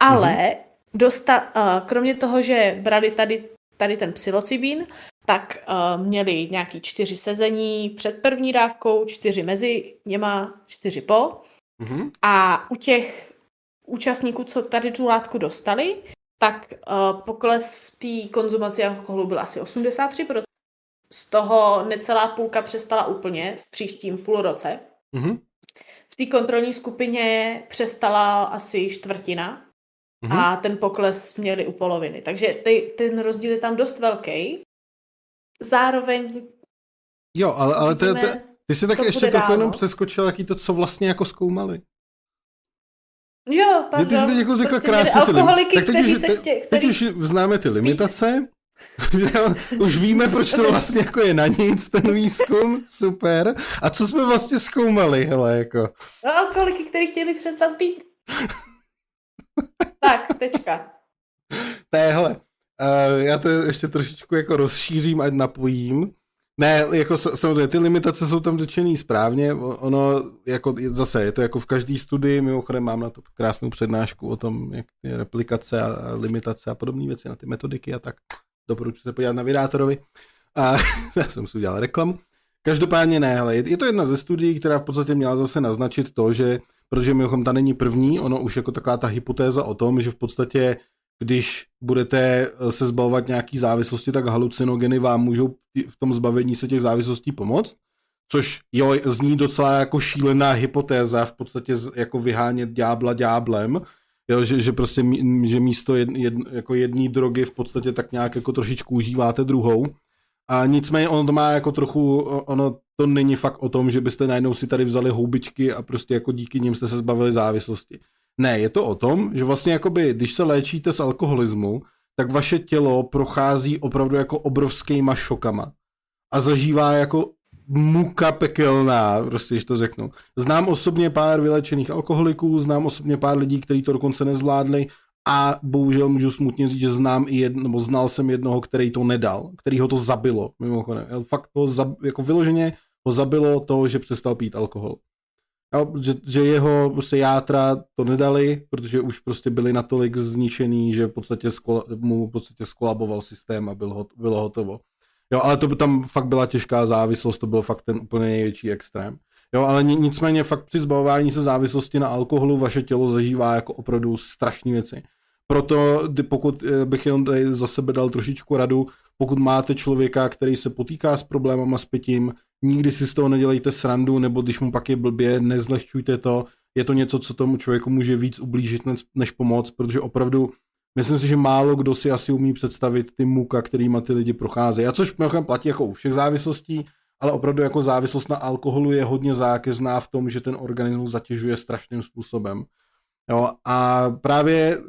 [SPEAKER 2] Ale mm-hmm. dosta, uh, kromě toho, že brali tady, tady ten psilocibín, tak uh, měli nějaký čtyři sezení před první dávkou, čtyři mezi něma, čtyři po. Mm-hmm. A u těch účastníků, co tady tu látku dostali, tak uh, pokles v té konzumaci alkoholu byl asi 83%. Z toho necelá půlka přestala úplně v příštím půlroce. Mm-hmm. V té kontrolní skupině přestala asi čtvrtina mm-hmm. a ten pokles měli u poloviny. Takže ty, ten rozdíl je tam dost velký. Zároveň
[SPEAKER 1] Jo, ale, ale vidíme, ty, ty, ty jsi tak ještě trochu jenom přeskočil, jaký to, co vlastně jako zkoumali.
[SPEAKER 2] Jo, pardon.
[SPEAKER 1] Ty jsi teď jako řekla prostě krásně
[SPEAKER 2] ty limitace. Tak teď, už,
[SPEAKER 1] který... teď už známe ty limitace. už víme, proč to vlastně jako je na nic, ten výzkum, super. A co jsme vlastně zkoumali, hele, jako?
[SPEAKER 2] No, alkoholiky, který chtěli přestat pít. tak, tečka.
[SPEAKER 1] Ne, hele, uh, já to ještě trošičku jako rozšířím, ať napojím. Ne, jako samozřejmě ty limitace jsou tam řečený správně, ono jako zase je to jako v každé studii, mimochodem mám na to krásnou přednášku o tom, jak ty replikace a limitace a podobné věci na ty metodiky a tak doporučuji se podívat na Vydátorovi. A já jsem si udělal reklamu. Každopádně ne, ale je, to jedna ze studií, která v podstatě měla zase naznačit to, že protože mimochodem ta není první, ono už jako taková ta hypotéza o tom, že v podstatě když budete eh, se zbavovat nějaký závislosti, tak halucinogeny vám můžou v tom zbavení se těch závislostí pomoct. Což jo, zní docela jako šílená hypotéza, v podstatě jako vyhánět ďábla ďáblem, jo, že, že prostě že místo jed, jed, jako jedné drogy v podstatě tak nějak jako trošičku užíváte druhou. A nicméně ono to má jako trochu, ono to není fakt o tom, že byste najednou si tady vzali houbičky a prostě jako díky nim jste se zbavili závislosti. Ne, je to o tom, že vlastně jakoby, když se léčíte z alkoholismu, tak vaše tělo prochází opravdu jako obrovskýma šokama a zažívá jako muka pekelná, prostě, když to řeknu. Znám osobně pár vylečených alkoholiků, znám osobně pár lidí, kteří to dokonce nezvládli a bohužel můžu smutně říct, že znám i jedno, nebo znal jsem jednoho, který to nedal, který ho to zabilo, mimochodem. Fakt to jako vyloženě ho zabilo to, že přestal pít alkohol. Jo, že, že jeho prostě játra to nedali, protože už prostě byli natolik zničený, že v podstatě skola, mu v podstatě skolaboval systém a byl hot, bylo hotovo. Jo, ale to by tam fakt byla těžká závislost, to byl fakt ten úplně největší extrém. Jo, ale nicméně fakt při zbavování se závislosti na alkoholu vaše tělo zažívá jako opravdu strašné věci. Proto pokud eh, bych jen tady za sebe dal trošičku radu, pokud máte člověka, který se potýká s problémama s pitím, nikdy si z toho nedělejte srandu, nebo když mu pak je blbě, nezlehčujte to. Je to něco, co tomu člověku může víc ublížit než pomoct, protože opravdu myslím si, že málo kdo si asi umí představit ty muka, kterýma ty lidi procházejí. A což mimochodem platí jako u všech závislostí, ale opravdu jako závislost na alkoholu je hodně zákeřná v tom, že ten organismus zatěžuje strašným způsobem. Jo, a právě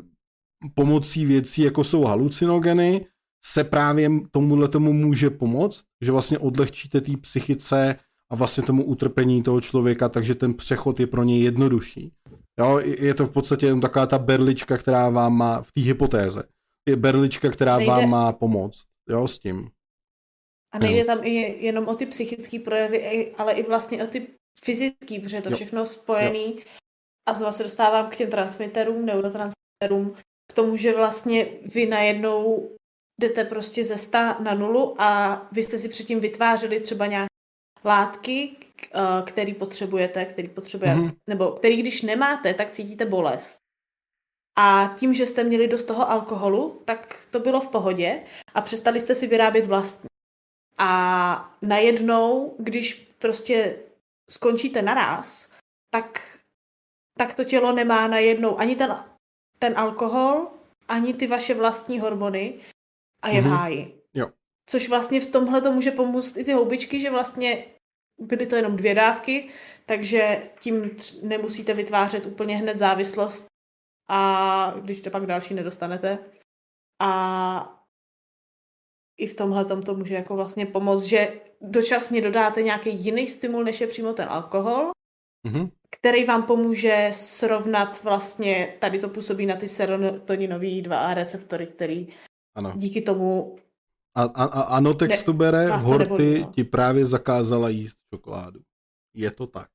[SPEAKER 1] pomocí věcí, jako jsou halucinogeny, se právě tomuhle tomu může pomoct, že vlastně odlehčíte té psychice a vlastně tomu utrpení toho člověka, takže ten přechod je pro něj jednodušší. Jo, je to v podstatě jen taková ta berlička, která vám má v té hypotéze. Je berlička, která nejde, vám má pomoct. Jo, s tím.
[SPEAKER 2] A nejde tam i jenom o ty psychické projevy, ale i vlastně o ty fyzické, protože je to jo. všechno spojený. Jo. A znovu se dostávám k těm transmiterům, neurotransmiterům, k tomu, že vlastně vy najednou jdete prostě ze 100 na nulu a vy jste si předtím vytvářeli třeba nějaké látky, který potřebujete, který potřebujete, mm-hmm. nebo který když nemáte, tak cítíte bolest. A tím, že jste měli dost toho alkoholu, tak to bylo v pohodě a přestali jste si vyrábět vlastní. A najednou, když prostě skončíte naraz, tak, tak to tělo nemá najednou ani ten, ten alkohol, ani ty vaše vlastní hormony a je mm-hmm. v mhm. háji.
[SPEAKER 1] Jo.
[SPEAKER 2] Což vlastně v tomhle to může pomoct i ty houbičky, že vlastně byly to jenom dvě dávky, takže tím nemusíte vytvářet úplně hned závislost a když to pak další nedostanete. A i v tomhle to může jako vlastně pomoct, že dočasně dodáte nějaký jiný stimul, než je přímo ten alkohol, mm-hmm. který vám pomůže srovnat vlastně, tady to působí na ty serotoninový 2A receptory, který ano. díky tomu
[SPEAKER 1] a, a, a ano, textu bere, Horty no. ti právě zakázala jíst čokoládu. Je to tak.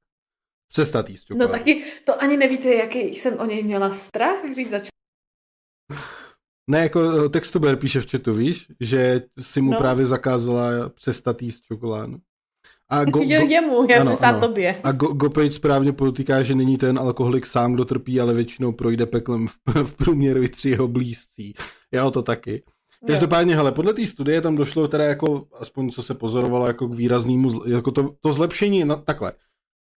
[SPEAKER 1] Přestat jíst no čokoládu.
[SPEAKER 2] No taky, to ani nevíte, jaký jsem o něj měla strach, když začal.
[SPEAKER 1] Ne, jako textuber píše v chatu, víš, že si mu no. právě zakázala přestat jíst čokoládu.
[SPEAKER 2] A go, go, jemu, já ano, jsem tobě.
[SPEAKER 1] A go, Gopage správně podotýká, že není ten alkoholik sám, kdo trpí, ale většinou projde peklem v, v průměru i tři jeho blízcí. Já to taky. Každopádně, hele, podle té studie tam došlo teda jako, aspoň co se pozorovalo, jako k výraznému, jako to, to zlepšení, no, takhle.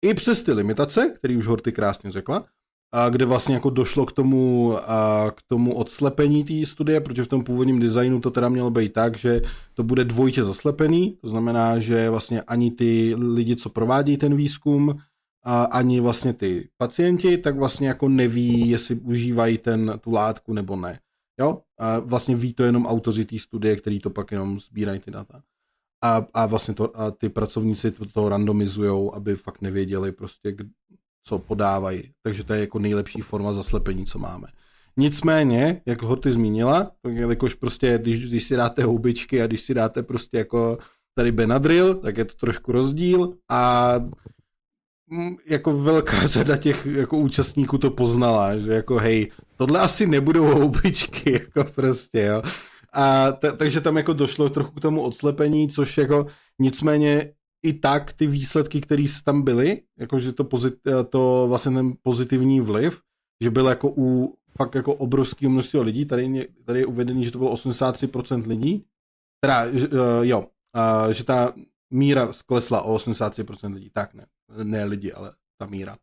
[SPEAKER 1] I přes ty limitace, který už Horty krásně řekla, a kde vlastně jako došlo k tomu, a k tomu odslepení té studie, protože v tom původním designu to teda mělo být tak, že to bude dvojitě zaslepený, to znamená, že vlastně ani ty lidi, co provádí ten výzkum, a ani vlastně ty pacienti, tak vlastně jako neví, jestli užívají ten, tu látku nebo ne. Jo? A vlastně ví to jenom autoři té studie, který to pak jenom sbírají ty data. A, a vlastně to, a ty pracovníci to, to randomizují, aby fakt nevěděli prostě, co podávají. Takže to je jako nejlepší forma zaslepení, co máme. Nicméně, jak ho ty zmínila, jakož prostě, když, když si dáte houbičky a když si dáte prostě jako tady Benadryl, tak je to trošku rozdíl a jako velká řada těch jako účastníků to poznala, že jako hej, tohle asi nebudou houbičky, jako prostě, jo. A t- takže tam jako došlo trochu k tomu odslepení, což jako nicméně i tak ty výsledky, které tam byly, jakože to, pozit- to vlastně ten pozitivní vliv, že byl jako u fakt jako obrovského množství lidí, tady, tady je uvedený, že to bylo 83% lidí, teda, uh, jo, uh, že ta míra sklesla o 83% lidí, tak ne, ne lidi, ale ta míra.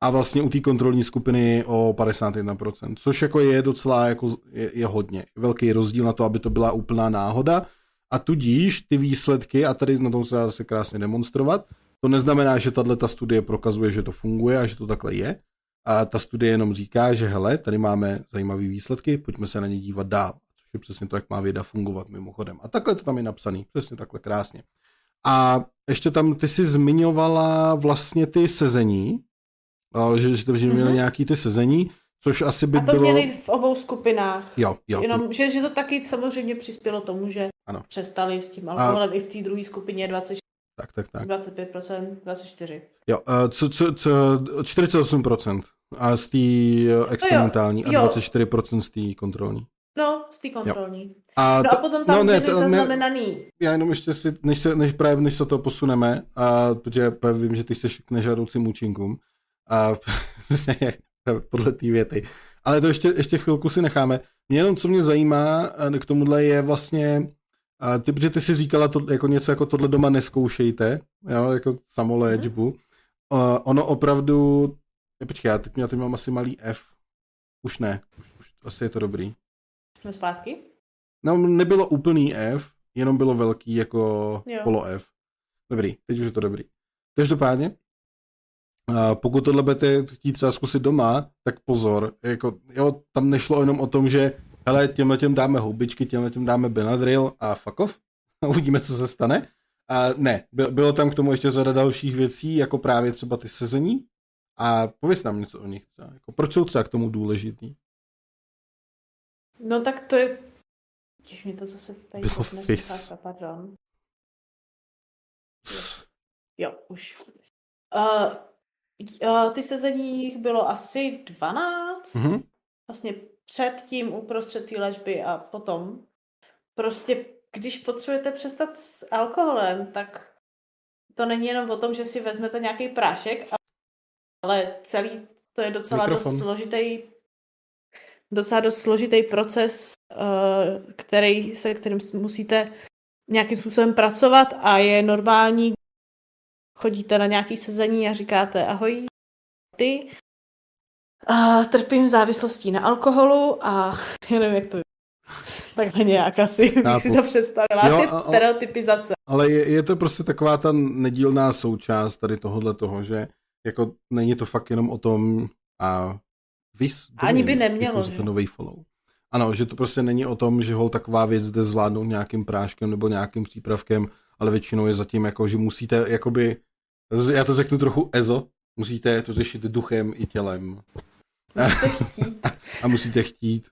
[SPEAKER 1] A vlastně u té kontrolní skupiny o 51%, což jako je docela jako je, je hodně. Velký rozdíl na to, aby to byla úplná náhoda. A tudíž ty výsledky, a tady na tom se dá zase krásně demonstrovat, to neznamená, že tahle ta studie prokazuje, že to funguje a že to takhle je. A ta studie jenom říká, že hele, tady máme zajímavé výsledky, pojďme se na ně dívat dál. Což je přesně to, jak má věda fungovat mimochodem. A takhle to tam je napsaný, přesně takhle krásně. A ještě tam ty si zmiňovala vlastně ty sezení, že, že, že měli mm-hmm. nějaký ty sezení, což asi by
[SPEAKER 2] bylo... A to
[SPEAKER 1] bylo...
[SPEAKER 2] měli v obou skupinách.
[SPEAKER 1] Jo, jo.
[SPEAKER 2] Jenom, že, že to taky samozřejmě přispělo tomu, že ano. přestali s tím alkoholem a... i v té druhé skupině 20,
[SPEAKER 1] tak, tak, tak.
[SPEAKER 2] 25%, 24%.
[SPEAKER 1] Jo, co, co, co, 48% a z té eh, experimentální no jo, jo. a 24% z té kontrolní.
[SPEAKER 2] No, z té kontrolní. A no a potom tam no, ne, to, zaznamenaný. Ne,
[SPEAKER 1] já jenom ještě si, než se, než právě než se to posuneme, a, protože vím, že ty jsi k nežádoucím účinkům, a podle té věty. Ale to ještě, ještě chvilku si necháme. Mě jenom, co mě zajímá k tomuhle je vlastně, a ty, protože ty si říkala to, jako něco jako tohle doma neskoušejte, jo, jako samoléčbu. Mm. Uh, ono opravdu, je, počkej, já teď, já teď mám asi malý F. Už ne, už, už asi je to dobrý.
[SPEAKER 2] Jsme zpátky?
[SPEAKER 1] No, nebylo úplný F, jenom bylo velký jako jo. polo F. Dobrý, teď už je to dobrý. Každopádně, pokud tohle budete chtít třeba zkusit doma, tak pozor, jako, jo, tam nešlo jenom o tom, že hele, těmhle těm dáme houbičky, těmhle těm dáme Benadryl a fuck off, a uvidíme, co se stane. A ne, bylo tam k tomu ještě řada dalších věcí, jako právě třeba ty sezení. A pověs nám něco o nich třeba. Jako proč jsou třeba k tomu důležitý?
[SPEAKER 2] No tak to je... Těž mi to zase tady
[SPEAKER 1] Bylo
[SPEAKER 2] pardon. Jo, už. Uh, uh, ty sezení jich bylo asi 12. Mm-hmm. Vlastně před tím, uprostřed té léčby a potom. Prostě, když potřebujete přestat s alkoholem, tak to není jenom o tom, že si vezmete nějaký prášek, ale celý to je docela Mikrofon. dost složitý docela dost složitý proces, uh, který, se kterým musíte nějakým způsobem pracovat a je normální, chodíte na nějaký sezení a říkáte ahoj, ty, a trpím závislostí na alkoholu a já nevím, jak to je. Takhle nějak asi bych si to představila. Jo, asi a, stereotypizace.
[SPEAKER 1] Ale je, je to prostě taková ta nedílná součást tady tohohle toho, že jako není to fakt jenom o tom a vys,
[SPEAKER 2] Ani by nemělo,
[SPEAKER 1] že? nový follow. Ano, že to prostě není o tom, že hol taková věc jde zvládnout nějakým práškem nebo nějakým přípravkem, ale většinou je zatím jako, že musíte jakoby, já to řeknu trochu ezo, musíte to řešit duchem i tělem.
[SPEAKER 2] Musíte chtít.
[SPEAKER 1] a musíte chtít.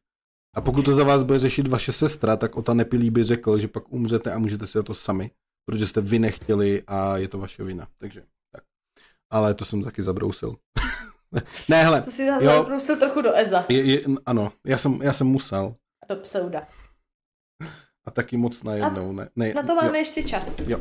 [SPEAKER 1] A pokud to za vás bude řešit vaše sestra, tak Ota Nepilý by řekl, že pak umřete a můžete si to sami, protože jste vy nechtěli a je to vaše vina. Takže tak. Ale to jsem taky zabrousil. Ne, hele.
[SPEAKER 2] To si zabrousil trochu do Eza.
[SPEAKER 1] Je, je, ano, já jsem, já jsem musel.
[SPEAKER 2] Do pseuda.
[SPEAKER 1] A taky moc najednou. Ne, ne,
[SPEAKER 2] na to máme jo. ještě čas.
[SPEAKER 1] Jo.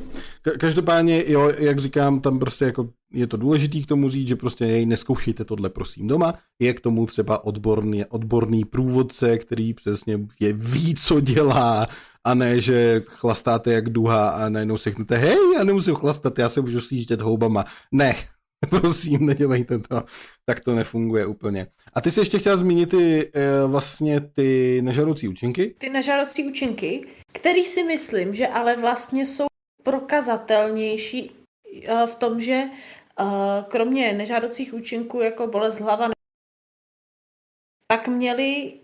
[SPEAKER 1] Každopádně, jo, jak říkám, tam prostě jako je to důležitý k tomu říct, že prostě jej neskoušejte tohle prosím doma. Je k tomu třeba odborný, odborný průvodce, který přesně je, ví, co dělá a ne, že chlastáte jak duha a najednou si řeknete, hej, já nemusím chlastat, já se můžu slíždět houbama. Ne, prosím, nedělejte to. Tak to nefunguje úplně. A ty jsi ještě chtěla zmínit ty, e, vlastně ty nežádoucí účinky?
[SPEAKER 2] Ty nežádoucí účinky, který si myslím, že ale vlastně jsou prokazatelnější e, v tom, že e, kromě nežádoucích účinků jako bolest hlava, tak měli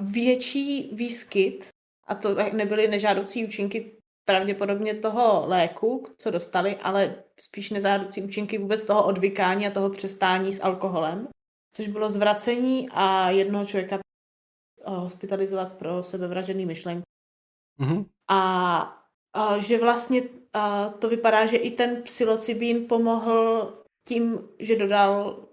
[SPEAKER 2] větší výskyt, a to nebyly nežádoucí účinky pravděpodobně toho léku, co dostali, ale spíš nezádoucí účinky vůbec toho odvykání a toho přestání s alkoholem, což bylo zvracení a jednoho člověka eh, hospitalizovat pro sebevražený myšlenky. Mm-hmm. A, a že vlastně a to vypadá, že i ten psilocybín pomohl tím, že dodal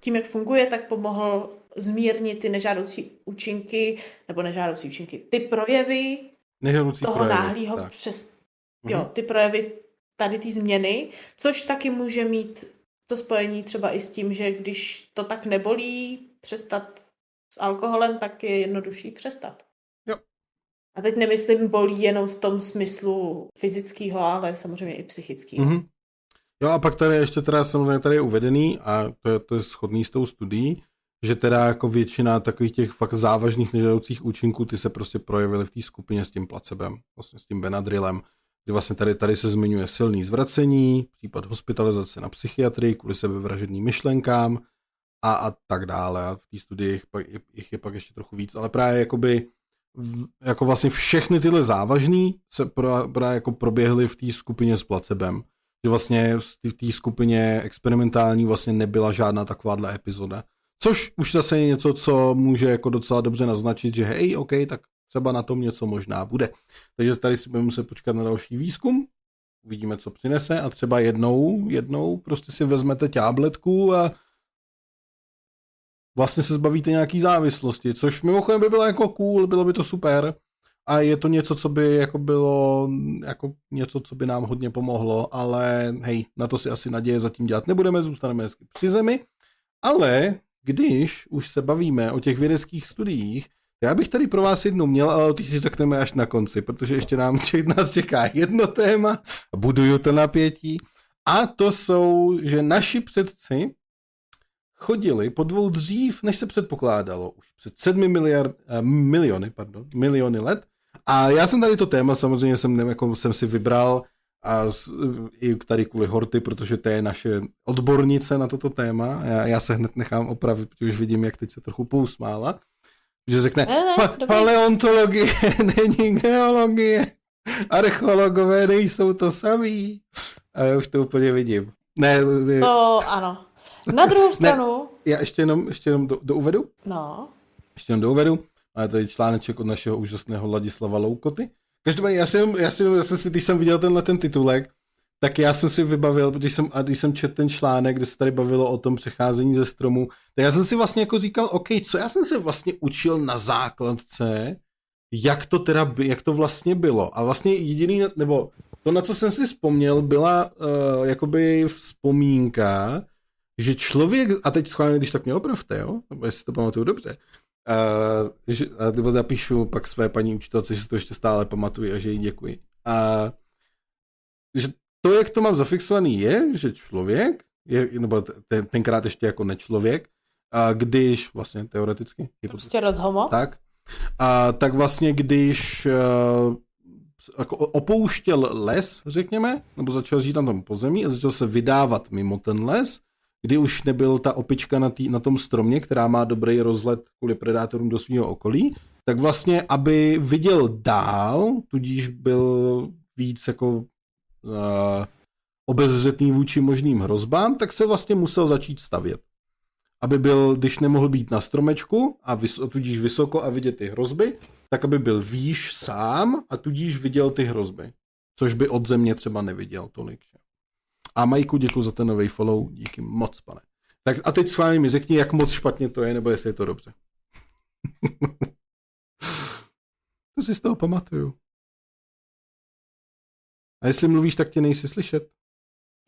[SPEAKER 2] tím, jak funguje, tak pomohl zmírnit ty nežádoucí účinky, nebo nežádoucí účinky, ty projevy
[SPEAKER 1] Nežádoucí
[SPEAKER 2] toho projevy, náhlého přes... Mm-hmm. Jo, ty projevy tady ty změny, což taky může mít to spojení třeba i s tím, že když to tak nebolí přestat s alkoholem, tak je jednodušší přestat.
[SPEAKER 1] Jo.
[SPEAKER 2] A teď nemyslím bolí jenom v tom smyslu fyzického, ale samozřejmě i psychického. Mm-hmm.
[SPEAKER 1] Jo a pak tady ještě teda samozřejmě tady je uvedený a to je, to je shodný s tou studií, že teda jako většina takových těch fakt závažných nežadoucích účinků, ty se prostě projevily v té skupině s tím placebem, vlastně s tím Benadrylem, kdy vlastně tady, tady se zmiňuje silný zvracení, případ hospitalizace na psychiatrii kvůli sebevražedným myšlenkám a, a tak dále. A v té studii jich, jich je pak ještě trochu víc, ale právě jakoby jako vlastně všechny tyhle závažný se právě jako proběhly v té skupině s placebem. Že vlastně v té skupině experimentální vlastně nebyla žádná takováhle epizoda. Což už zase je něco, co může jako docela dobře naznačit, že hej, OK, tak třeba na tom něco možná bude. Takže tady si budeme muset počkat na další výzkum, uvidíme, co přinese. A třeba jednou, jednou prostě si vezmete ťábletku a vlastně se zbavíte nějaký závislosti, což mimochodem by bylo jako cool, bylo by to super. A je to něco, co by jako bylo jako něco, co by nám hodně pomohlo, ale hej, na to si asi naděje zatím dělat nebudeme, zůstaneme hezky při zemi, ale když už se bavíme o těch vědeckých studiích, já bych tady pro vás jednu měl, ale ty si řekneme až na konci, protože ještě nám nás čeká jedno téma buduju to napětí. A to jsou, že naši předci chodili po dvou dřív, než se předpokládalo, už před sedmi miliard, uh, miliony, pardon, miliony let. A já jsem tady to téma, samozřejmě jsem, jako jsem si vybral a i tady kvůli Horty, protože to je naše odbornice na toto téma. Já, já se hned nechám opravit, protože už vidím, jak teď se trochu pousmála. Že řekne,
[SPEAKER 2] Ne, ne,
[SPEAKER 1] pa- paleontologie není geologie, archeologové nejsou to samý. A já už to úplně vidím. Ne, ne
[SPEAKER 2] To ano. Na druhou stranu,
[SPEAKER 1] já ještě jenom, ještě jenom do, do uvedu.
[SPEAKER 2] no,
[SPEAKER 1] ještě jenom douvedu. Máme tady článeček od našeho úžasného Ladislava Loukoty. Každopádně já jsem, já jsem, já jsem si, když jsem viděl tenhle ten titulek, tak já jsem si vybavil, když jsem, a když jsem četl ten článek, kde se tady bavilo o tom přecházení ze stromu, tak já jsem si vlastně jako říkal, OK, co já jsem se vlastně učil na základce, jak to teda, jak to vlastně bylo. A vlastně jediný, nebo to, na co jsem si vzpomněl, byla uh, jakoby vzpomínka, že člověk, a teď schválně, když tak mě opravte, jo, nebo jestli to pamatuju dobře, uh, že, a nebo napíšu pak své paní učitelce, že si to ještě stále pamatuju a že jí děkuji. A že to, jak to mám zafixovaný, je, že člověk, je, nebo ten, tenkrát ještě jako nečlověk, a když vlastně teoreticky,
[SPEAKER 2] prostě rozhomo.
[SPEAKER 1] tak, a tak vlastně když uh, jako opouštěl les, řekněme, nebo začal žít na tom pozemí a začal se vydávat mimo ten les, kdy už nebyl ta opička na, tý, na tom stromě, která má dobrý rozhled kvůli predátorům do svého okolí, tak vlastně, aby viděl dál, tudíž byl víc jako uh, obezřetný vůči možným hrozbám, tak se vlastně musel začít stavět. Aby byl, když nemohl být na stromečku a vys, tudíž vysoko a vidět ty hrozby, tak aby byl výš sám a tudíž viděl ty hrozby. Což by od země třeba neviděl tolik. Že? A Majku, děkuji za ten nový follow, díky moc, pane. Tak a teď s vámi mi řekni, jak moc špatně to je, nebo jestli je to dobře. to si z toho pamatuju. A jestli mluvíš, tak tě nejsi slyšet.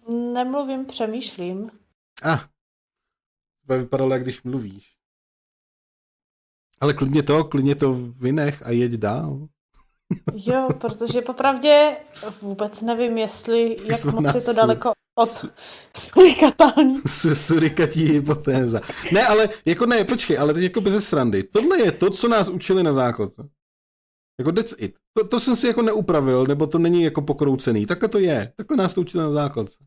[SPEAKER 2] Nemluvím, přemýšlím.
[SPEAKER 1] A, ah, to vypadalo, jak když mluvíš. Ale klidně to, klidně to vynech a jeď dál.
[SPEAKER 2] Jo, protože popravdě vůbec nevím, jestli, jak moc je to daleko od
[SPEAKER 1] su-
[SPEAKER 2] surikatální.
[SPEAKER 1] Su- Surikatí hypotéza. Ne, ale jako ne, počkej, ale teď jako bez srandy. Tohle je to, co nás učili na základce. Jako that's it. To, to jsem si jako neupravil, nebo to není jako pokroucený. Takhle to je. Takhle nás to učili na základce.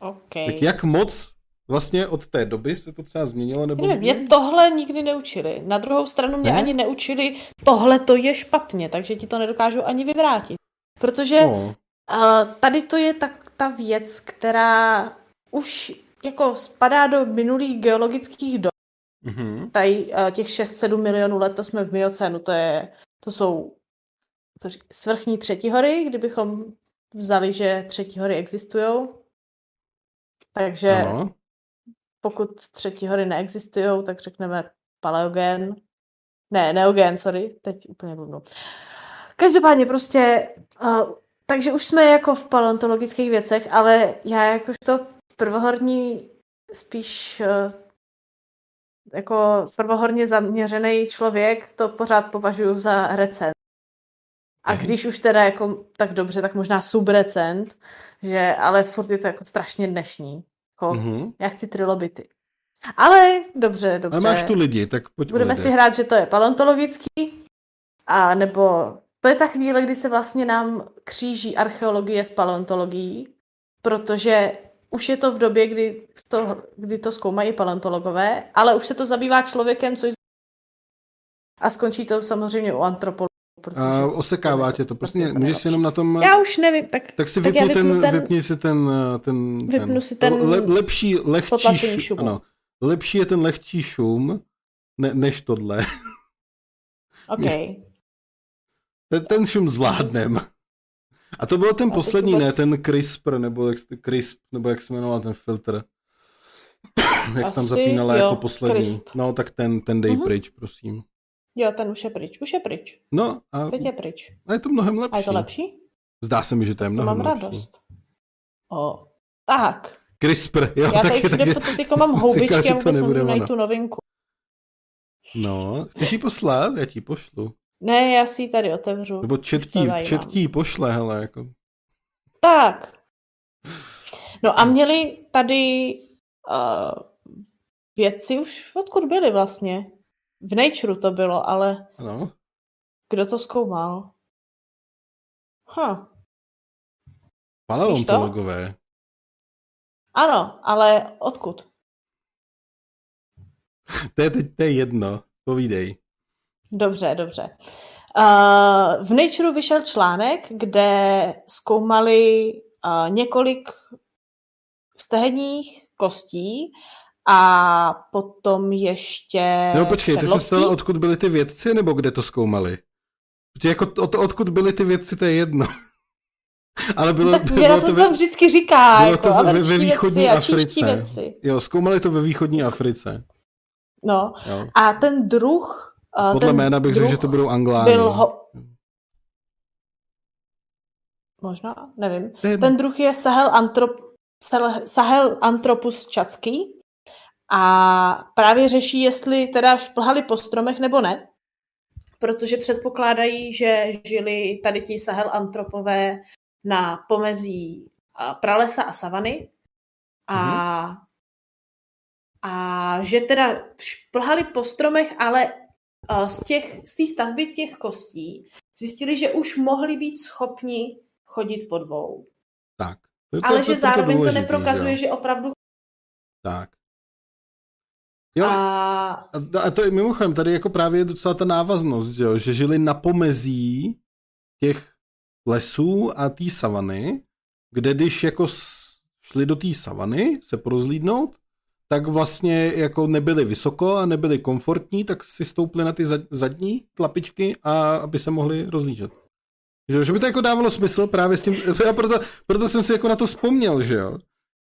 [SPEAKER 2] OK.
[SPEAKER 1] Tak jak moc vlastně od té doby se to třeba změnilo? Nebo
[SPEAKER 2] Nevím, mě tohle nikdy neučili. Na druhou stranu mě
[SPEAKER 1] Ne?
[SPEAKER 2] ani neučili, tohle to je špatně, takže ti to nedokážu ani vyvrátit. Protože
[SPEAKER 1] No.
[SPEAKER 2] uh, tady to je tak ta věc, která už jako spadá do minulých geologických dob.
[SPEAKER 1] Mhm.
[SPEAKER 2] Tady uh, těch 6-7 milionů let, to jsme v miocénu, to, je, to jsou to řík- svrchní třetí hory, kdybychom vzali, že třetí hory existují. Takže
[SPEAKER 1] Ano.
[SPEAKER 2] Pokud třetí hory neexistují, tak řekneme paleogen. Ne, neogen, sorry, teď úplně blbnu. Každopádně prostě, uh, takže už jsme jako v paleontologických věcech, ale já jakožto prvohorní spíš uh, jako prvohorně zaměřený člověk to pořád považuji za recent. A
[SPEAKER 1] Mhm.
[SPEAKER 2] když už teda jako tak dobře, tak možná subrecent, že, ale furt je to jako strašně dnešní. Jako,
[SPEAKER 1] Mhm.
[SPEAKER 2] já chci trilobity. Ale dobře, dobře.
[SPEAKER 1] Ale máš tu lidi, tak pojď
[SPEAKER 2] Budeme
[SPEAKER 1] lidech.
[SPEAKER 2] si hrát, že to je paleontologický, a nebo to je ta chvíle, kdy se vlastně nám kříží archeologie s paleontologií, protože už je to v době, kdy to, kdy to zkoumají paleontologové, ale už se to zabývá člověkem, což a skončí to samozřejmě u antropologů. Protože...
[SPEAKER 1] A osekává tě to, prostě můžeš si jenom na tom...
[SPEAKER 2] Já už nevím, tak,
[SPEAKER 1] Tak si
[SPEAKER 2] tak
[SPEAKER 1] vypni ten,
[SPEAKER 2] vypnu ten-
[SPEAKER 1] vypni si ten, eh, ten,
[SPEAKER 2] Vypnu
[SPEAKER 1] ten,
[SPEAKER 2] si ten
[SPEAKER 1] le, lepší, lehčí,
[SPEAKER 2] šum.
[SPEAKER 1] ano, lepší je ten lehčí šum, ne, než tohle.
[SPEAKER 2] OK.
[SPEAKER 1] Ten, ten šum zvládnem. A to byl ten poslední,
[SPEAKER 2] vůbec-
[SPEAKER 1] ne, ten CRISPR, nebo jak, CRISP, nebo jak se jmenoval ten filtr. jak jsi tam
[SPEAKER 2] Asi
[SPEAKER 1] zapínala
[SPEAKER 2] jo,
[SPEAKER 1] jako poslední.
[SPEAKER 2] CRISP.
[SPEAKER 1] No, tak ten, ten dej
[SPEAKER 2] Mhm.
[SPEAKER 1] pryč, prosím.
[SPEAKER 2] Jo, ten už je pryč. Už je pryč.
[SPEAKER 1] No, a,
[SPEAKER 2] Teď je pryč.
[SPEAKER 1] a je to mnohem lepší.
[SPEAKER 2] A je to lepší?
[SPEAKER 1] Zdá se mi, že to je
[SPEAKER 2] To
[SPEAKER 1] mnohem
[SPEAKER 2] mám
[SPEAKER 1] lepší.
[SPEAKER 2] radost. O, tak.
[SPEAKER 1] CRISPR, jo,
[SPEAKER 2] Já tady
[SPEAKER 1] taky,
[SPEAKER 2] všude
[SPEAKER 1] taky.
[SPEAKER 2] potom jako mám
[SPEAKER 1] Říkal,
[SPEAKER 2] houbičky
[SPEAKER 1] že
[SPEAKER 2] a
[SPEAKER 1] to
[SPEAKER 2] vůbec nemůžu najít tu novinku.
[SPEAKER 1] No, chceš ji poslat? Já ti pošlu.
[SPEAKER 2] Ne, já si ji tady otevřu.
[SPEAKER 1] Nebo
[SPEAKER 2] to
[SPEAKER 1] četký,
[SPEAKER 2] mám.
[SPEAKER 1] četký pošle, hele, jako.
[SPEAKER 2] Tak. No a měli tady uh, věci už odkud byly vlastně. V Nature to bylo, ale
[SPEAKER 1] Ano.
[SPEAKER 2] kdo to zkoumal? Ha.
[SPEAKER 1] Paleontologové.
[SPEAKER 2] Ano, ale odkud?
[SPEAKER 1] To je, to je jedno, povídej.
[SPEAKER 2] Dobře, dobře. Uh, v Nature vyšel článek, kde zkoumali uh, několik stehenních kostí a potom ještě
[SPEAKER 1] No počkej, ty jsi ptala, odkud byli ty vědci, nebo kde to zkoumali? Protože jako od, odkud byli ty vědci, to je jedno.
[SPEAKER 2] Ale bylo, tak bylo to, to ve, vždycky říká,
[SPEAKER 1] bylo
[SPEAKER 2] jako,
[SPEAKER 1] to ve, ve východní
[SPEAKER 2] Africe.
[SPEAKER 1] Věci. Jo, zkoumali to ve východní Africe.
[SPEAKER 2] No, jo. a ten druh...
[SPEAKER 1] Podle
[SPEAKER 2] ten
[SPEAKER 1] jména bych řekl, že to budou angláni. Byl ho...
[SPEAKER 2] Možná, nevím. Ten, ten druh je Sahel, Antrop... Sahel Anthropus čacký a právě řeší, jestli teda šplhali po stromech nebo ne, protože předpokládají, že žili tady ti Sahel Antropové na pomezí pralesa a savany a, mm-hmm. a že teda šplhali po stromech, ale z těch, z té stavby těch kostí zjistili, že už mohli být schopni chodit po dvou.
[SPEAKER 1] Tak.
[SPEAKER 2] To, to, ale to, že to, zároveň to neprokazuje, jo. že opravdu
[SPEAKER 1] tak. Jo, a... a to je mimochodem, tady jako právě je docela ta návaznost, že, jo? že žili na pomezí těch lesů a té savany, kde když jako šli do té savany se porozlídnout, tak vlastně jako nebyli vysoko a nebyli komfortní, tak si stoupli na ty zadní tlapičky a aby se mohli rozlížet. Že, že by to jako dávalo smysl právě s tím, proto, proto jsem si jako na to vzpomněl, že jo.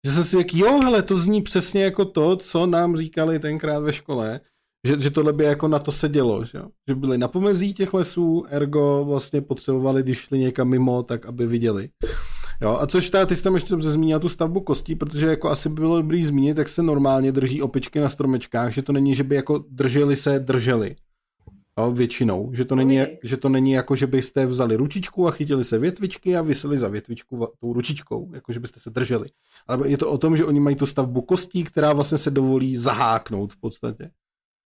[SPEAKER 1] Že jsem si jak jo, hele, to zní přesně jako to, co nám říkali tenkrát ve škole, že, že tohle by jako na to sedělo, že, že byli na pomezí těch lesů, ergo vlastně potřebovali, když šli někam mimo, tak aby viděli. Jo, a což ta, ty jsi tam ještě zmínil tu stavbu kostí, protože jako asi by bylo dobrý zmínit, jak se normálně drží opičky na stromečkách, že to není, že by jako drželi se, drželi. Většinou. Že to, není, že to není jako, že byste vzali ručičku a chytili se větvičky a vyseli za větvičku tou ručičkou, jako že byste se drželi. Ale je to o tom, že oni mají tu stavbu kostí, která vlastně se dovolí zaháknout v podstatě.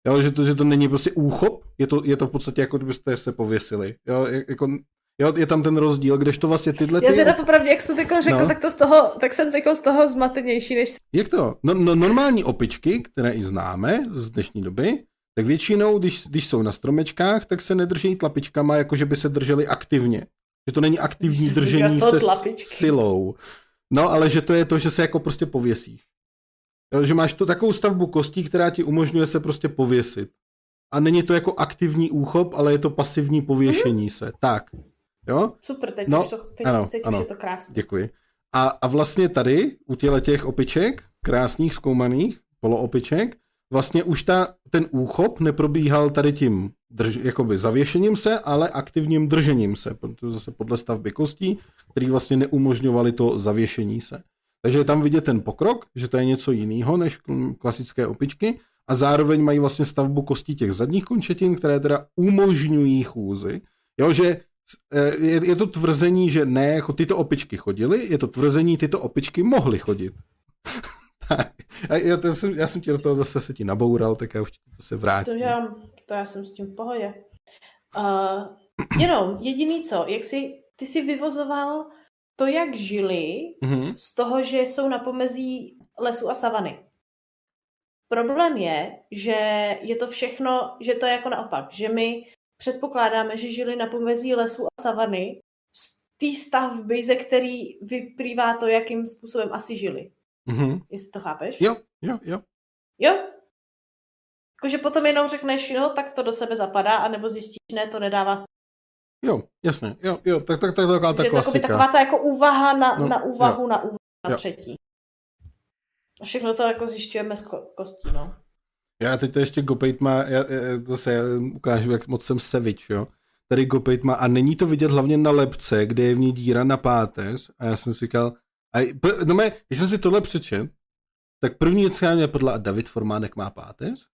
[SPEAKER 1] Jo, že to, že to není prostě úchop, je to, je to v podstatě jako kdybyste se pověsili. Jo, jako, jo, je tam ten rozdíl, když to vlastně tyhle... Ty...
[SPEAKER 2] Já teda popravdě, jak jsi to řekl, no. tak, to z toho, tak jsem teď z toho zmatenější než...
[SPEAKER 1] Jak to? No, no, normální opičky, které i známe z dnešní doby, tak většinou, když, když jsou na stromečkách, tak se nedrží tlapičkama, jako že by se drželi aktivně. Že to není aktivní držení se tlapičky. silou. No, ale že to je to, že se jako prostě pověsíš. Že máš tu takovou stavbu kostí, která ti umožňuje se prostě pověsit. A není to jako aktivní úchop, ale je to pasivní pověšení mm-hmm. se. Tak. Jo?
[SPEAKER 2] Super, teď, no, už, to, teď, ano, teď ano, už je to krásné.
[SPEAKER 1] Děkuji. A, a vlastně tady, u těle těch opiček, krásných, zkoumaných, poloopiček, vlastně už ta, ten úchop neprobíhal tady tím drž, jakoby zavěšením se, ale aktivním držením se, protože zase podle stavby kostí, který vlastně neumožňovali to zavěšení se. Takže je tam vidět ten pokrok, že to je něco jiného než klasické opičky a zároveň mají vlastně stavbu kostí těch zadních končetin, které teda umožňují chůzi. Jo, že eh, je, je to tvrzení, že ne, jako tyto opičky chodily, je to tvrzení, tyto opičky mohly chodit. A já, to jsem, já jsem ti do toho zase se ti naboural, tak já už to se vrátím.
[SPEAKER 2] To já, to já jsem s tím v pohodě. Uh, jenom, jediný co, jak jsi, ty jsi vyvozoval to, jak žili, mm-hmm. z toho, že jsou na pomezí lesu a savany. Problém je, že je to všechno, že to je jako naopak, že my předpokládáme, že žili na pomezí lesu a savany z té stavby, ze který vyplývá to, jakým způsobem asi žili. Mm-hmm. Jestli to chápeš?
[SPEAKER 1] Jo, jo, jo.
[SPEAKER 2] Jo? Jakože potom jenom řekneš, no, tak to do sebe zapadá, anebo zjistíš, ne, to nedává smysl.
[SPEAKER 1] Jo, jasně, jo, jo, tak, tak, tak taková ta klasika.
[SPEAKER 2] Je taková ta jako úvaha na, no, na úvahu, jo. na úvahu na jo. třetí. A všechno to jako zjišťujeme z ko- kostí, no.
[SPEAKER 1] Já teď to ještě Gopejt má, já, já, zase já ukážu, jak moc jsem sevič, jo. Tady Gopejt má, a není to vidět hlavně na lepce, kde je v ní díra na páteř, a já jsem si říkal, a, no mé, když jsem si tohle přečet, tak první věc, která mě podla, a David Formánek má páteř?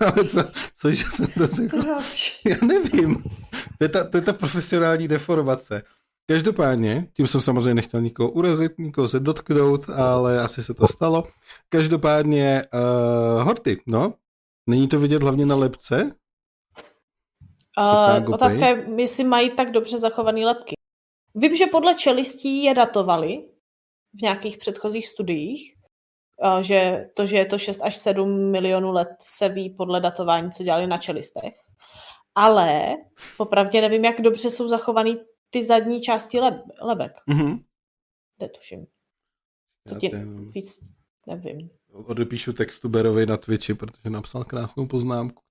[SPEAKER 1] Co, cože jsem to řekl?
[SPEAKER 2] Proč?
[SPEAKER 1] Já nevím. To je, ta, to je ta profesionální deformace. Každopádně, tím jsem samozřejmě nechtěl nikoho urazit, nikoho se dotknout, ale asi se to stalo. Každopádně, uh, Horty, no, není to vidět hlavně na lepce?
[SPEAKER 2] Uh, otázka je, jestli mají tak dobře zachované lepky. vím, že podle čelistí je datovali v nějakých předchozích studiích, že to, že je to 6 až 7 milionů let, se ví podle datování, co dělali na čelistech. Ale popravdě nevím, jak dobře jsou zachovaný ty zadní části leb, lebek.
[SPEAKER 1] Mm-hmm.
[SPEAKER 2] Netuším. To ti víc nevím.
[SPEAKER 1] Odepíšu textu Berovi na Twitchi, protože napsal krásnou poznámku.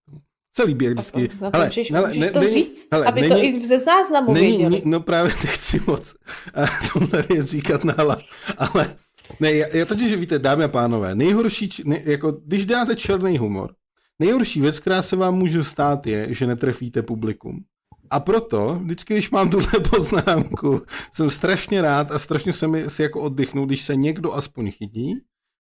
[SPEAKER 1] Se líbí, jak vždycky...
[SPEAKER 2] Na to
[SPEAKER 1] Hele,
[SPEAKER 2] můžeš,
[SPEAKER 1] hele,
[SPEAKER 2] můžeš
[SPEAKER 1] ne-
[SPEAKER 2] to
[SPEAKER 1] není-
[SPEAKER 2] říct,
[SPEAKER 1] hele,
[SPEAKER 2] aby
[SPEAKER 1] není-
[SPEAKER 2] to i ze záznamu
[SPEAKER 1] Není,
[SPEAKER 2] věděli.
[SPEAKER 1] no právě nechci moc a tohle věc říkat nahlas, ale ne, já, já totiž, víte, dámy a pánové, nejhorší, ne, jako, když děláte černý humor, nejhorší věc, která se vám může stát, je, že netrefíte publikum. A proto, vždycky, když mám tuhle poznámku, jsem strašně rád a strašně se mi si jako oddychnu, když se někdo aspoň chytí,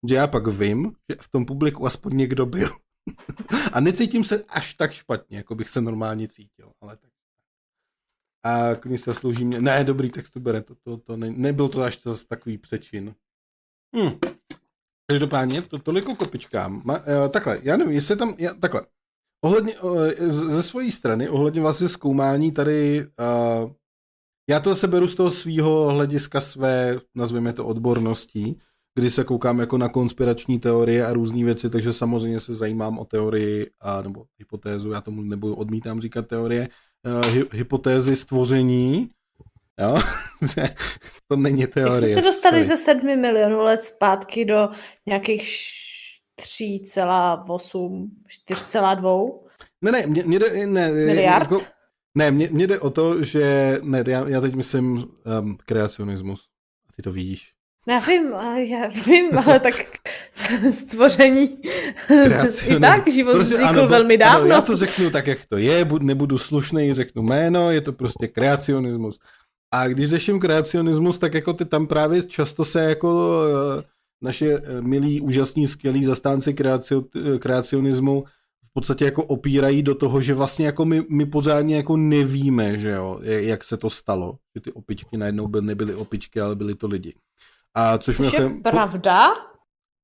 [SPEAKER 1] že já pak vím, že v tom publiku aspoň někdo byl. A necítím se až tak špatně, jako bych se normálně cítil, ale tak. A klidně se slouží mě. Ne, dobrý, tak to bere, to, to, to ne, nebyl to až zase takový přečin. Hm. Každopádně, to toliko kopičkám. Ma, uh, takhle, já nevím, jestli tam, já, takhle. Ohledně, uh, ze své strany, ohledně vlastně zkoumání tady, uh, já to zase beru z toho svého hlediska své, nazvěme to odborností, kdy se koukám jako na konspirační teorie a různé věci, takže samozřejmě se zajímám o teorii, a, nebo hypotézu, já tomu nebudu odmítám říkat teorie, uh, hy, hypotézy stvoření, jo, to není
[SPEAKER 2] Jak
[SPEAKER 1] teorie.
[SPEAKER 2] jsme se dostali
[SPEAKER 1] sorry.
[SPEAKER 2] ze 7 milionů let zpátky do nějakých š- 3,8, 4,2
[SPEAKER 1] Ne, ne, mě, mě jde, ne,
[SPEAKER 2] miliard?
[SPEAKER 1] Jako, ne, mě, mě jde o to, že, ne, já, já teď myslím um, kreacionismus. A ty to víš.
[SPEAKER 2] Já vím, já vím, ale tak stvoření i tak život
[SPEAKER 1] Prostě
[SPEAKER 2] vznikl
[SPEAKER 1] bo-
[SPEAKER 2] velmi
[SPEAKER 1] Ano,
[SPEAKER 2] dávno.
[SPEAKER 1] já to řeknu tak, jak to je, bud, nebudu slušný, řeknu jméno, je to prostě kreacionismus. A když řeším kreacionismus, tak jako ty tam právě často se jako eh, naše eh, milí, úžasní, skvělí zastánci kreacio, eh, kreacionismu v podstatě jako opírají do toho, že vlastně jako my, my pořádně jako nevíme, že jo, jak se to stalo. Že ty opičky najednou by, nebyly opičky, ale byly to lidi. A což
[SPEAKER 2] Což je
[SPEAKER 1] mimochodem-
[SPEAKER 2] pravda,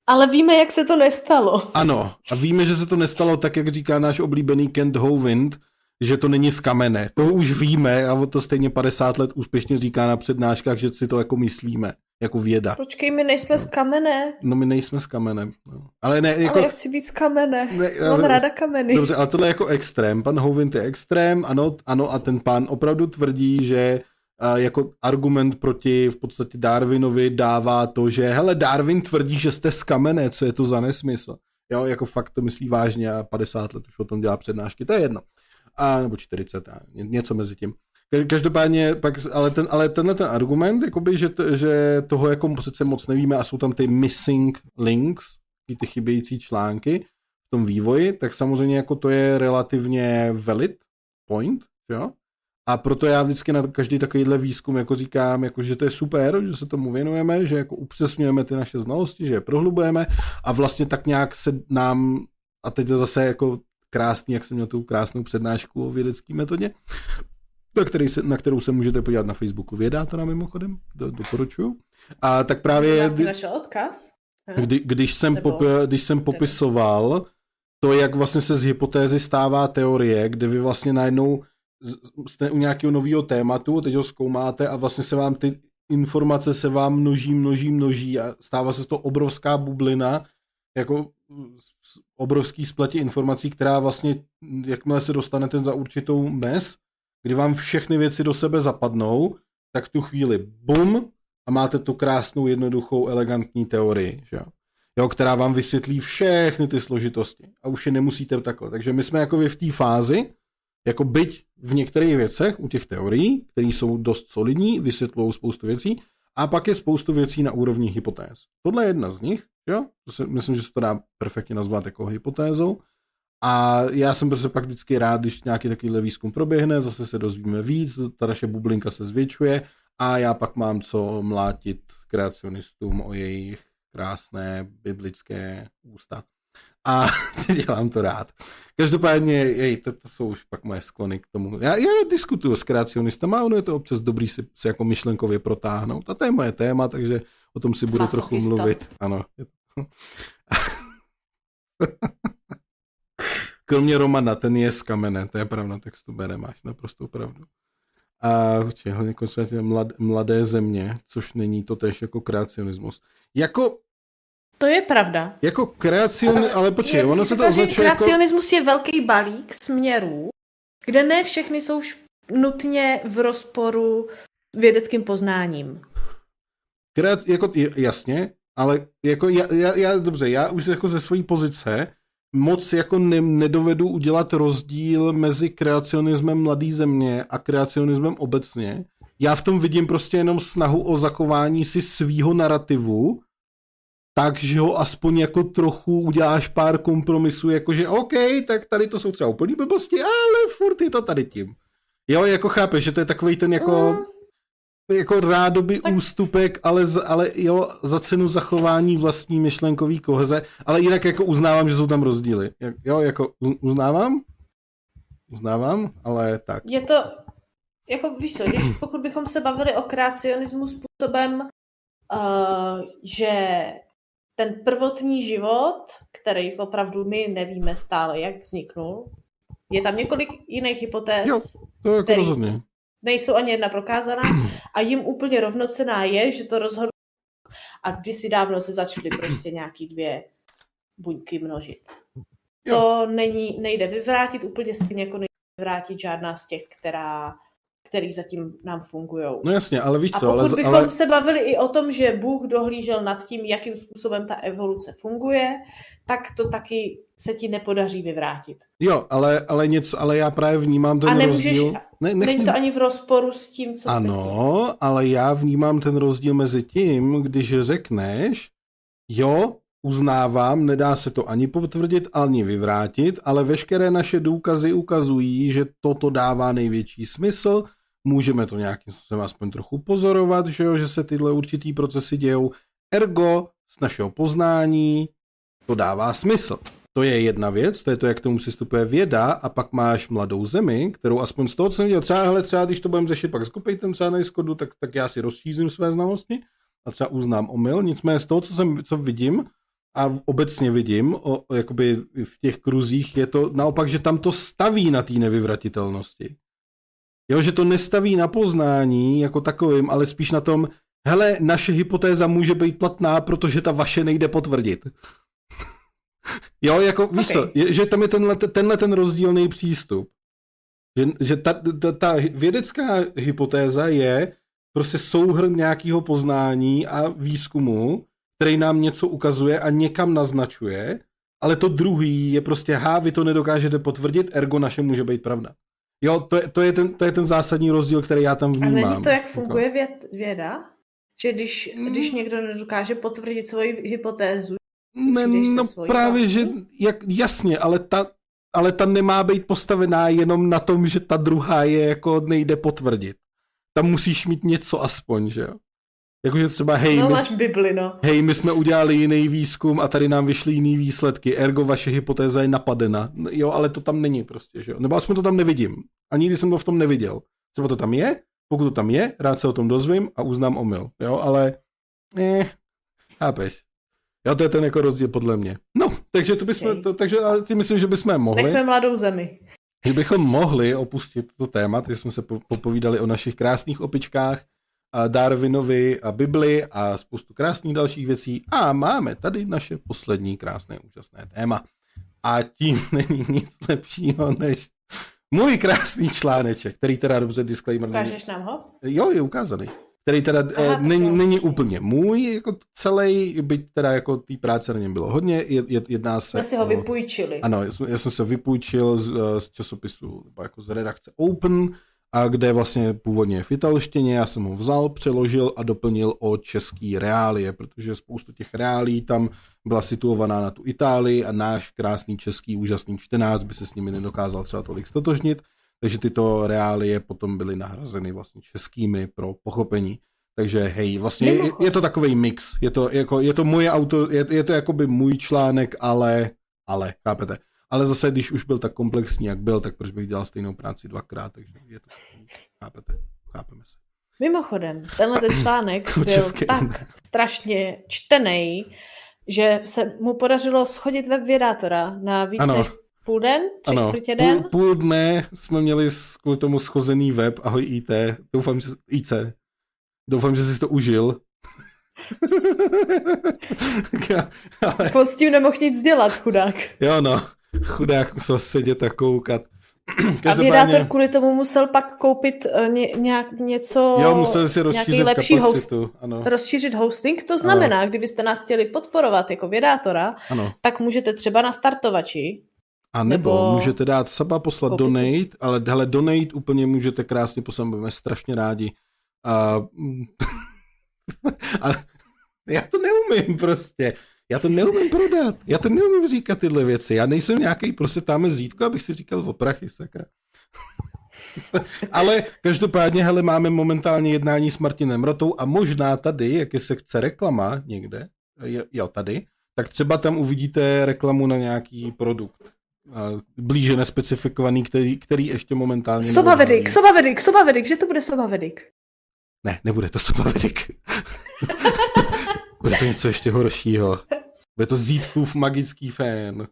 [SPEAKER 2] ale víme, jak se to nestalo.
[SPEAKER 1] ano, a víme, že se to nestalo tak, jak říká náš oblíbený Kent Hovind, že to není z kamene. To už víme a on to stejně 50 let úspěšně říká na přednáškách, že si to jako myslíme, jako věda.
[SPEAKER 2] Počkej, my nejsme z kamene.
[SPEAKER 1] No my nejsme s kamenem. No. Ale ne, jako...
[SPEAKER 2] Ale já chci být z kamene.
[SPEAKER 1] Ne,
[SPEAKER 2] Mám
[SPEAKER 1] ale-
[SPEAKER 2] ráda kameny.
[SPEAKER 1] Dobře, ale tohle je jako extrém. Pan Hovind je extrém, ano, ano, a ten pán opravdu tvrdí, že jako argument proti v podstatě Darwinovi dává to, že hele, Darwin tvrdí, že jste z kamene, co je to za nesmysl. Jo, jako fakt to myslí vážně a 50 let už o tom dělá přednášky, to je jedno. A, nebo 40, a ně- něco mezi tím. Ka- Každopádně, pak, ale, ten, ale tenhle ten argument, jakoby, že, to, že toho jako přece moc nevíme a jsou tam ty missing links, ty, ty chybějící články v tom vývoji, tak samozřejmě jako to je relativně valid point, jo? A proto já vždycky na každý takovýhle výzkum jako říkám, jako, že to je super, že se tomu věnujeme, že jako upřesňujeme ty naše znalosti, že je prohlubujeme a vlastně tak nějak se nám, a teď je zase jako krásný, jak jsem měl tu krásnou přednášku o vědecké metodě, na, který se, na kterou se můžete podívat na Facebooku Vědátora mimochodem, do, doporučuju. A tak právě...
[SPEAKER 2] Ti našel odkaz?
[SPEAKER 1] Kdy, když, jsem
[SPEAKER 2] Nebo-
[SPEAKER 1] popi, když jsem popisoval to, jak vlastně se z hypotézy stává teorie, kde vy vlastně najednou jste u nějakého nového tématu, teď ho zkoumáte a vlastně se vám ty informace se vám množí, množí, množí a stává se toho obrovská bublina, jako obrovský spletě informací, která vlastně, jakmile se dostanete za určitou mez, kdy vám všechny věci do sebe zapadnou, tak v tu chvíli bum a máte tu krásnou, jednoduchou, elegantní teorii, že? jo, která vám vysvětlí všechny ty složitosti a už je nemusíte takhle. Takže my jsme jako v té fázi, jako byť v některých věcech u těch teorií, které jsou dost solidní, vysvětlují spoustu věcí, a pak je spoustu věcí na úrovni hypotéz. Tohle je jedna z nich, jo? To se, myslím, že se to dá perfektně nazvat jako hypotézou. A já jsem prostě pak vždycky rád, když nějaký takovýhle výzkum proběhne, zase se dozvíme víc, ta naše bublinka se zvětšuje a já pak mám co mlátit kreacionistům o jejich krásné biblické ústa. A dělám to rád. Každopádně, jej, to, to jsou už pak moje sklony k tomu. Já, já diskutuju s kreacionistama, ono je to občas dobrý si, si jako myšlenkově protáhnout. A to je moje téma, takže o tom si budu trochu mluvit. Ano. Kromě Romana, ten je z kamene, to je pravda, tak to bere, máš naprosto pravdu. a hlavně koncentrace mlad, mladé země, což není to tež jako kreacionismus. Jako
[SPEAKER 2] to je pravda.
[SPEAKER 1] Jako kreacion, ale, počkej, ono se to označuje
[SPEAKER 2] jako... Kreacionismus je velký balík směrů, kde ne všechny jsou nutně v rozporu s vědeckým poznáním.
[SPEAKER 1] Kreat, jako, jasně, ale jako já, já, já, dobře, já už jako ze své pozice moc jako ne, nedovedu udělat rozdíl mezi kreacionismem mladý země a kreacionismem obecně. Já v tom vidím prostě jenom snahu o zachování si svýho narrativu, takže ho aspoň jako trochu uděláš pár kompromisů, jakože OK, tak tady to jsou třeba úplný blbosti, ale furt je to tady tím. Jo, jako chápeš, že to je takový ten jako, mm. jako rádoby tak... ústupek, ale, z, ale jo, za cenu zachování vlastní myšlenkový koheze, ale jinak jako uznávám, že jsou tam rozdíly. Jo, jako uznávám, uznávám, ale tak.
[SPEAKER 2] Je to, jako víš co, když pokud bychom se bavili o kreacionismu způsobem, uh, že ten prvotní život, který opravdu my nevíme stále, jak vzniknul, je tam několik jiných hypotéz,
[SPEAKER 1] jo, to je jako rozhodně.
[SPEAKER 2] nejsou ani jedna prokázaná a jim úplně rovnocená je, že to rozhodl a kdysi dávno se začaly prostě nějaký dvě buňky množit. Jo. To není, nejde vyvrátit úplně stejně jako nejde vyvrátit žádná z těch, která který zatím nám fungují.
[SPEAKER 1] No jasně, ale víš
[SPEAKER 2] co,
[SPEAKER 1] A pokud
[SPEAKER 2] ale, bychom ale... se bavili i o tom, že Bůh dohlížel nad tím, jakým způsobem ta evoluce funguje, tak to taky se ti nepodaří vyvrátit.
[SPEAKER 1] Jo, ale, ale něco, ale já právě vnímám ten
[SPEAKER 2] A nemůžeš,
[SPEAKER 1] rozdíl.
[SPEAKER 2] Ne, nech... Není to ani v rozporu s tím, co
[SPEAKER 1] Ano, ty. ale já vnímám ten rozdíl mezi tím, když řekneš, jo, uznávám, nedá se to ani potvrdit, ani vyvrátit, ale veškeré naše důkazy ukazují, že toto dává největší smysl, můžeme to nějakým způsobem aspoň trochu pozorovat, že, jo, že se tyhle určitý procesy dějou. Ergo, z našeho poznání to dává smysl. To je jedna věc, to je to, jak tomu přistupuje věda a pak máš mladou zemi, kterou aspoň z toho, co jsem viděl, třeba, hele, třeba když to budeme řešit, pak skupej ten třeba na skodu, tak, tak já si rozšířím své znalosti a třeba uznám omyl. Nicméně z toho, co, jsem, co vidím a obecně vidím, o, o, jakoby v těch kruzích, je to naopak, že tam to staví na té nevyvratitelnosti. Jo, že to nestaví na poznání jako takovým, ale spíš na tom, hele, naše hypotéza může být platná, protože ta vaše nejde potvrdit. jo, jako, víš okay. co, je, že tam je tenhle, tenhle ten rozdílný přístup. Že, že ta, ta, ta vědecká hypotéza je prostě souhrn nějakého poznání a výzkumu, který nám něco ukazuje a někam naznačuje, ale to druhý je prostě, há, vy to nedokážete potvrdit, ergo naše může být pravda. Jo, to je, to, je ten, to je ten zásadní rozdíl, který já tam vnímám.
[SPEAKER 2] A není to, jak funguje věd, věda? Že když, hmm. když někdo nedokáže potvrdit svoji hypotézu,
[SPEAKER 1] ne, no právě, vlastní? že jak, jasně, ale ta, ale ta nemá být postavená jenom na tom, že ta druhá je jako nejde potvrdit. Tam musíš mít něco aspoň, že jo? Jakože třeba, hej,
[SPEAKER 2] no, my, máš Bibli, no.
[SPEAKER 1] hej, my jsme udělali jiný výzkum a tady nám vyšly jiný výsledky, ergo vaše hypotéza je napadena. Jo, ale to tam není prostě, že jo. Nebo aspoň to tam nevidím. A nikdy jsem to v tom neviděl. Třeba to tam je, pokud to tam je, rád se o tom dozvím a uznám omyl. Jo, ale eh, chápeš. Jo, to je ten jako rozdíl podle mě. No, takže to bychom, okay. to, takže ale ty myslím, že bychom mohli.
[SPEAKER 2] Nechme mladou zemi.
[SPEAKER 1] Že bychom mohli opustit to téma, když jsme se popovídali o našich krásných opičkách, Darwinovi a Bibli a spoustu krásných dalších věcí. A máme tady naše poslední krásné, úžasné téma. A tím není nic lepšího než můj krásný článeček, který teda dobře disclaimer
[SPEAKER 2] Ukážeš nám ho?
[SPEAKER 1] Jo, je ukázaný. Který teda Aha, eh, není, není úplně můj, jako celý, byť teda jako té práce na něm bylo hodně, je, jedná se...
[SPEAKER 2] Jsme si ho vypůjčili.
[SPEAKER 1] Ano, já jsem se vypůjčil z, eh, z časopisu, nebo jako z redakce Open, a kde vlastně původně v italštině, já jsem ho vzal, přeložil a doplnil o český reálie, protože spoustu těch reálí tam byla situovaná na tu Itálii a náš krásný český úžasný čtenář by se s nimi nedokázal třeba tolik stotožnit, takže tyto reálie potom byly nahrazeny vlastně českými pro pochopení. Takže hej, vlastně je, je to takový mix, je to, jako, je to moje auto, je, je to jakoby můj článek, ale, ale, chápete ale zase, když už byl tak komplexní, jak byl, tak proč bych dělal stejnou práci dvakrát, takže je to, chápete, chápeme se.
[SPEAKER 2] Mimochodem, tenhle ten článek byl České, tak strašně čtený, že se mu podařilo schodit web vědátora na víc ano. než Půl den? Tři
[SPEAKER 1] ano,
[SPEAKER 2] čtvrtě den?
[SPEAKER 1] Půl, půl dne jsme měli kvůli tomu schozený web, ahoj IT, doufám, že IC. Doufám, že jsi to užil.
[SPEAKER 2] ale... On jako s tím nemohl nic dělat, chudák.
[SPEAKER 1] Jo no, chudák musel sedět a koukat.
[SPEAKER 2] A vědátor kvůli tomu musel pak koupit uh, ně, nějak něco,
[SPEAKER 1] jo, musel si rozšířit
[SPEAKER 2] lepší
[SPEAKER 1] kapacitu,
[SPEAKER 2] host,
[SPEAKER 1] ano.
[SPEAKER 2] rozšířit hosting. To znamená, ano. kdybyste nás chtěli podporovat jako vědátora,
[SPEAKER 1] ano.
[SPEAKER 2] tak můžete třeba na startovači
[SPEAKER 1] a nebo, nebo můžete dát saba poslat koupit donate, ale hele, donate úplně můžete krásně poslat, budeme strašně rádi. A, ale já to neumím prostě. Já to neumím prodat. Já to neumím říkat tyhle věci. Já nejsem nějaký prostě tam zítko, abych si říkal o prachy, sakra. Ale každopádně, hele, máme momentálně jednání s Martinem Rotou a možná tady, jak je sekce reklama někde, jo, tady, tak třeba tam uvidíte reklamu na nějaký produkt. Blíže nespecifikovaný, který, který ještě momentálně...
[SPEAKER 2] Sobavedik, Sobavedik, Sobavedik, že to bude Sobavedik?
[SPEAKER 1] Ne, nebude to Sobavedik. bude to něco ještě horšího. Bude to Zítkův magický fén.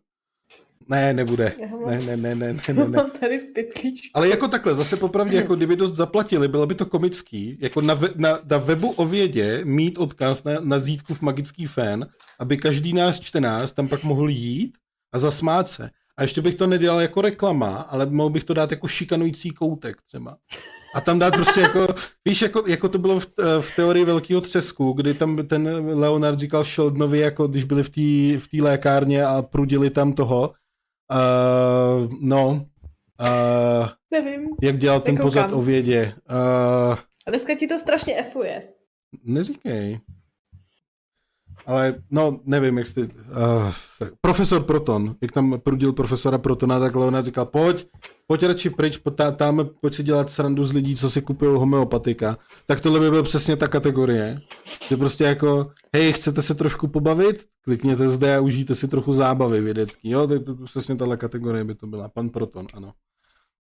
[SPEAKER 1] Ne, nebude. Ne, ne, ne, ne, ne, ne.
[SPEAKER 2] Mám tady v pitlíčku.
[SPEAKER 1] Ale jako takhle, zase popravdě, jako kdyby dost zaplatili, bylo by to komický, jako na, na, na webu o vědě mít odkaz na, na Zítkův magický fén, aby každý náš čtenář tam pak mohl jít a zasmát se. A ještě bych to nedělal jako reklama, ale mohl bych to dát jako šikanující koutek třeba. A tam dát prostě jako, víš, jako, jako to bylo v, v teorii velkého třesku, kdy tam ten Leonard říkal Sheldnovi, jako když byli v té v lékárně a prudili tam toho. Uh, no. Uh,
[SPEAKER 2] Nevím.
[SPEAKER 1] Jak dělal ten pozad o vědě. Uh,
[SPEAKER 2] a dneska ti to strašně efuje.
[SPEAKER 1] Neříkej. Ale no, nevím, jak jste... Uh, profesor Proton, jak tam prudil profesora Protona, tak Leonard říkal, pojď, pojď radši pryč, tam, pojď si dělat srandu z lidí, co si kupují homeopatika. Tak tohle by byl přesně ta kategorie. Že prostě jako, hej, chcete se trošku pobavit? Klikněte zde a užijte si trochu zábavy vědecký. Jo, to, to přesně tahle kategorie by to byla. Pan Proton, ano.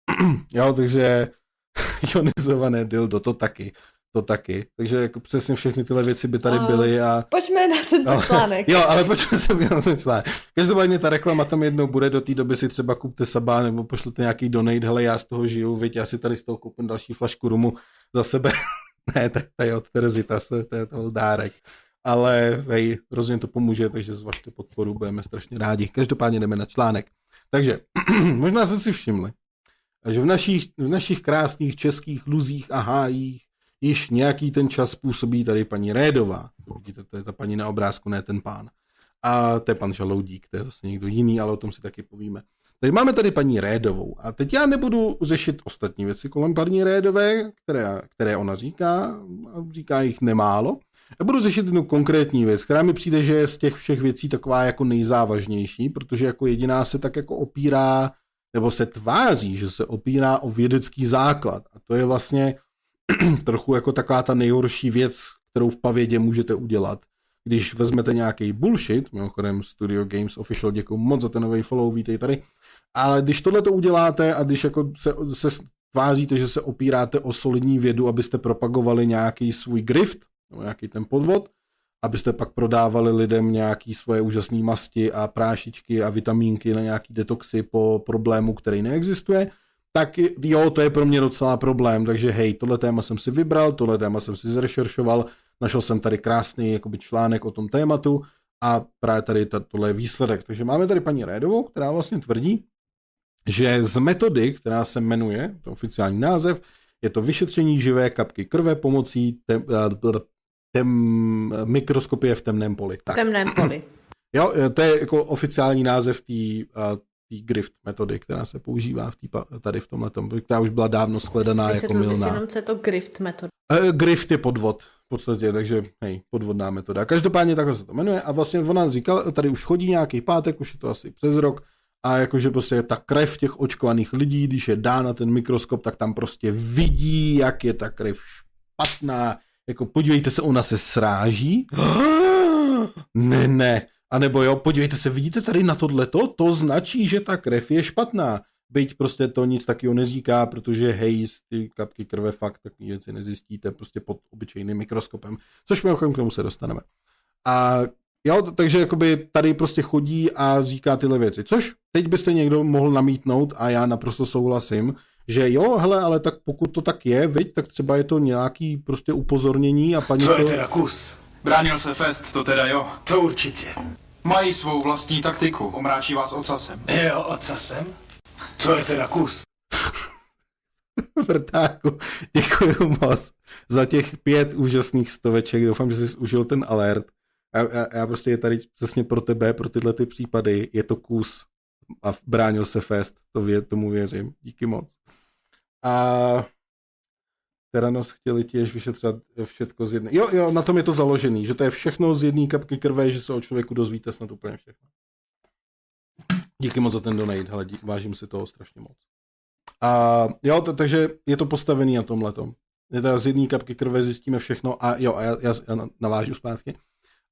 [SPEAKER 1] jo, takže ionizované dildo, to taky to taky. Takže jako přesně všechny tyhle věci by tady byly a...
[SPEAKER 2] Pojďme na ten článek.
[SPEAKER 1] Jo, ale pojďme se na ten článek. Každopádně ta reklama tam jednou bude, do té doby si třeba kupte saba nebo pošlete nějaký donate, hele, já z toho žiju, viď, já si tady z toho koupím další flašku rumu za sebe. ne, to je od Terezy, to, to je to dárek. Ale hej, rozhodně to pomůže, takže zvažte podporu, budeme strašně rádi. Každopádně jdeme na článek. Takže, možná jste si všimli, že v našich, v našich krásných českých luzích a hájích již nějaký ten čas působí tady paní Rédová. Vidíte, to je ta paní na obrázku, ne ten pán. A to je pan Žaloudík, to je zase někdo jiný, ale o tom si taky povíme. Teď máme tady paní Rédovou. A teď já nebudu řešit ostatní věci kolem paní Rédové, které, které ona říká, a říká jich nemálo. Já budu řešit jednu konkrétní věc, která mi přijde, že je z těch všech věcí taková jako nejzávažnější, protože jako jediná se tak jako opírá, nebo se tváří, že se opírá o vědecký základ. A to je vlastně trochu jako taková ta nejhorší věc, kterou v pavědě můžete udělat. Když vezmete nějaký bullshit, mimochodem Studio Games Official, děkuji moc za ten nový follow, vítej tady, ale když tohle to uděláte a když jako se, se tváříte, že se opíráte o solidní vědu, abyste propagovali nějaký svůj grift, nebo nějaký ten podvod, abyste pak prodávali lidem nějaký svoje úžasné masti a prášičky a vitamínky na nějaký detoxy po problému, který neexistuje, tak jo, to je pro mě docela problém, takže hej, tohle téma jsem si vybral, tohle téma jsem si zrešeršoval, našel jsem tady krásný jakoby článek o tom tématu a právě tady tohle je výsledek. Takže máme tady paní Rédovou, která vlastně tvrdí, že z metody, která se jmenuje, to oficiální název, je to vyšetření živé kapky krve pomocí tem, tem, mikroskopie v temném poli.
[SPEAKER 2] Tak. Temném poli.
[SPEAKER 1] Jo, to je jako oficiální název té té grift metody, která se používá v tý, tady v tomhle tom, která už byla dávno shledaná jako milná.
[SPEAKER 2] jenom, co je to grift metoda.
[SPEAKER 1] Uh, grift je podvod v podstatě, takže hej, podvodná metoda. Každopádně takhle se to jmenuje a vlastně ona říkal, tady už chodí nějaký pátek, už je to asi přes rok, a jakože prostě ta krev těch očkovaných lidí, když je dá na ten mikroskop, tak tam prostě vidí, jak je ta krev špatná. Jako podívejte se, ona se sráží. ne, ne. A nebo jo, podívejte se, vidíte tady na tohleto? To značí, že ta krev je špatná. Byť prostě to nic takového neříká, protože hej, ty kapky krve fakt takové věci nezjistíte prostě pod obyčejným mikroskopem. Což my k tomu se dostaneme. A Jo, takže jakoby tady prostě chodí a říká tyhle věci. Což teď byste někdo mohl namítnout a já naprosto souhlasím, že jo, hele, ale tak pokud to tak je, viď, tak třeba je to nějaký prostě upozornění a paní
[SPEAKER 4] Co
[SPEAKER 1] to...
[SPEAKER 4] je teda kus?
[SPEAKER 5] Bránil se Fest, to teda jo.
[SPEAKER 4] To určitě.
[SPEAKER 5] Mají svou vlastní taktiku, omráčí vás ocasem.
[SPEAKER 4] Jo, ocasem? Co je teda kus?
[SPEAKER 1] Vrtáku, děkuji moc za těch pět úžasných stoveček. Doufám, že jsi užil ten alert. Já, já, já prostě je tady přesně pro tebe, pro tyhle ty případy. Je to kus a bránil se fest. To vě, tomu věřím. Díky moc. A Teranos chtěli těž vyšetřovat všetko z jedné. Jo, jo, na tom je to založený, že to je všechno z jedné kapky krve, že se o člověku dozvíte snad úplně všechno. Díky moc za ten donate, hele, dík, vážím si toho strašně moc. A jo, takže je to postavený na tomhletom. Je to z jedné kapky krve zjistíme všechno a jo, a já, já, já navážu zpátky.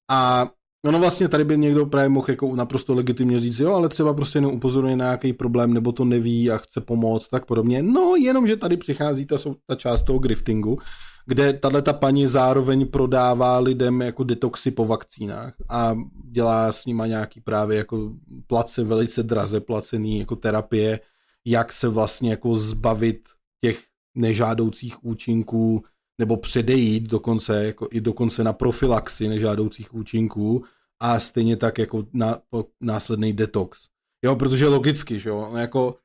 [SPEAKER 1] A ono vlastně tady by někdo právě mohl jako naprosto legitimně říct, jo, ale třeba prostě jenom upozorňuje na nějaký problém, nebo to neví a chce pomoct, tak podobně. No, jenom, že tady přichází ta, ta část toho griftingu, kde tahle ta paní zároveň prodává lidem jako detoxy po vakcínách a dělá s nima nějaký právě jako place, velice draze placený jako terapie, jak se vlastně jako zbavit těch nežádoucích účinků nebo předejít dokonce, jako i dokonce na profilaxi nežádoucích účinků a stejně tak jako na, následný detox. Jo, protože logicky, že jo, no jako uh,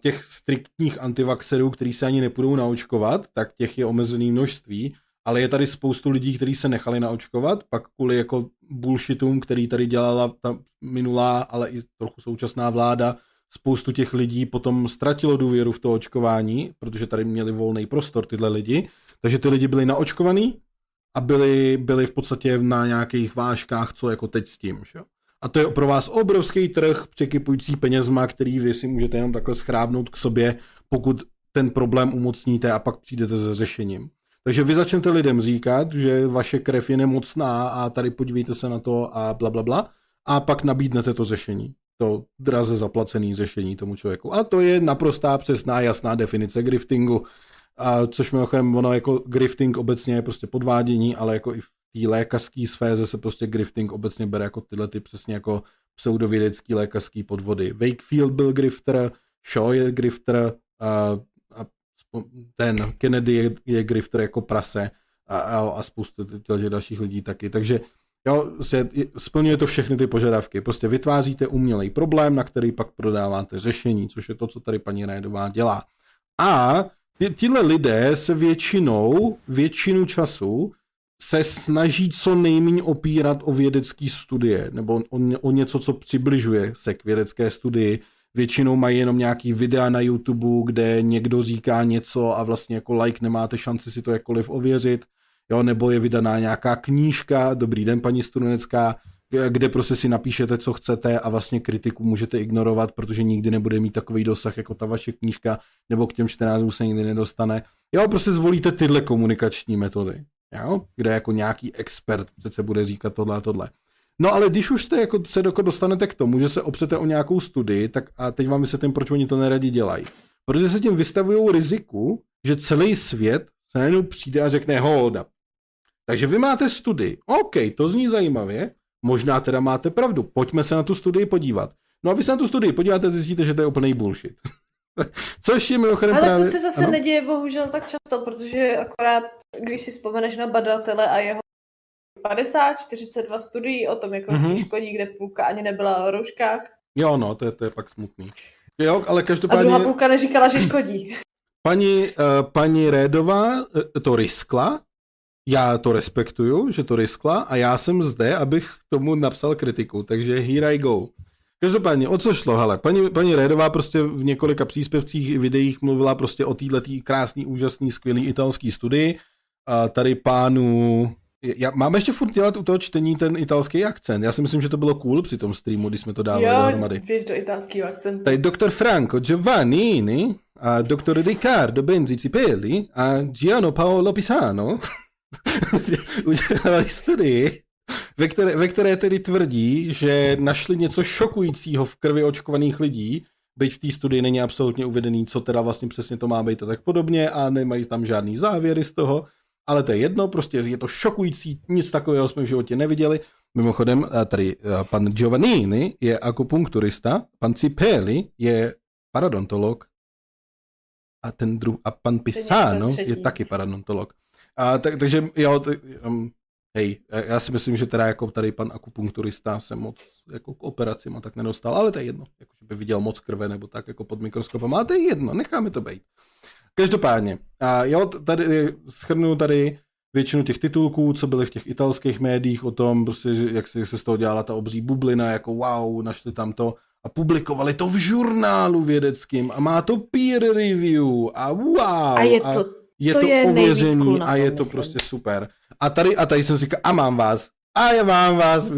[SPEAKER 1] těch striktních antivaxerů, kteří se ani nepůjdou naočkovat, tak těch je omezený množství, ale je tady spoustu lidí, kteří se nechali naočkovat, pak kvůli jako bullshitům, který tady dělala ta minulá, ale i trochu současná vláda, spoustu těch lidí potom ztratilo důvěru v to očkování, protože tady měli volný prostor tyhle lidi, takže ty lidi byli naočkovaný a byli, byli v podstatě na nějakých vážkách, co jako teď s tím. Že? A to je pro vás obrovský trh překypující penězma, který vy si můžete jenom takhle schrábnout k sobě, pokud ten problém umocníte a pak přijdete se řešením. Takže vy začnete lidem říkat, že vaše krev je nemocná a tady podívejte se na to a bla, bla, bla. A pak nabídnete to řešení. To draze zaplacený řešení tomu člověku. A to je naprostá přesná, jasná definice griftingu. A což mimochodem, ono jako grifting obecně je prostě podvádění, ale jako i v té lékařské sféře se prostě grifting obecně bere jako tyhle ty přesně jako pseudovědecký lékařský podvody. Wakefield byl grifter, Shaw je grifter a, a ten Kennedy je, je grifter jako prase a, a, a spoustu těch dalších lidí taky. Takže jo, se, splňuje to všechny ty požadavky. Prostě vytváříte umělej problém, na který pak prodáváte řešení, což je to, co tady paní Rajdová dělá. A Tihle lidé se většinou, většinu času se snaží co nejméně opírat o vědecké studie nebo o, o něco, co přibližuje se k vědecké studii. Většinou mají jenom nějaký videa na YouTube, kde někdo říká něco a vlastně jako like nemáte šanci si to jakkoliv ověřit. Jo, nebo je vydaná nějaká knížka, dobrý den paní Studunecká, kde prostě si napíšete, co chcete a vlastně kritiku můžete ignorovat, protože nikdy nebude mít takový dosah jako ta vaše knížka, nebo k těm čtenářům se nikdy nedostane. Jo, prostě zvolíte tyhle komunikační metody, jo? kde jako nějaký expert přece bude říkat tohle a tohle. No ale když už jste jako se dostanete k tomu, že se opřete o nějakou studii, tak a teď vám vysvětlím, proč oni to neradi dělají. Protože se tím vystavují riziku, že celý svět se najednou přijde a řekne hold up. Takže vy máte studii. OK, to zní zajímavě, Možná teda máte pravdu. Pojďme se na tu studii podívat. No a vy se na tu studii podíváte zjistíte, že to je úplný bullshit. Což je mimochodem
[SPEAKER 2] Ale
[SPEAKER 1] právě...
[SPEAKER 2] to se zase ano? neděje bohužel tak často, protože akorát, když si vzpomeneš na badatele a jeho 50, 42 studií o tom, jak mm-hmm. škodí, kde půlka ani nebyla o rouškách.
[SPEAKER 1] Jo, no, to je, to je pak smutný. Jo, ale každopádně... A
[SPEAKER 2] druhá půlka neříkala, že škodí.
[SPEAKER 1] Paní, uh, paní Rédová uh, to riskla, já to respektuju, že to riskla a já jsem zde, abych tomu napsal kritiku, takže here I go. Každopádně, o co šlo, hele, paní, paní Rédová prostě v několika příspěvcích, videích mluvila prostě o této krásný, úžasný, skvělý italský studii. A tady pánu... Já, máme ještě furt dělat u toho čtení ten italský akcent. Já si myslím, že to bylo cool při tom streamu, když jsme to dávali
[SPEAKER 2] jo,
[SPEAKER 1] dohromady.
[SPEAKER 2] Jo, do italského akcentu.
[SPEAKER 1] Tady doktor Franco Giovannini a doktor Riccardo Benzi Cipelli a Giano Paolo Pisano udělali studii, ve které, ve které tedy tvrdí, že našli něco šokujícího v krvi očkovaných lidí, byť v té studii není absolutně uvedený, co teda vlastně přesně to má být a tak podobně a nemají tam žádný závěry z toho, ale to je jedno, prostě je to šokující, nic takového jsme v životě neviděli. Mimochodem, a tady a pan Giovannini je akupunkturista, pan Cipelli je paradontolog a ten druh, a pan Pisano je taky paradontolog. A tak, takže jo, t, um, hej, já si myslím, že teda jako tady pan akupunkturista se moc jako k operacím a tak nedostal, ale to je jedno, jako že by viděl moc krve nebo tak jako pod mikroskopem, ale to je jedno, necháme to být. Každopádně, a jo, tady schrnu tady většinu těch titulků, co byly v těch italských médiích o tom, prostě, že jak se, jak se z toho dělala ta obří bublina, jako wow, našli tam to a publikovali to v žurnálu vědeckým a má to peer review a wow.
[SPEAKER 2] A je to,
[SPEAKER 1] je
[SPEAKER 2] to
[SPEAKER 1] to,
[SPEAKER 2] je
[SPEAKER 1] a je to
[SPEAKER 2] myslím.
[SPEAKER 1] prostě super. A tady, a tady jsem říkal, a mám vás, a já mám vás,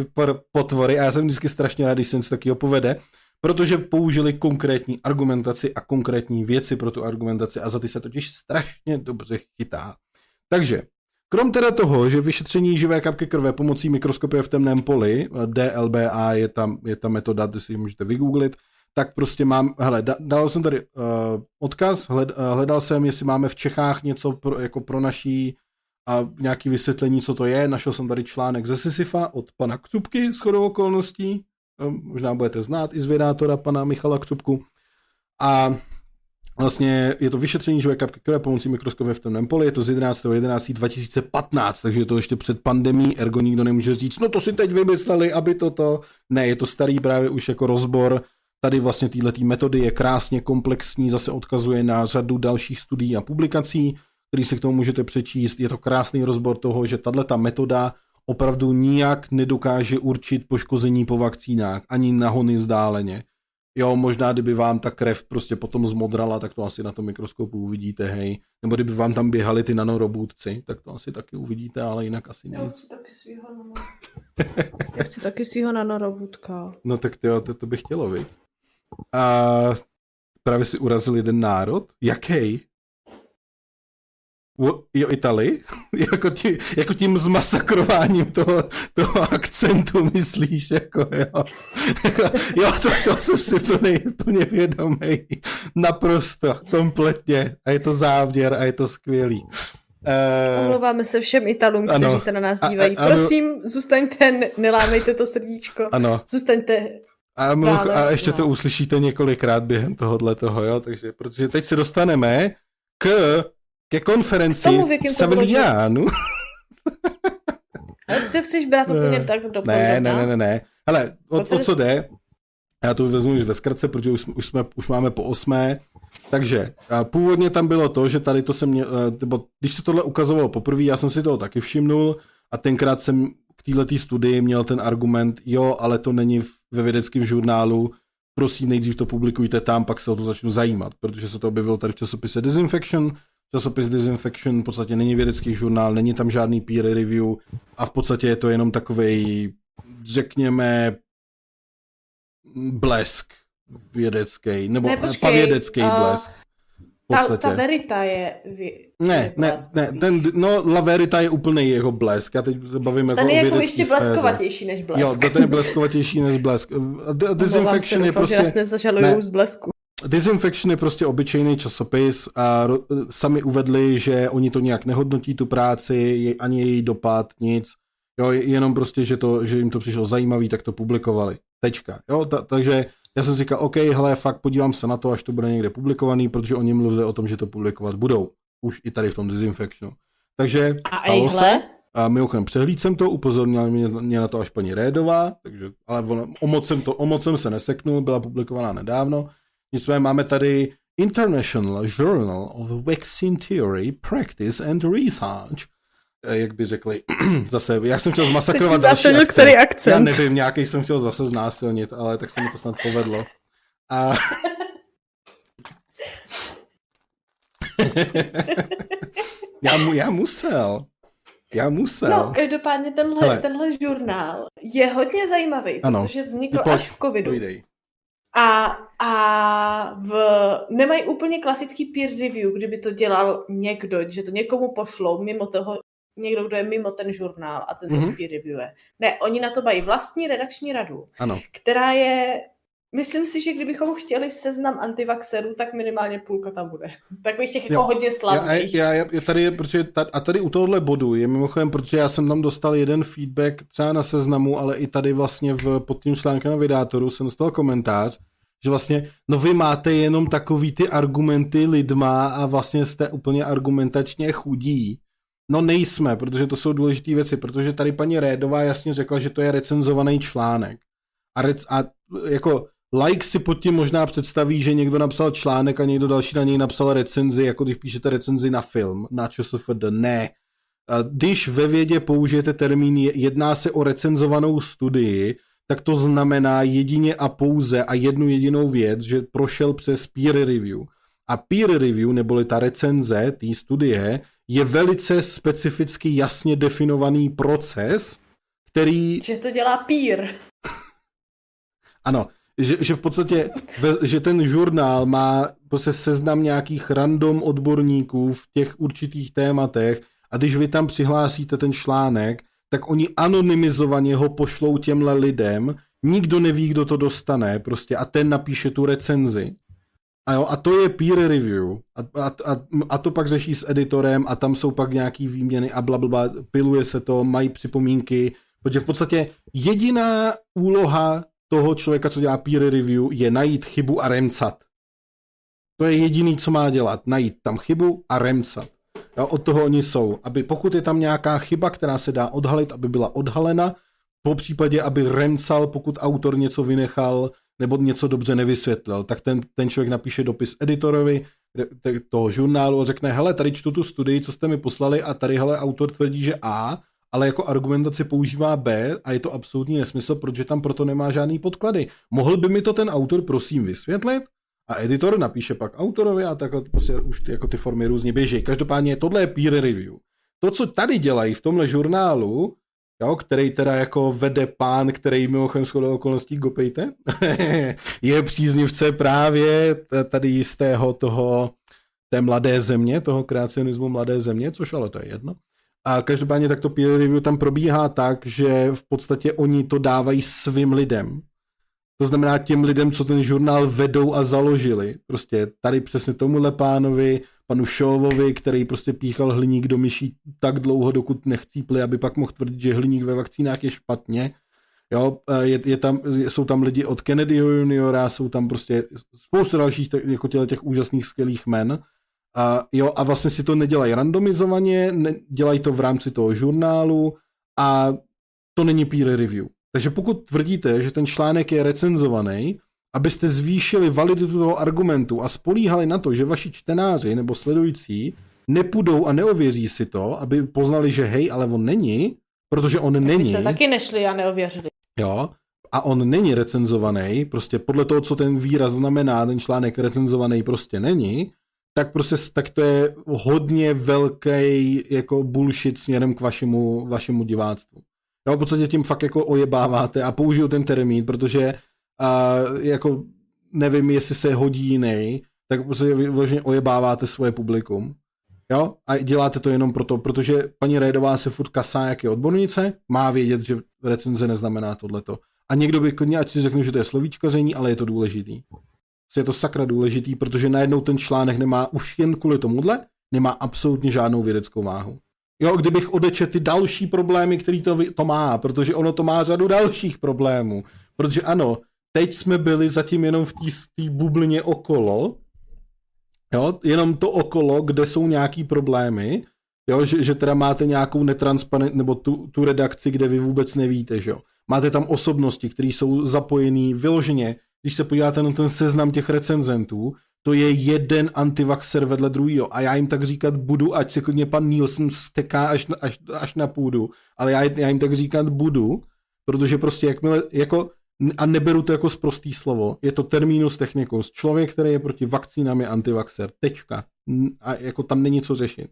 [SPEAKER 1] potvory, a já jsem vždycky strašně rád, když se něco takového povede, protože použili konkrétní argumentaci a konkrétní věci pro tu argumentaci a za ty se totiž strašně dobře chytá. Takže, krom teda toho, že vyšetření živé kapky krve pomocí mikroskopie v temném poli, DLBA je tam, je ta metoda, kde si ji můžete vygooglit, tak prostě mám, hele, da, dal jsem tady uh, odkaz, hled, uh, hledal jsem, jestli máme v Čechách něco pro, jako pro naší a nějaký vysvětlení, co to je. Našel jsem tady článek ze Sisyfa od pana Kcupky s chodou okolností. Um, možná budete znát i z vědátora pana Michala Kcupku. A vlastně je to vyšetření živé kapky krve pomocí mikroskopie v temném poli, je to z 11.11.2015, takže je to ještě před pandemí, ergo nikdo nemůže říct, no to si teď vymysleli, aby toto... Ne, je to starý právě už jako rozbor tady vlastně této metody je krásně komplexní, zase odkazuje na řadu dalších studií a publikací, který si k tomu můžete přečíst. Je to krásný rozbor toho, že tato metoda opravdu nijak nedokáže určit poškození po vakcínách, ani nahony vzdáleně. Jo, možná kdyby vám ta krev prostě potom zmodrala, tak to asi na tom mikroskopu uvidíte, hej. Nebo kdyby vám tam běhali ty nanorobůtci, tak to asi taky uvidíte, ale jinak asi nic.
[SPEAKER 2] taky svýho Já chci taky svýho nanorobotka.
[SPEAKER 1] No tak to, to, to bych chtělo, vy. A právě si urazil jeden národ. Jaký? Jo, Itali? jako, tí, jako tím zmasakrováním toho, toho akcentu myslíš, jako jo. jo, to, to jsem si plně, plně vědomý. Naprosto, kompletně. A je to záměr a je to skvělý. Uh,
[SPEAKER 2] Omlouváme se všem Italům, kteří
[SPEAKER 1] ano.
[SPEAKER 2] se na nás
[SPEAKER 1] A- a-
[SPEAKER 2] dívají.
[SPEAKER 1] ano.
[SPEAKER 2] Prosím, zůstaňte, ne- nelámejte to srdíčko.
[SPEAKER 1] ano.
[SPEAKER 2] Zůstaňte.
[SPEAKER 1] A, mluv, a ještě to
[SPEAKER 2] nás.
[SPEAKER 1] uslyšíte několikrát během tohohle toho, jo, takže, protože teď se dostaneme k, ke konferenci Savillánu.
[SPEAKER 2] Ale ty chceš brát úplně
[SPEAKER 1] Ne.
[SPEAKER 2] tak do
[SPEAKER 1] Ne, ne, ne, ne, ne. Hele, o, o co jde? Já to vezmu už ve zkratce, protože už, jsme- už, jsme, už máme po osmé. Takže původně tam bylo to, že tady to se mě, eh, nebo když se tohle ukazovalo poprvé, já jsem si toho taky všimnul a tenkrát jsem této studii měl ten argument, jo, ale to není ve vědeckém žurnálu, prosím, nejdřív to publikujte tam, pak se o to začnu zajímat, protože se to objevilo tady v časopise Disinfection, časopis Disinfection v podstatě není vědecký žurnál, není tam žádný peer review a v podstatě je to jenom takovej, řekněme, blesk vědecký, nebo
[SPEAKER 2] Ne, počkej,
[SPEAKER 1] pavědecký
[SPEAKER 2] a
[SPEAKER 1] blesk.
[SPEAKER 2] Ta, ta verita je...
[SPEAKER 1] Ne, ne, ne, ten, no, La Verita je úplný jeho blesk, já teď se bavím jako
[SPEAKER 2] Ten
[SPEAKER 1] o
[SPEAKER 2] je jako ještě bleskovatější než blesk.
[SPEAKER 1] Jo, to je bleskovatější než blesk. D- Disinfection je
[SPEAKER 2] že
[SPEAKER 1] prostě... ne.
[SPEAKER 2] z blesku.
[SPEAKER 1] Disinfection je prostě obyčejný časopis a ro- sami uvedli, že oni to nějak nehodnotí tu práci, je- ani její dopad, nic. Jo, je- jenom prostě, že, to, že jim to přišlo zajímavý, tak to publikovali. Tečka. Jo, ta, takže já jsem si říkal, OK, hele, fakt podívám se na to, až to bude někde publikovaný, protože oni mluvili o tom, že to publikovat budou. Už i tady v tom Disinfectionu. Takže
[SPEAKER 2] A
[SPEAKER 1] stalo se.
[SPEAKER 2] ejhle,
[SPEAKER 1] A mimochodem přehlíd jsem to, upozornila mě, mě na to až paní Rédová, takže, ale ono, o, moc jsem to, o moc jsem se neseknul, byla publikovaná nedávno. Nicméně máme tady International Journal of Vaccine Theory, Practice and Research. Eh, Jak by řekli, zase, já jsem chtěl zmasakrovat další akcent.
[SPEAKER 2] který
[SPEAKER 1] Já
[SPEAKER 2] akcent.
[SPEAKER 1] nevím, nějaký jsem chtěl zase znásilnit, ale tak se mi to snad povedlo. A... já, mu, já musel. Já musel.
[SPEAKER 2] No, každopádně tenhle,
[SPEAKER 1] Hele.
[SPEAKER 2] tenhle žurnál je hodně zajímavý,
[SPEAKER 1] Ano.
[SPEAKER 2] protože vznikl
[SPEAKER 1] Pojď,
[SPEAKER 2] až v covidu.
[SPEAKER 1] Povídej.
[SPEAKER 2] A, a v, nemají úplně klasický peer review, kdyby to dělal někdo, že to někomu pošlou mimo toho, někdo, kdo je mimo ten žurnál a ten to
[SPEAKER 1] Mhm.
[SPEAKER 2] mm-hmm. peer reviewuje. Ne, oni na to mají vlastní redakční radu,
[SPEAKER 1] Ano.
[SPEAKER 2] která je Myslím si, že kdybychom chtěli seznam antivaxerů, tak minimálně půlka tam bude. Takových těch jako
[SPEAKER 1] Jo.
[SPEAKER 2] hodně
[SPEAKER 1] Já,
[SPEAKER 2] slavných.
[SPEAKER 1] já, já, já tady, protože ta, a tady u tohohle bodu je mimochodem, protože já jsem tam dostal jeden feedback třeba na seznamu, ale i tady vlastně v, pod tím článkem na vydátoru jsem dostal komentář, že vlastně, no vy máte jenom takový ty argumenty lidma a vlastně jste úplně argumentačně chudí. No nejsme, protože to jsou důležité věci, protože tady paní Rédová jasně řekla, že to je recenzovaný článek. A, rec, a jako like si pod tím možná představí, že někdo napsal článek a někdo další na něj napsal recenzi, jako když píšete recenzi na film, na ČSFD. Ne. Když ve vědě použijete termín je- jedná se o recenzovanou studii, tak to znamená jedině a pouze a jednu jedinou věc, že prošel přes peer review. A peer review, neboli ta recenze té studie, je velice specificky jasně definovaný proces, který
[SPEAKER 2] Že to dělá pír.
[SPEAKER 1] ano, že, že v podstatě, ve, že ten žurnál má prostě seznam nějakých random odborníků v těch určitých tématech a když vy tam přihlásíte ten článek, tak oni anonymizovaně ho pošlou těmhle lidem, nikdo neví, kdo to dostane prostě a ten napíše tu recenzi. A, jo, a to je peer review. A, a, a, a to pak řeší s editorem a tam jsou pak nějaký výměny a bla, bla, bla piluje se to, mají připomínky, protože v podstatě jediná úloha toho člověka, co dělá peer review, je najít chybu a remcat. To je jediný, co má dělat. Najít tam chybu a remcat. Jo, od toho oni jsou. Aby pokud je tam nějaká chyba, která se dá odhalit, aby byla odhalena, po případě, aby remcal, pokud autor něco vynechal nebo něco dobře nevysvětlil, tak ten, ten člověk napíše dopis editorovi toho žurnálu a řekne, hele, tady čtu tu studii, co jste mi poslali a tady, hele, autor tvrdí, že A, ale jako argumentaci používá B a je to absolutní nesmysl, protože tam proto nemá žádný podklady. Mohl by mi to ten autor prosím vysvětlit? A editor napíše pak autorovi a takhle prostě už ty, jako ty formy různě běží. Každopádně tohle je peer review. To, co tady dělají v tomhle žurnálu, jo, který teda jako vede pán, který mimochodem shodou okolností gopejte, je příznivce právě tady jistého toho té mladé země, toho kreacionismu mladé země, což ale to je jedno. A každopádně takto peer review tam probíhá tak, že v podstatě oni to dávají svým lidem. To znamená těm lidem, co ten žurnál vedou a založili. Prostě tady přesně tomuhle pánovi, panu Šovovi, který prostě píchal hliník do myší tak dlouho, dokud nechcípli, aby pak mohl tvrdit, že hliník ve vakcínách je špatně. Jo, je, je tam, jsou tam lidi od Kennedyho juniora, jsou tam prostě spoustu dalších jako těle těch úžasných skvělých men. A, jo, a vlastně si to nedělají randomizovaně, ne, dělají to v rámci toho žurnálu a to není peer review. Takže pokud tvrdíte, že ten článek je recenzovaný, abyste zvýšili validitu toho argumentu a spolíhali na to, že vaši čtenáři nebo sledující nepůjdou a neověří si to, aby poznali, že hej, ale on není, protože on
[SPEAKER 2] Tak
[SPEAKER 1] není.
[SPEAKER 2] byste taky nešli a neověřili.
[SPEAKER 1] Jo, a on není recenzovaný, prostě podle toho, co ten výraz znamená, ten článek recenzovaný prostě není, tak prostě tak to je hodně velký jako bullshit směrem k vašemu, vašemu diváctvu. Jo, v podstatě tím fakt jako ojebáváte a použiju ten termín, protože uh, jako nevím, jestli se hodí jiný, tak prostě vy vyloženě ojebáváte svoje publikum. Jo? A děláte to jenom proto, protože paní Rédová se furt kasá, jak je odbornice, má vědět, že recenze neznamená tohleto. A někdo by klidně, ať si řekne, že to je slovíčkaření, ale je to důležitý. Je to sakra důležitý, protože najednou ten článek nemá už jen kvůli tomuhle, nemá absolutně žádnou vědeckou váhu. Jo, kdybych odečet ty další problémy, který to, to má, protože ono to má řadu dalších problémů. Protože ano, teď jsme byli zatím jenom v té bublině okolo, jo, jenom to okolo, kde jsou nějaký problémy, jo, že, že teda máte nějakou netransparent, nebo tu, tu redakci, kde vy vůbec nevíte, že jo. Máte tam osobnosti, které jsou zapojený vyloženě, když se podíváte na ten seznam těch recenzentů, to je jeden antivaxer vedle druhého. A já jim tak říkat budu, ať si klidně pan Nielsen vsteká až, až, až na půdu, ale já, já jim tak říkat budu, protože prostě jakmile, jako, a neberu to jako sprostý slovo, je to terminus technicus. Člověk, který je proti vakcínám, je antivaxer. Tečka. A jako tam není co řešit.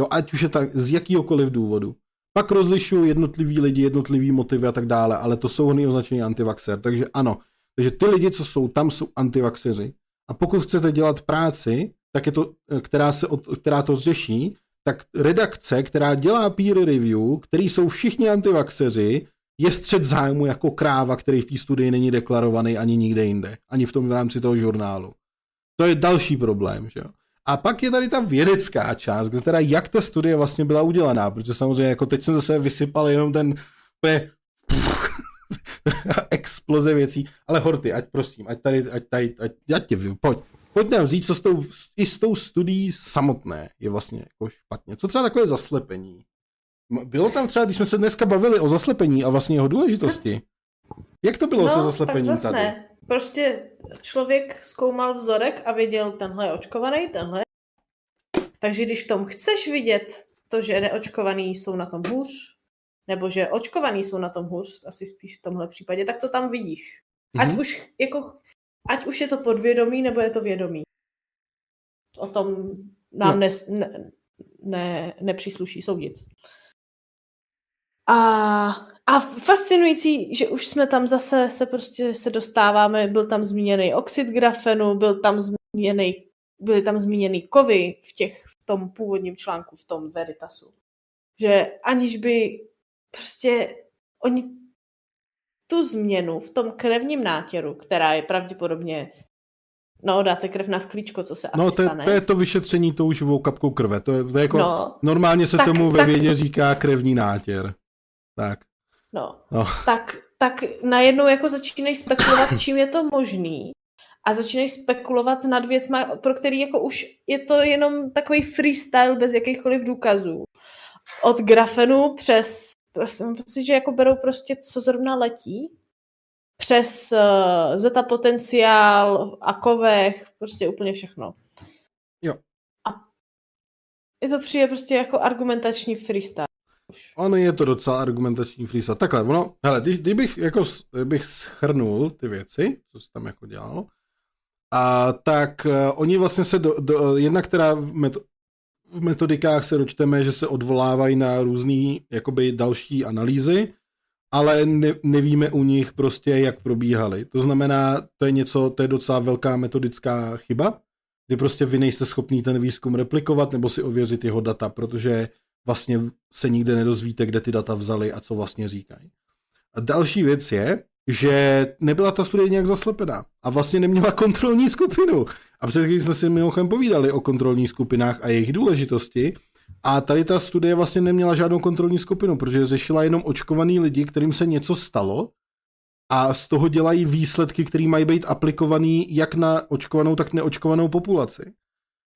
[SPEAKER 1] Jo, ať už je tak z jakýhokoliv důvodu. Pak rozlišují jednotlivý lidi, jednotlivý motivy a tak dále, ale to jsou hny označení antivaxer. Takže ano, takže ty lidi, co jsou tam, jsou antivaxeři. A pokud chcete dělat práci, tak je to, eh, která, se, která to řeší, tak redakce, která dělá peer review, který jsou všichni antivaxeři, je střed zájmu jako kráva, který v té studii není deklarovaný ani nikde jinde, ani v tom v rámci toho žurnálu. To je další problém, že jo. A pak je tady ta vědecká část, kde teda jak ta studie vlastně byla udělaná, protože samozřejmě jako teď jsem zase vysypal jenom ten exploze věcí, ale Horty, ať prosím, ať tady, ať tady, ať, ať tě, pojď, pojď nám říct, co s tou, i s tou studií samotné je vlastně jako špatně. Co třeba takové zaslepení? Bylo tam třeba, když jsme se dneska bavili o zaslepení a vlastně jeho důležitosti. Jak to bylo
[SPEAKER 2] no,
[SPEAKER 1] se zaslepením
[SPEAKER 2] tak zas
[SPEAKER 1] tady?
[SPEAKER 2] Ne. Prostě člověk zkoumal vzorek a viděl, tenhle je očkovaný, tenhle. Takže když v tom chceš vidět to, že neočkovaný jsou na tom hůř, nebo že očkovaný jsou na tom hůř, asi spíš v tomhle případě, tak to tam vidíš. Ať
[SPEAKER 1] Mhm.
[SPEAKER 2] už jako, ať už je to podvědomí, nebo je to vědomí. O tom nám
[SPEAKER 1] No.
[SPEAKER 2] ne, ne, ne, nepřísluší soudit. A, a fascinující, že už jsme tam zase se prostě se dostáváme, byl tam zmíněný oxid grafenu, byl tam zmíněný, byly tam zmíněný kovy v, těch, v tom původním článku, v tom Veritasu. Že aniž by prostě oni tu změnu v tom krevním nátěru, která je pravděpodobně No, dáte krev na sklíčko, co se
[SPEAKER 1] No,
[SPEAKER 2] asi
[SPEAKER 1] to,
[SPEAKER 2] stane.
[SPEAKER 1] to je to vyšetření tou živou kapkou krve. To je, to je jako,
[SPEAKER 2] No.
[SPEAKER 1] normálně se
[SPEAKER 2] Tak-
[SPEAKER 1] tomu ve
[SPEAKER 2] tak-
[SPEAKER 1] vědě říká krevní nátěr. Tak.
[SPEAKER 2] No,
[SPEAKER 1] No.
[SPEAKER 2] tak, tak najednou jako začínají spekulovat, čím je to možný a začínají spekulovat nad věcma, pro který jako už je to jenom takový freestyle bez jakýchkoliv důkazů. Od grafenu přes, prostě mám pocit, že jako berou prostě, co zrovna letí, přes uh, zeta potenciál a kovech, prostě úplně všechno.
[SPEAKER 1] Jo.
[SPEAKER 2] A je to přijde prostě jako argumentační freestyle.
[SPEAKER 1] Ono je to docela argumentační freestyle. Takhle, ono, hele, když, kdybych jako kdybych schrnul ty věci, co se tam jako dělalo, a tak uh, oni vlastně se do, do jedna, která v, meto, v metodikách se dočteme, že se odvolávají na různé jakoby další analýzy, ale ne, nevíme u nich prostě, jak probíhaly. To znamená, to je něco, to je docela velká metodická chyba, kdy prostě vy nejste schopný ten výzkum replikovat nebo si ověřit jeho data, protože vlastně se nikde nedozvíte, kde ty data vzali a co vlastně říkají. A další věc je, že nebyla ta studie nějak zaslepená a vlastně neměla kontrolní skupinu. A před jsme si mimochodem povídali o kontrolních skupinách a jejich důležitosti. A tady ta studie vlastně neměla žádnou kontrolní skupinu, protože řešila jenom očkovaný lidi, kterým se něco stalo a z toho dělají výsledky, které mají být aplikovaný jak na očkovanou, tak neočkovanou populaci.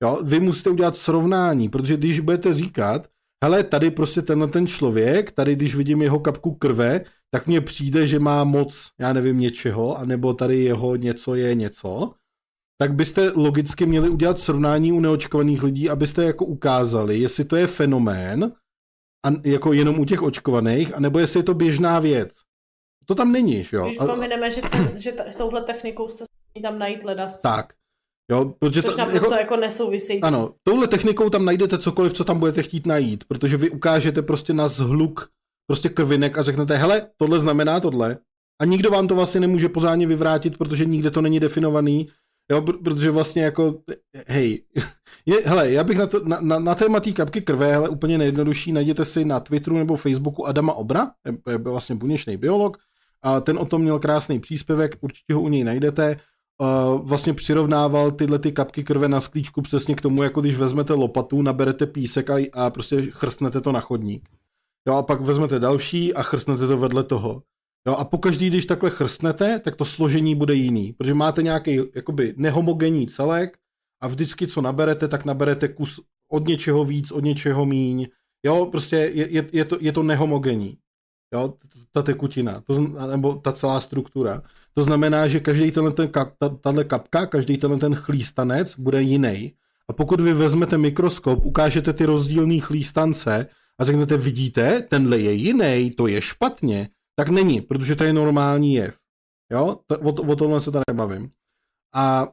[SPEAKER 1] Jo, vy musíte udělat srovnání, protože když budete říkat, hele, tady prostě tenhle ten člověk, tady když vidím jeho kapku krve, tak mně přijde, že má moc, já nevím, něčeho, anebo tady jeho něco je něco, tak byste logicky měli udělat srovnání u neočkovaných lidí, abyste jako ukázali, jestli to je fenomén, a jako jenom u těch očkovaných, anebo jestli je to běžná věc. To tam není, že jo?
[SPEAKER 2] Když pomineme, že, ten, že ta, s touhle technikou jste tam najít leda,
[SPEAKER 1] tak. Jo, protože
[SPEAKER 2] což
[SPEAKER 1] ta-
[SPEAKER 2] naprosto jako, jako nesouvisející.
[SPEAKER 1] Ano, touhle technikou tam najdete cokoliv, co tam budete chtít najít, protože vy ukážete prostě na zhluk prostě krvinek a řeknete, hele, tohle znamená tohle. A nikdo vám to vlastně nemůže pořádně vyvrátit, protože nikde to není definovaný, jo, pr- protože vlastně jako, hej, je, hele, já bych na, to, na, na, na téma té kapky krve, hele, úplně nejjednodušší, najděte si na Twitteru nebo Facebooku Adama Obra, je, je vlastně buněčný biolog, a ten o tom měl krásný příspěvek, určitě ho u něj najdete, uh, vlastně přirovnával tyhle ty kapky krve na sklíčku přesně k tomu, jako když vezmete lopatu, naberete písek a, a prostě chrstnete to na chodník. Jo, a pak vezmete další a chrstnete to vedle toho. Jo, a pokaždý, když takhle chrstnete, tak to složení bude jiný, protože máte nějaký jakoby nehomogenní celek a vždycky, co naberete, tak naberete kus od něčeho víc, od něčeho míň. Jo, prostě je, je, je, to, je to nehomogenní. Jo, ta tekutina, to, nebo ta celá struktura. To znamená, že každý tenhle ten kap, ta, kapka, každý tenhle ten chlístanec bude jiný. A pokud vy vezmete mikroskop, ukážete ty rozdílné chlístance a řeknete, vidíte, tenhle je jiný, to je špatně, tak není, protože to je normální jev. Jo, to, o, o tomhle se tady nebavím. A,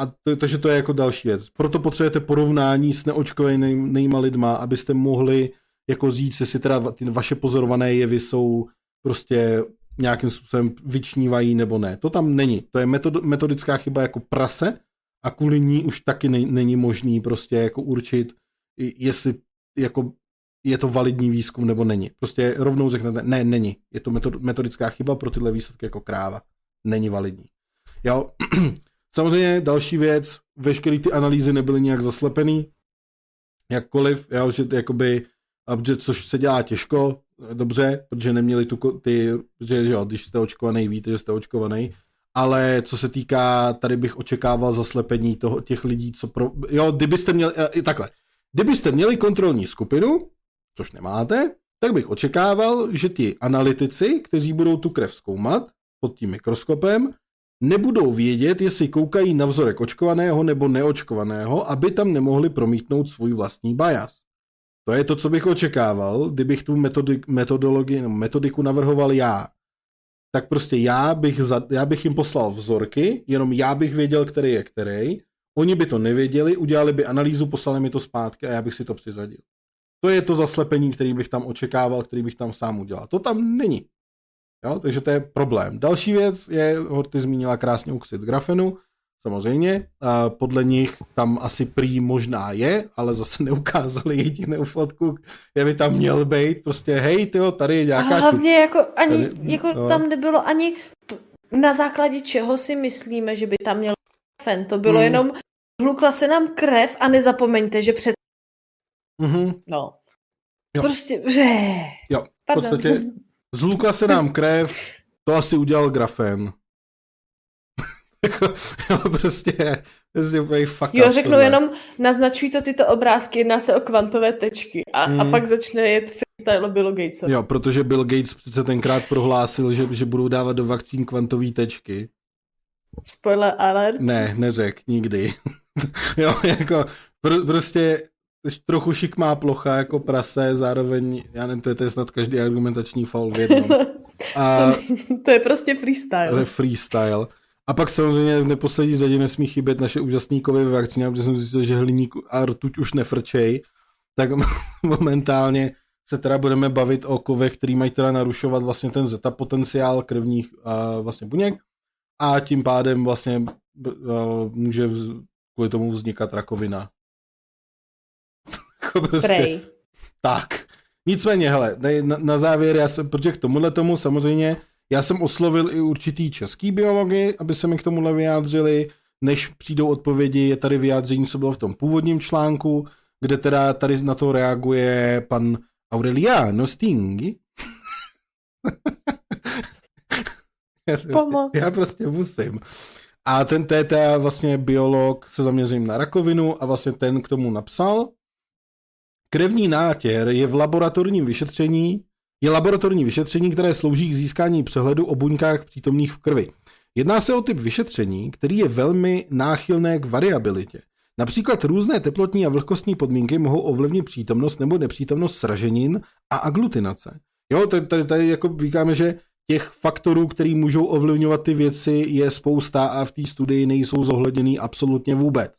[SPEAKER 1] a to, takže to je jako další věc. Proto potřebujete porovnání s neočkovanýma lidma, abyste mohli jako říct, jestli teda ty vaše pozorované jevy jsou prostě nějakým způsobem vyčnívají nebo ne. To tam není. To je metod, metodická chyba jako prase a kvůli ní už taky ne, není možný prostě jako určit, jestli jako je to validní výzkum nebo není. Prostě rovnou řeknete, ne, není. Je to metodická chyba pro tyhle výsledky jako kráva. Není validní. Jo? Samozřejmě další věc, veškeré ty analýzy nebyly nějak zaslepený, jakkoliv, jo, že jakoby, což se dělá těžko, dobře, protože neměli tu, ty, že, že jo, když jste očkovaný, víte, že jste očkovaný, ale co se týká, tady bych očekával zaslepení toho, těch lidí, co pro, jo, kdybyste měli, e, takhle, kdybyste měli kontrolní skupinu, což nemáte, tak bych očekával, že ti analytici, kteří budou tu krev zkoumat pod tím mikroskopem, nebudou vědět, jestli koukají na vzorek očkovaného nebo neočkovaného, aby tam nemohli promítnout svůj vlastní bias. To je to, co bych očekával, kdybych tu metodologii, metodiku navrhoval já. Tak prostě já bych, za, já bych jim poslal vzorky, jenom já bych věděl, který je který, oni by to nevěděli, udělali by analýzu, poslali mi to zpátky a já bych si to přizadil. To je to zaslepení, který bych tam očekával, který bych tam sám udělal. To tam není. Jo? Takže to je problém. Další věc je, ty zmínila krásně oxid grafenu, samozřejmě. A podle nich tam asi prý možná je, ale zase neukázali jedinou fotku, je by tam měl být. Prostě hej, tyjo, tady je nějaká...
[SPEAKER 2] A hlavně jako, ani, tady, jako no. tam nebylo ani na základě čeho si myslíme, že by tam měl grafen. To bylo hmm. jenom, hlukla se nám krev a nezapomeňte, že před...
[SPEAKER 1] Mm-hmm.
[SPEAKER 2] No.
[SPEAKER 1] Jo.
[SPEAKER 2] Prostě...
[SPEAKER 1] Jo, v podstatě Zlukla se nám krev, to asi udělal grafen. Jako, jo, prostě, prostě úplně fuck
[SPEAKER 2] Jo, řeknu tohle. jenom, naznačují to tyto obrázky, jedná se o kvantové tečky a, hmm. a pak začne jet freestyle Bill Gatesovi.
[SPEAKER 1] Jo, protože Bill Gates přece tenkrát prohlásil, že, že budou dávat do vakcín kvantové tečky.
[SPEAKER 2] Spoiler alert.
[SPEAKER 1] Ne, neřek, nikdy. jo, jako, pr- prostě trochu šikmá plocha jako prase, zároveň, já nevím, to je, to je snad každý argumentační faul v jednom.
[SPEAKER 2] A, to je prostě freestyle. To
[SPEAKER 1] je freestyle. A pak samozřejmě v neposlední řadě nesmí chybět naše úžasný kovy vakcíny, protože jsem zjistil, že hliník a rtuť už nefrčej, tak momentálně se teda budeme bavit o kovech, který mají teda narušovat vlastně ten zeta potenciál krevních uh, vlastně buněk a tím pádem vlastně uh, může vz, kvůli tomu vznikat rakovina jako prostě, Prej. Tak. Nicméně, hele, na, na závěr, já jsem, protože k tomuhle tomu samozřejmě, já jsem oslovil i určitý český biology, aby se mi k tomuhle vyjádřili, než přijdou odpovědi, je tady vyjádření, co bylo v tom původním článku, kde teda tady na to reaguje pan Aureliano Stingi. já, prostě, já prostě musím. A ten TT vlastně biolog se zaměřím na rakovinu a vlastně ten k tomu napsal, Krevní nátěr je v laboratorním vyšetření, je laboratorní vyšetření, které slouží k získání přehledu o buňkách přítomných v krvi. Jedná se o typ vyšetření, který je velmi náchylné k variabilitě. Například různé teplotní a vlhkostní podmínky mohou ovlivnit přítomnost nebo nepřítomnost sraženin a aglutinace. Jo, tady, tady, tady jako říkáme, že těch faktorů, který můžou ovlivňovat ty věci, je spousta a v té studii nejsou zohledněný absolutně vůbec.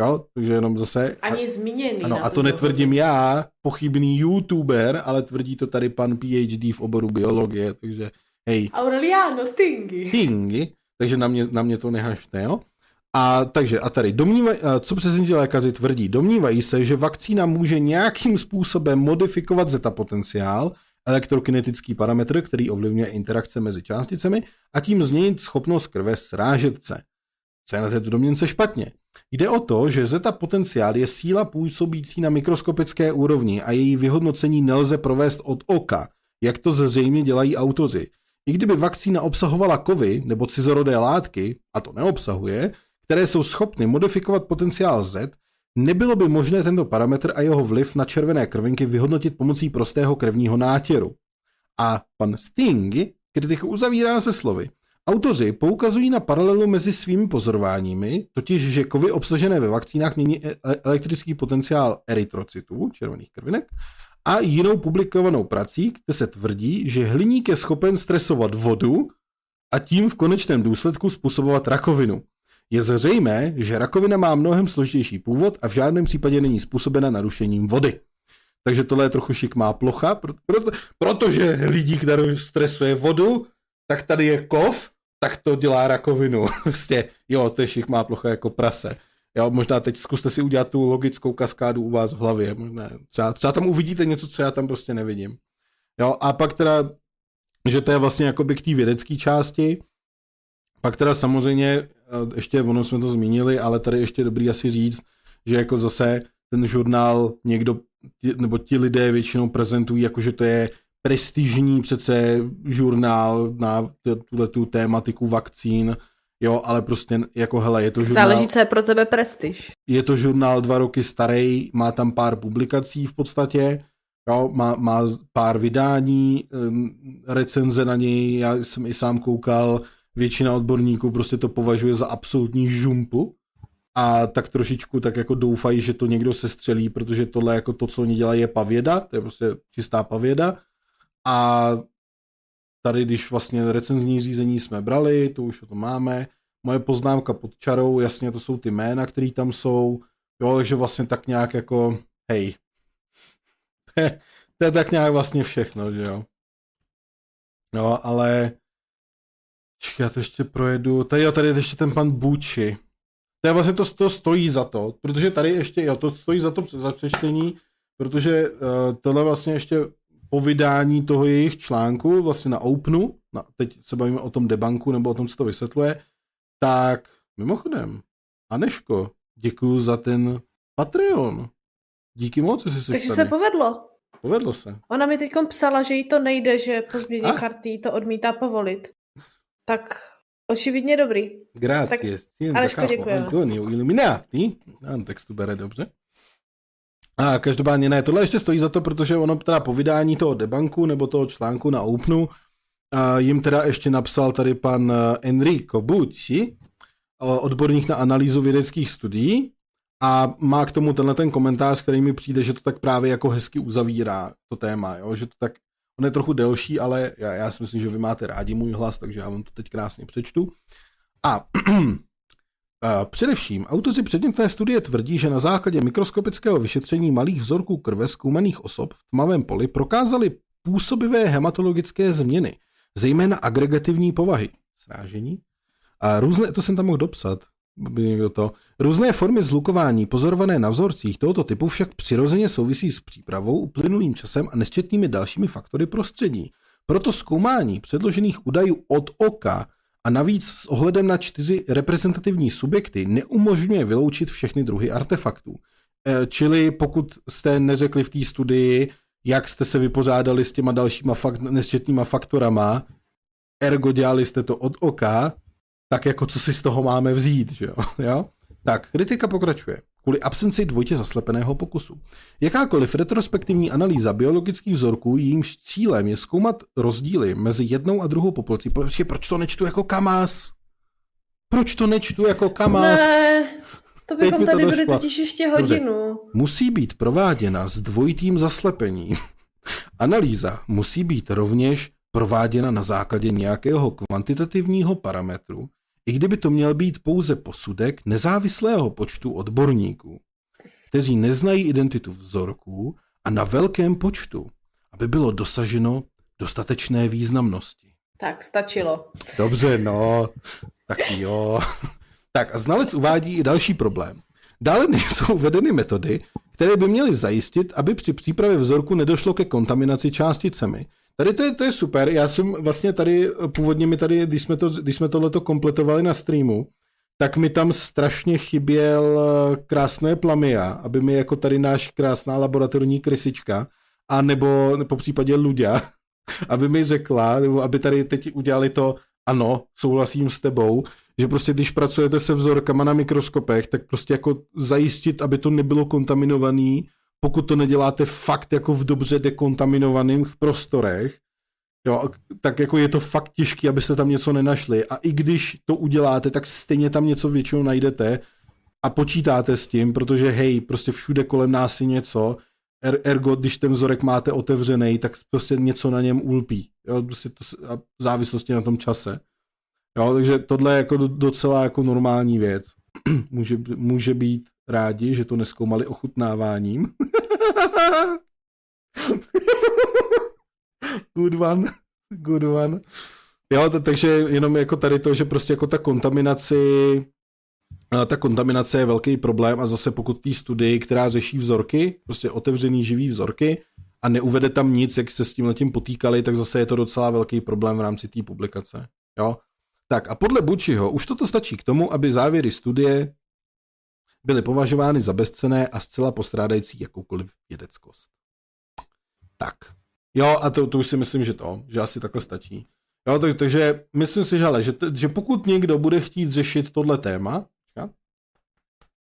[SPEAKER 1] Jo, takže jenom zase...
[SPEAKER 2] Ani zmíněný.
[SPEAKER 1] Ano, a to netvrdím já, pochybný youtuber, ale tvrdí to tady pan PhD v oboru biologie, takže hej.
[SPEAKER 2] Aureliano Stingy.
[SPEAKER 1] Stingy, takže na mě, na mě to nehašte, jo. A takže, a tady, domnívaj, co přesně lékaři tvrdí? Domnívají se, že vakcína může nějakým způsobem modifikovat zeta potenciál, elektrokinetický parametr, který ovlivňuje interakce mezi částicemi a tím změnit schopnost krve srážet se. Co je na této domněnce špatně? Jde o to, že zeta potenciál je síla působící na mikroskopické úrovni a její vyhodnocení nelze provést od oka, jak to zřejmě dělají autoři. I kdyby vakcína obsahovala kovy nebo cizorodé látky, a to neobsahuje, které jsou schopny modifikovat potenciál Z, nebylo by možné tento parametr a jeho vliv na červené krvinky vyhodnotit pomocí prostého krevního nátěru. A pan Sting kritiku uzavírá se slovy. Autoři poukazují na paralelu mezi svými pozorováními, totiž, že kovy obsažené ve vakcínách mění e- e- elektrický potenciál erytrocytů, červených krvinek, a jinou publikovanou prací, kde se tvrdí, že hliník je schopen stresovat vodu a tím v konečném důsledku způsobovat rakovinu. Je zřejmé, že rakovina má mnohem složitější původ a v žádném případě není způsobena narušením vody. Takže tohle je trochu šikmá plocha, proto, protože lidí, který stresuje vodu, tak tady je kov tak to dělá rakovinu. Prostě, jo, to je má plocha jako prase. Jo, možná teď zkuste si udělat tu logickou kaskádu u vás v hlavě. Možná, třeba, třeba tam uvidíte něco, co já tam prostě nevidím. Jo, a pak teda, že to je vlastně jakoby k té vědecké části, pak teda samozřejmě, eh, ještě ono jsme to zmínili, ale tady ještě dobrý asi říct, že jako zase ten žurnál někdo, nebo ti lidé většinou prezentují, jako že to je prestižní přece žurnál na tuhle tu tématiku vakcín, jo, ale prostě jako hele, je to žurnál...
[SPEAKER 2] Záleží, co je pro tebe prestiž.
[SPEAKER 1] Je to žurnál dva roky starý, má tam pár publikací v podstatě, jo, má, má pár vydání, recenze na něj, já jsem i sám koukal, většina odborníků prostě to považuje za absolutní žumpu a tak trošičku tak jako doufají, že to někdo se střelí, protože tohle jako to, co oni dělají, je pavěda, to je prostě čistá pavěda a tady, když vlastně recenzní řízení jsme brali, to už to máme, moje poznámka pod čarou, jasně to jsou ty jména, které tam jsou, jo, takže vlastně tak nějak jako, hej, to je, tak nějak vlastně všechno, že jo. No, ale já to ještě projedu. Tady, jo, tady je ještě ten pan Buči. To je vlastně to, to stojí za to, protože tady ještě, jo, to stojí za to za přečtení, protože uh, tohle vlastně ještě po vydání toho jejich článku, vlastně na Openu, na, teď se bavíme o tom debanku, nebo o tom, co to vysvětluje, tak mimochodem, Aneško, děkuji za ten Patreon. Díky moc, jestli jsi
[SPEAKER 2] Takže
[SPEAKER 1] tady.
[SPEAKER 2] se povedlo.
[SPEAKER 1] Povedlo se.
[SPEAKER 2] Ona mi teď psala, že jí to nejde, že po změně
[SPEAKER 1] Ah.
[SPEAKER 2] karty to odmítá povolit. Tak očividně dobrý.
[SPEAKER 1] Grazie. Tak,
[SPEAKER 2] Aleško, děkujeme.
[SPEAKER 1] Antonio Illuminati. Ano, textu bere dobře. A každopádně ne, tohle ještě stojí za to, protože ono teda po vydání toho debanku nebo toho článku na Openu a jim teda ještě napsal tady pan eh, Enrico Bucci, eh, odborník na analýzu vědeckých studií a má k tomu tenhle ten komentář, který mi přijde, že to tak právě jako hezky uzavírá to téma, jo? že to tak, on je trochu delší, ale já, já si myslím, že vy máte rádi můj hlas, takže já vám to teď krásně přečtu. A a Především autoři předmětné studie tvrdí, že na základě mikroskopického vyšetření malých vzorků krve zkoumaných osob v tmavém poli prokázali působivé hematologické změny, zejména agregativní povahy. Srážení? A různé, to jsem tam mohl dopsat, by někdo to. Různé formy zlukování pozorované na vzorcích tohoto typu však přirozeně souvisí s přípravou, uplynulým časem a nesčetnými dalšími faktory prostředí. Proto zkoumání předložených údajů od oka a navíc s ohledem na čtyři reprezentativní subjekty neumožňuje vyloučit všechny druhy artefaktů. E, Čili pokud jste neřekli v té studii, jak jste se vypořádali s těma dalšíma fakt, nesčetnýma faktorama, ergo dělali jste to od oka, tak jako co si z toho máme vzít, že jo? jo? Tak, kritika pokračuje. Kvůli absenci dvojitě zaslepeného pokusu. Jakákoliv retrospektivní analýza biologických vzorků, jejímž cílem je zkoumat rozdíly mezi jednou a druhou populací. Počkej, proč to nečtu jako kamás? Proč to nečtu jako kamás?
[SPEAKER 2] Ne, to
[SPEAKER 1] Teď
[SPEAKER 2] bychom
[SPEAKER 1] to
[SPEAKER 2] tady byli
[SPEAKER 1] došlo.
[SPEAKER 2] totiž ještě
[SPEAKER 1] Dobře.
[SPEAKER 2] hodinu.
[SPEAKER 1] musí být prováděna s dvojitým zaslepením. Analýza musí být rovněž prováděna na základě nějakého kvantitativního parametru, i kdyby to měl být pouze posudek nezávislého počtu odborníků, kteří neznají identitu vzorků a na velkém počtu, aby bylo dosaženo dostatečné významnosti.
[SPEAKER 2] Tak, stačilo.
[SPEAKER 1] Dobře, no, tak jo. Tak a znalec uvádí i další problém. Dále nejsou vedeny metody, které by měly zajistit, aby při přípravě vzorku nedošlo ke kontaminaci částicemi. Tady to je, to je super, já jsem vlastně tady, původně mi tady, když jsme, to, když jsme tohleto kompletovali na streamu, tak mi tam strašně chyběl eh, krásné plamia, aby mi jako tady náš krásná laboratorní krysička, a nebo po případě Luďa, aby mi řekla, nebo aby tady teď udělali to, ano, souhlasím s tebou, že prostě když pracujete se vzorkama na mikroskopech, tak prostě jako zajistit, aby to nebylo kontaminovaný, pokud to neděláte fakt jako v dobře dekontaminovaných prostorech, jo, tak jako je to fakt těžké, abyste tam něco nenašli. A i když to uděláte, tak stejně tam něco většinou najdete a počítáte s tím, protože hej, prostě všude kolem nás je něco, er, ergo, když ten vzorek máte otevřený, tak prostě něco na něm ulpí. Jo, prostě to, a v závislosti na tom čase. Jo, takže tohle je jako do- docela jako normální věc. může, může být rádi, že to neskoumali ochutnáváním. good one, good one. Jo, to, takže jenom jako tady to, že prostě jako ta kontaminaci A ta kontaminace je velký problém a zase pokud té studii, která řeší vzorky, prostě otevřený živý vzorky a neuvede tam nic, jak se s tím letím potýkali, tak zase je to docela velký problém v rámci té publikace. Jo? Tak a podle Bučiho už toto stačí k tomu, aby závěry studie byly považovány za bezcené a zcela postrádající jakoukoliv vědeckost. Tak. Jo, a to, to už si myslím, že to, že asi takhle stačí. Jo, tak, takže myslím si, že, ale, že, že pokud někdo bude chtít řešit tohle téma,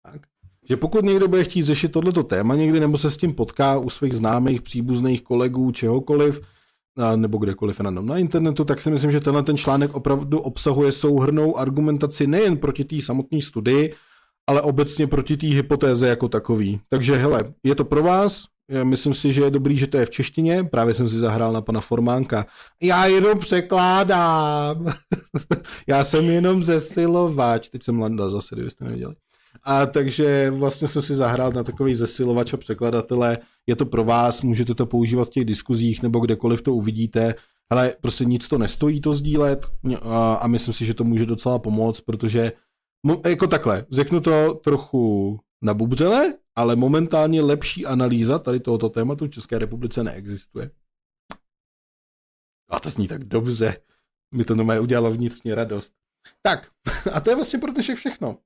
[SPEAKER 1] tak, že pokud někdo bude chtít řešit tohleto téma někdy, nebo se s tím potká u svých známých, příbuzných kolegů, čehokoliv, nebo kdekoliv na, na internetu, tak si myslím, že tenhle ten článek opravdu obsahuje souhrnou argumentaci nejen proti té samotné studii, ale obecně proti té hypotéze jako takový. Takže hele, je to pro vás, myslím si, že je dobrý, že to je v češtině, právě jsem si zahrál na pana Formánka. Já jenom překládám. já jsem jenom zesilovač. Teď jsem Landa zase, kdybyste neviděli. A takže vlastně jsem si zahrál na takový zesilovač a překladatele. Je to pro vás, můžete to používat v těch diskuzích nebo kdekoliv to uvidíte. Ale prostě nic to nestojí to sdílet a myslím si, že to může docela pomoct, protože jako takhle, řeknu to trochu nabubřele, ale momentálně lepší analýza tady tohoto tématu v České republice neexistuje. A to zní tak dobře. Mi to nomé udělalo vnitřně radost. Tak, a to je vlastně pro dnešek všechno.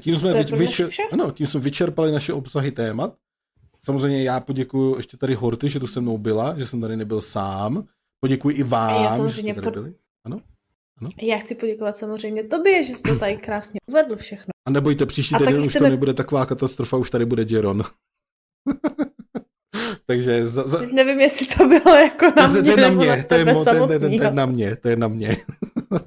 [SPEAKER 1] Tím jsme, vyč, vyčer, ano, tím jsme vyčerpali naše obsahy témat. Samozřejmě já poděkuji ještě tady Horty, že tu se mnou byla, že jsem tady nebyl sám. Poděkuji i vám, já že jste tady pod... byli. Ano?
[SPEAKER 2] Ano? Já chci poděkovat samozřejmě tobě, že jsi to tady krásně uvedl všechno.
[SPEAKER 1] A nebojte, příští týden už chceme... to nebude taková katastrofa, už tady bude Jeron. Takže za, za...
[SPEAKER 2] Teď nevím, jestli to bylo jako na mě, to je na mě,
[SPEAKER 1] to je, mo, to, je, to, je, to je na mě, to je na mě.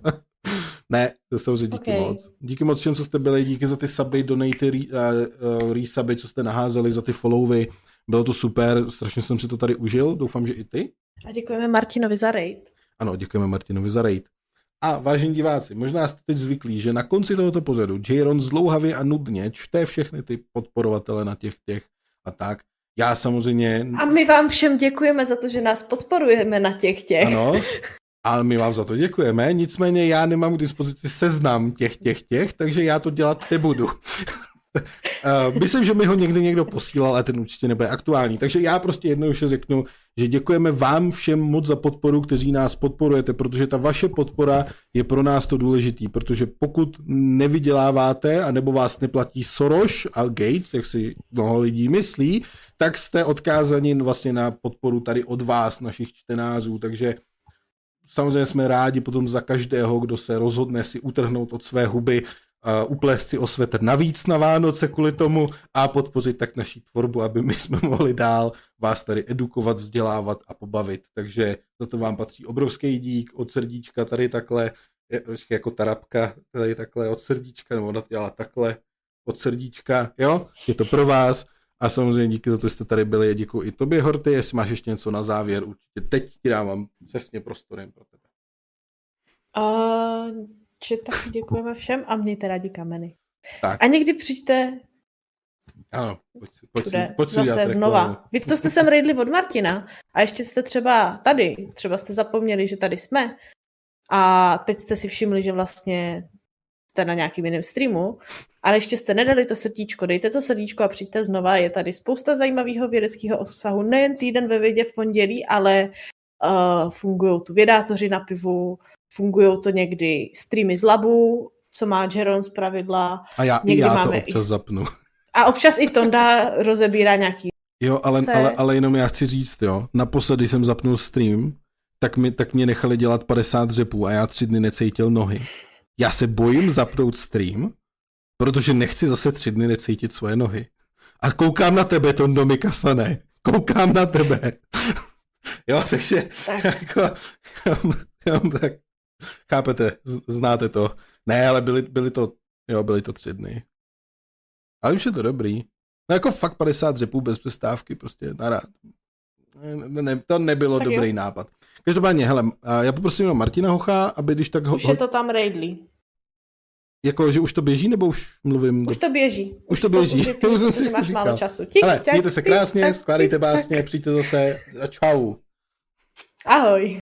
[SPEAKER 1] ne, to jsou díky okay. moc. Díky moc všem, co jste byli, díky za ty suby, donaty, re, uh, resuby, co jste naházeli, za ty followy. Bylo to super, strašně jsem si to tady užil, doufám, že i ty.
[SPEAKER 2] A děkujeme Martinovi za raid.
[SPEAKER 1] Ano, děkujeme Martinovi za raid. A vážení diváci, možná jste teď zvyklí, že na konci tohoto pořadu Jaron zdlouhavě a nudně čte všechny ty podporovatele na těch těch a tak. Já samozřejmě...
[SPEAKER 2] A my vám všem děkujeme za to, že nás podporujeme na těch těch.
[SPEAKER 1] Ano, a my vám za to děkujeme, nicméně já nemám k dispozici seznam těch těch těch, takže já to dělat nebudu. Uh, myslím, že mi ho někdy někdo posílal, ale ten určitě nebude aktuální. Takže já prostě jednoduše řeknu, že děkujeme vám všem moc za podporu, kteří nás podporujete, protože ta vaše podpora je pro nás to důležitý, protože pokud nevyděláváte, anebo vás neplatí Soros a Gates, jak si mnoho lidí myslí, tak jste odkázaní vlastně na podporu tady od vás, našich čtenářů, takže samozřejmě jsme rádi potom za každého, kdo se rozhodne si utrhnout od své huby uplést si o svetr navíc na Vánoce kvůli tomu a podpořit tak naší tvorbu, aby my jsme mohli dál vás tady edukovat, vzdělávat a pobavit. Takže za to vám patří obrovský dík od srdíčka tady takhle, jako tarapka, tady takhle od srdíčka, nebo ona dělá takhle od srdíčka, jo? Je to pro vás. A samozřejmě díky za to, že jste tady byli. Děkuji i tobě, Horty. Jestli máš ještě něco na závěr, určitě teď ti dávám přesně prostorem pro tebe.
[SPEAKER 2] Uh, že taky děkujeme všem a mějte rádi kameny. Tak. A někdy přijďte
[SPEAKER 1] ano, pojď, pojď,
[SPEAKER 2] Všude, pojď zase znova. Vy to jste sem rejdli od Martina a ještě jste třeba tady, třeba jste zapomněli, že tady jsme. A teď jste si všimli, že vlastně jste na nějakým jiném streamu, ale ještě jste nedali to srdíčko, dejte to srdíčko a přijďte znova, je tady spousta zajímavého vědeckého obsahu, nejen týden ve vědě v pondělí, ale uh, fungují tu vědátoři na pivu, fungují to někdy streamy z labu, co má Jeron z pravidla.
[SPEAKER 1] A já, někdy já máme to občas i... zapnu.
[SPEAKER 2] A občas i Tonda rozebírá nějaký
[SPEAKER 1] Jo, ale, ale, ale jenom já chci říct, jo, naposledy jsem zapnul stream, tak, mi, tak mě nechali dělat 50 řepů a já tři dny necítil nohy. Já se bojím zapnout stream, protože nechci zase tři dny necítit svoje nohy. A koukám na tebe, Tondo Mikasane. Koukám na tebe. jo, takže tak. jako, tak Chápete, znáte to. Ne, ale byly, byly to, jo, byly to tři dny. Ale už je to dobrý. No jako fakt 50 řepů bez přestávky, prostě narád. Ne, ne, to nebylo tak dobrý jo. nápad. Každopádně, hele, já poprosím Martina Hocha, aby když tak... Ho,
[SPEAKER 2] už je to tam raidly.
[SPEAKER 1] Jako, že už to běží, nebo už mluvím?
[SPEAKER 2] Už to běží.
[SPEAKER 1] Už, už to běží.
[SPEAKER 2] To, už jsem si máš říkal. málo času. Tik,
[SPEAKER 1] hele, mějte se krásně, skládejte básně, přijďte zase a čau.
[SPEAKER 2] Ahoj.